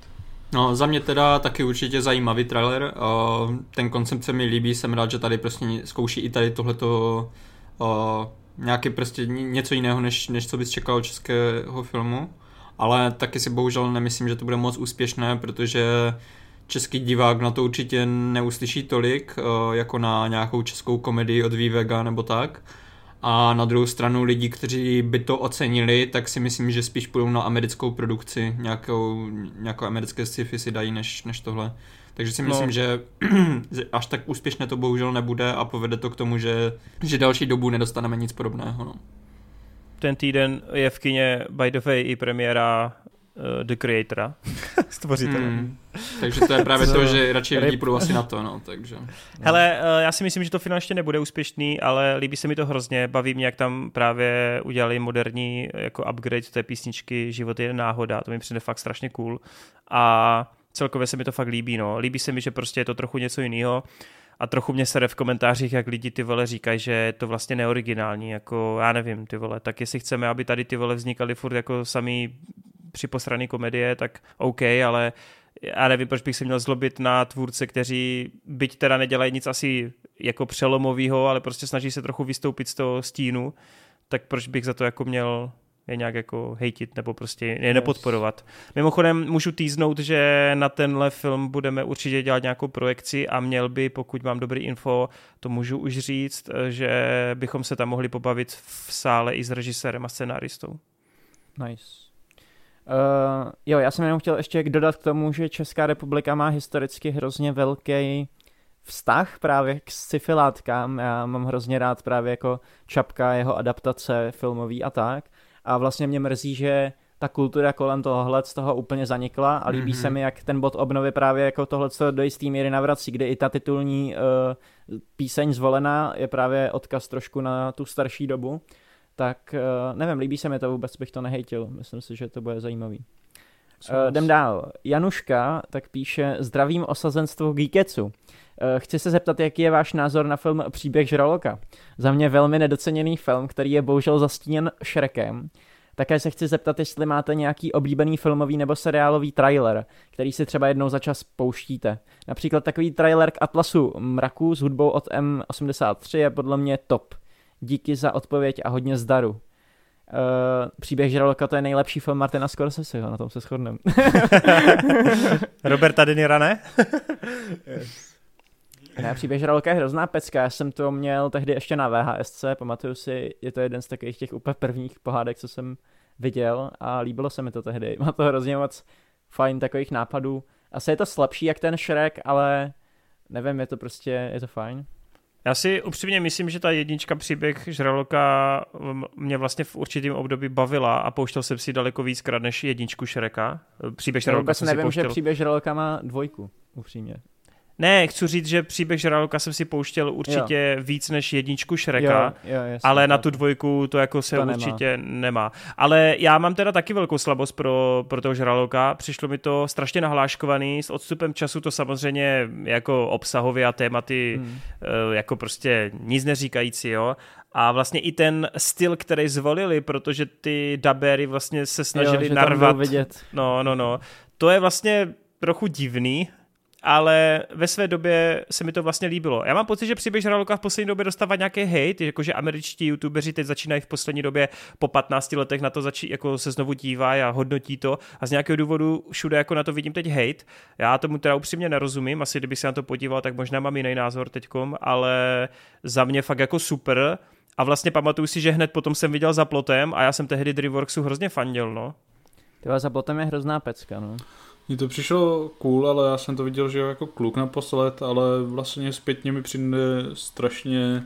No, za mě teda taky určitě zajímavý trailer. Ten koncept se mi líbí, jsem rád, že tady prostě zkouší i tady tohleto nějaký prostě něco jiného, než, než co bys čekal českého filmu. Ale taky si bohužel nemyslím, že to bude moc úspěšné, protože český divák na to určitě neuslyší tolik, jako na nějakou českou komedii od Vivega nebo tak. A na druhou stranu lidi, kteří by to ocenili, tak si myslím, že spíš půjdou na americkou produkci, nějakou, nějakou americké sci-fi si dají než, než tohle. Takže si no. myslím, no. že až tak úspěšné to bohužel nebude a povede to k tomu, že, že další dobu nedostaneme nic podobného. No. Ten týden je v kině by the way i premiéra uh, The Creatora, stvořitele. Mm. Takže to je právě to, že radši lidi půjdou asi na to, no, takže. Hele, uh, já si myslím, že to finančně nebude úspěšný, ale líbí se mi to hrozně, baví mě, jak tam právě udělali moderní jako upgrade té písničky Život je náhoda, to mi přijde fakt strašně cool a celkově se mi to fakt líbí, no. Líbí se mi, že prostě je to trochu něco jiného a trochu mě sere v komentářích, jak lidi ty vole říkají, že je to vlastně neoriginální, jako já nevím, ty vole, tak jestli chceme, aby tady ty vole vznikaly furt jako samý připosraný komedie, tak OK, ale já nevím, proč bych se měl zlobit na tvůrce, kteří byť teda nedělají nic asi jako přelomového, ale prostě snaží se trochu vystoupit z toho stínu, tak proč bych za to jako měl je nějak jako hejtit nebo prostě je nepodporovat. Mimochodem můžu týznout, že na tenhle film budeme určitě dělat nějakou projekci a měl by, pokud mám dobrý info, to můžu už říct, že bychom se tam mohli pobavit v sále i s režisérem a scenáristou. Nice. Uh, jo, já jsem jenom chtěl ještě dodat k tomu, že Česká republika má historicky hrozně velký vztah právě k sci-fi látkám. Já mám hrozně rád právě jako Čapka, jeho adaptace filmový a tak. A vlastně mě mrzí, že ta kultura kolem tohohle z toho úplně zanikla a líbí mm-hmm. se mi, jak ten bod obnovy právě jako tohle do jistý míry navrací, kde i ta titulní uh, píseň zvolená je právě odkaz trošku na tu starší dobu. Tak uh, nevím, líbí se mi to, vůbec bych to nehejtil. Myslím si, že to bude zajímavý. Uh, jdem dál. Januška tak píše Zdravím osazenstvo Geeketsu. Uh, chci se zeptat, jaký je váš názor na film Příběh žraloka. Za mě velmi nedoceněný film, který je bohužel zastíněn Šrekem. Také se chci zeptat, jestli máte nějaký oblíbený filmový nebo seriálový trailer, který si třeba jednou za čas pouštíte. Například takový trailer k Atlasu mraku s hudbou od M83 je podle mě top. Díky za odpověď a hodně zdaru. Uh, příběh Žraloka to je nejlepší film Martina Scorseseho, na tom se shodneme. Roberta De Niro, ne? yes. Ne, příběh žraloka je hrozná pecka, já jsem to měl tehdy ještě na VHSC, pamatuju si, je to jeden z takových těch úplně prvních pohádek, co jsem viděl a líbilo se mi to tehdy. Má to hrozně moc fajn takových nápadů. Asi je to slabší jak ten Shrek, ale nevím, je to prostě, je to fajn. Já si upřímně myslím, že ta jednička příběh Žraloka mě vlastně v určitém období bavila a pouštěl jsem si daleko víckrát než jedničku Šreka. Příběh Žraloka jsem nevím, si pouštěl... že příběh Žraloka má dvojku, upřímně. Ne, chci říct, že příběh Žraloka jsem si pouštěl určitě jo. víc než jedničku Šreka, jo, jo, jasný, ale na tu dvojku to jako se to určitě nemá. nemá. Ale já mám teda taky velkou slabost pro, pro toho Žraloka. Přišlo mi to strašně nahláškovaný. S odstupem času to samozřejmě jako obsahově a tématy hmm. Eh, jako prostě nic neříkající, jo. A vlastně i ten styl, který zvolili, protože ty dabery vlastně se snažili jo, narvat. Vidět. No, no, no. To je vlastně trochu divný, ale ve své době se mi to vlastně líbilo. Já mám pocit, že příběh Žraloka v poslední době dostává nějaký hate, jakože američtí youtubeři teď začínají v poslední době po 15 letech na to začí, jako se znovu dívají a hodnotí to a z nějakého důvodu všude jako na to vidím teď hate. Já tomu teda upřímně nerozumím, asi kdyby se na to podíval, tak možná mám jiný názor teďkom, ale za mě fakt jako super. A vlastně pamatuju si, že hned potom jsem viděl za plotem a já jsem tehdy Dreamworksu hrozně fandil, no. Tyhle za plotem je hrozná pecka, no. Mně to přišlo cool, ale já jsem to viděl, že jako kluk naposled, ale vlastně zpětně mi přijde strašně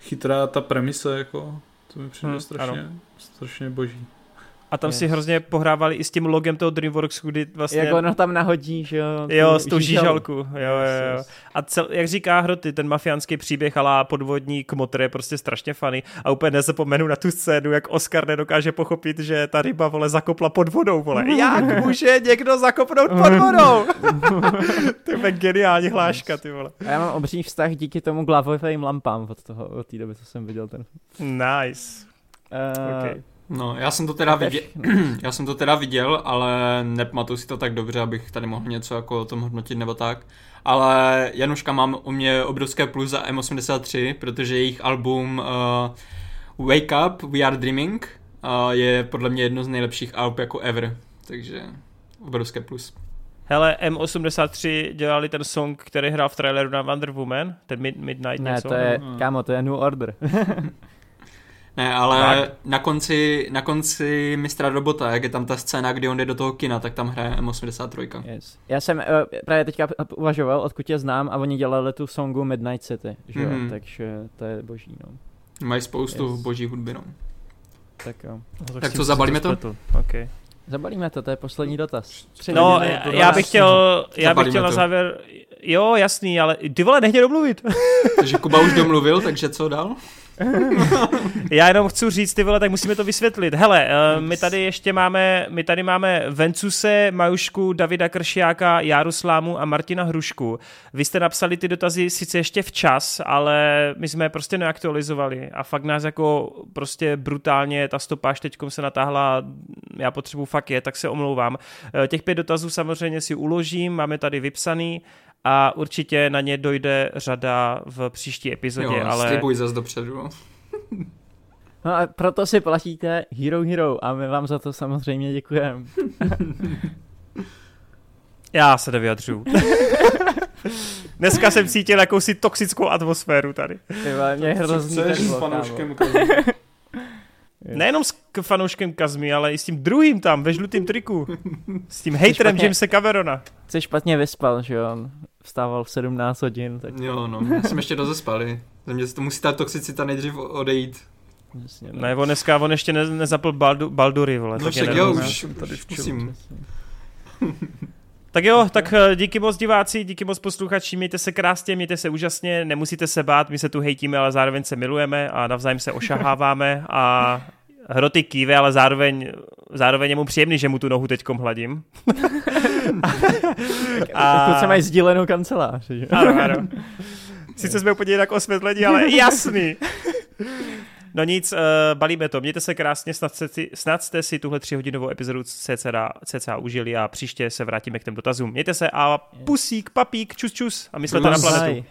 chytrá ta premise, jako to mi přijde hmm, strašně, strašně boží. A tam yes. si hrozně pohrávali i s tím logem toho DreamWorksu, kdy vlastně... Jak ono tam nahodí, že jo? Jo, s tou žížalku. Jo, jo, jo. A cel, jak říká Hroty, ten mafiánský příběh alá podvodník Motr je prostě strašně funny a úplně nezapomenu na tu scénu, jak Oscar nedokáže pochopit, že ta ryba, vole, zakopla pod vodou, vole. Jak může někdo zakopnout pod vodou? to je geniální hláška, ty vole. A já mám obří vztah díky tomu glavovým lampám od toho, od té doby, co jsem viděl ten. Nice. Uh, okay. No, já jsem to teda viděl, já jsem to teda viděl, ale nepamatuji si to tak dobře, abych tady mohl něco jako o tom hodnotit nebo tak. Ale Januška mám u mě obrovské plus za M83, protože jejich album uh, Wake Up, We Are Dreaming uh, je podle mě jedno z nejlepších alb jako ever, takže obrovské plus. Hele, M83 dělali ten song, který hrál v traileru na Wonder Woman, ten Mid- Midnight Ne, něco. to je, kámo, to je New Order. Ne, ale tak. na konci, na konci Mistra Robota, jak je tam ta scéna, kdy on jde do toho kina, tak tam hraje M83. Yes. Já jsem uh, právě teďka uvažoval, odkud je znám a oni dělali tu songu Midnight City, že mm-hmm. takže to je boží, no. Mají spoustu yes. boží hudby, no. Tak jo. No, tak, tak co, zabalíme to? to? Okay. Zabalíme to, to je poslední dotaz. Tři no, já, já bych chtěl, já bych chtěl na závěr, jo, jasný, ale ty vole, nechně domluvit. takže Kuba už domluvil, takže co dál? Já jenom chci říct, ty vole, tak musíme to vysvětlit. Hele, uh, my tady ještě máme, my tady máme Vencuse, Majušku, Davida Kršiáka, Jaroslámu a Martina Hrušku. Vy jste napsali ty dotazy sice ještě včas, ale my jsme je prostě neaktualizovali a fakt nás jako prostě brutálně ta stopáž teďkom se natáhla, já potřebuji fakt je, tak se omlouvám. Uh, těch pět dotazů samozřejmě si uložím, máme tady vypsaný a určitě na ně dojde řada v příští epizodě. Jo, ale... slibuj zase dopředu. No a proto si platíte Hero Hero a my vám za to samozřejmě děkujeme. Já se nevyjadřuju. Dneska jsem cítil jakousi toxickou atmosféru tady. Ty vole, mě hrozně s fanouškem Nejenom s fanouškem Kazmy, ale i s tím druhým tam, ve žlutým triku. S tím haterem Jamesa Caverona. Jsi špatně vyspal, že jo? Vstával v 17 hodin. Tak... Jo, no, já jsem ještě dozespali. Za mě to musí ta toxicita nejdřív odejít. Ne, on dneska, on ještě ne, nezapl Baldu, Baldury, vole. No však jo, už tady musím. Tak jo, tak eh, díky moc diváci, díky moc posluchači, mějte se krásně, mějte se úžasně, nemusíte se bát, my se tu hejtíme, ale zároveň se milujeme a navzájem se ošaháváme a hroty kýve, ale zároveň, zároveň je mu příjemný, že mu tu nohu teďkom hladím. a... Pokud se mají sdílenou kancelář. Že? Ano, ano. Sice jsme úplně jinak osvětlení, ale jasný. No nic, uh, balíme to. Mějte se krásně, snad, se, snad jste si tuhle třihodinovou epizodu CCA, CCA užili a příště se vrátíme k těm dotazům. Mějte se a pusík, papík, čus čus a myslete na planetu.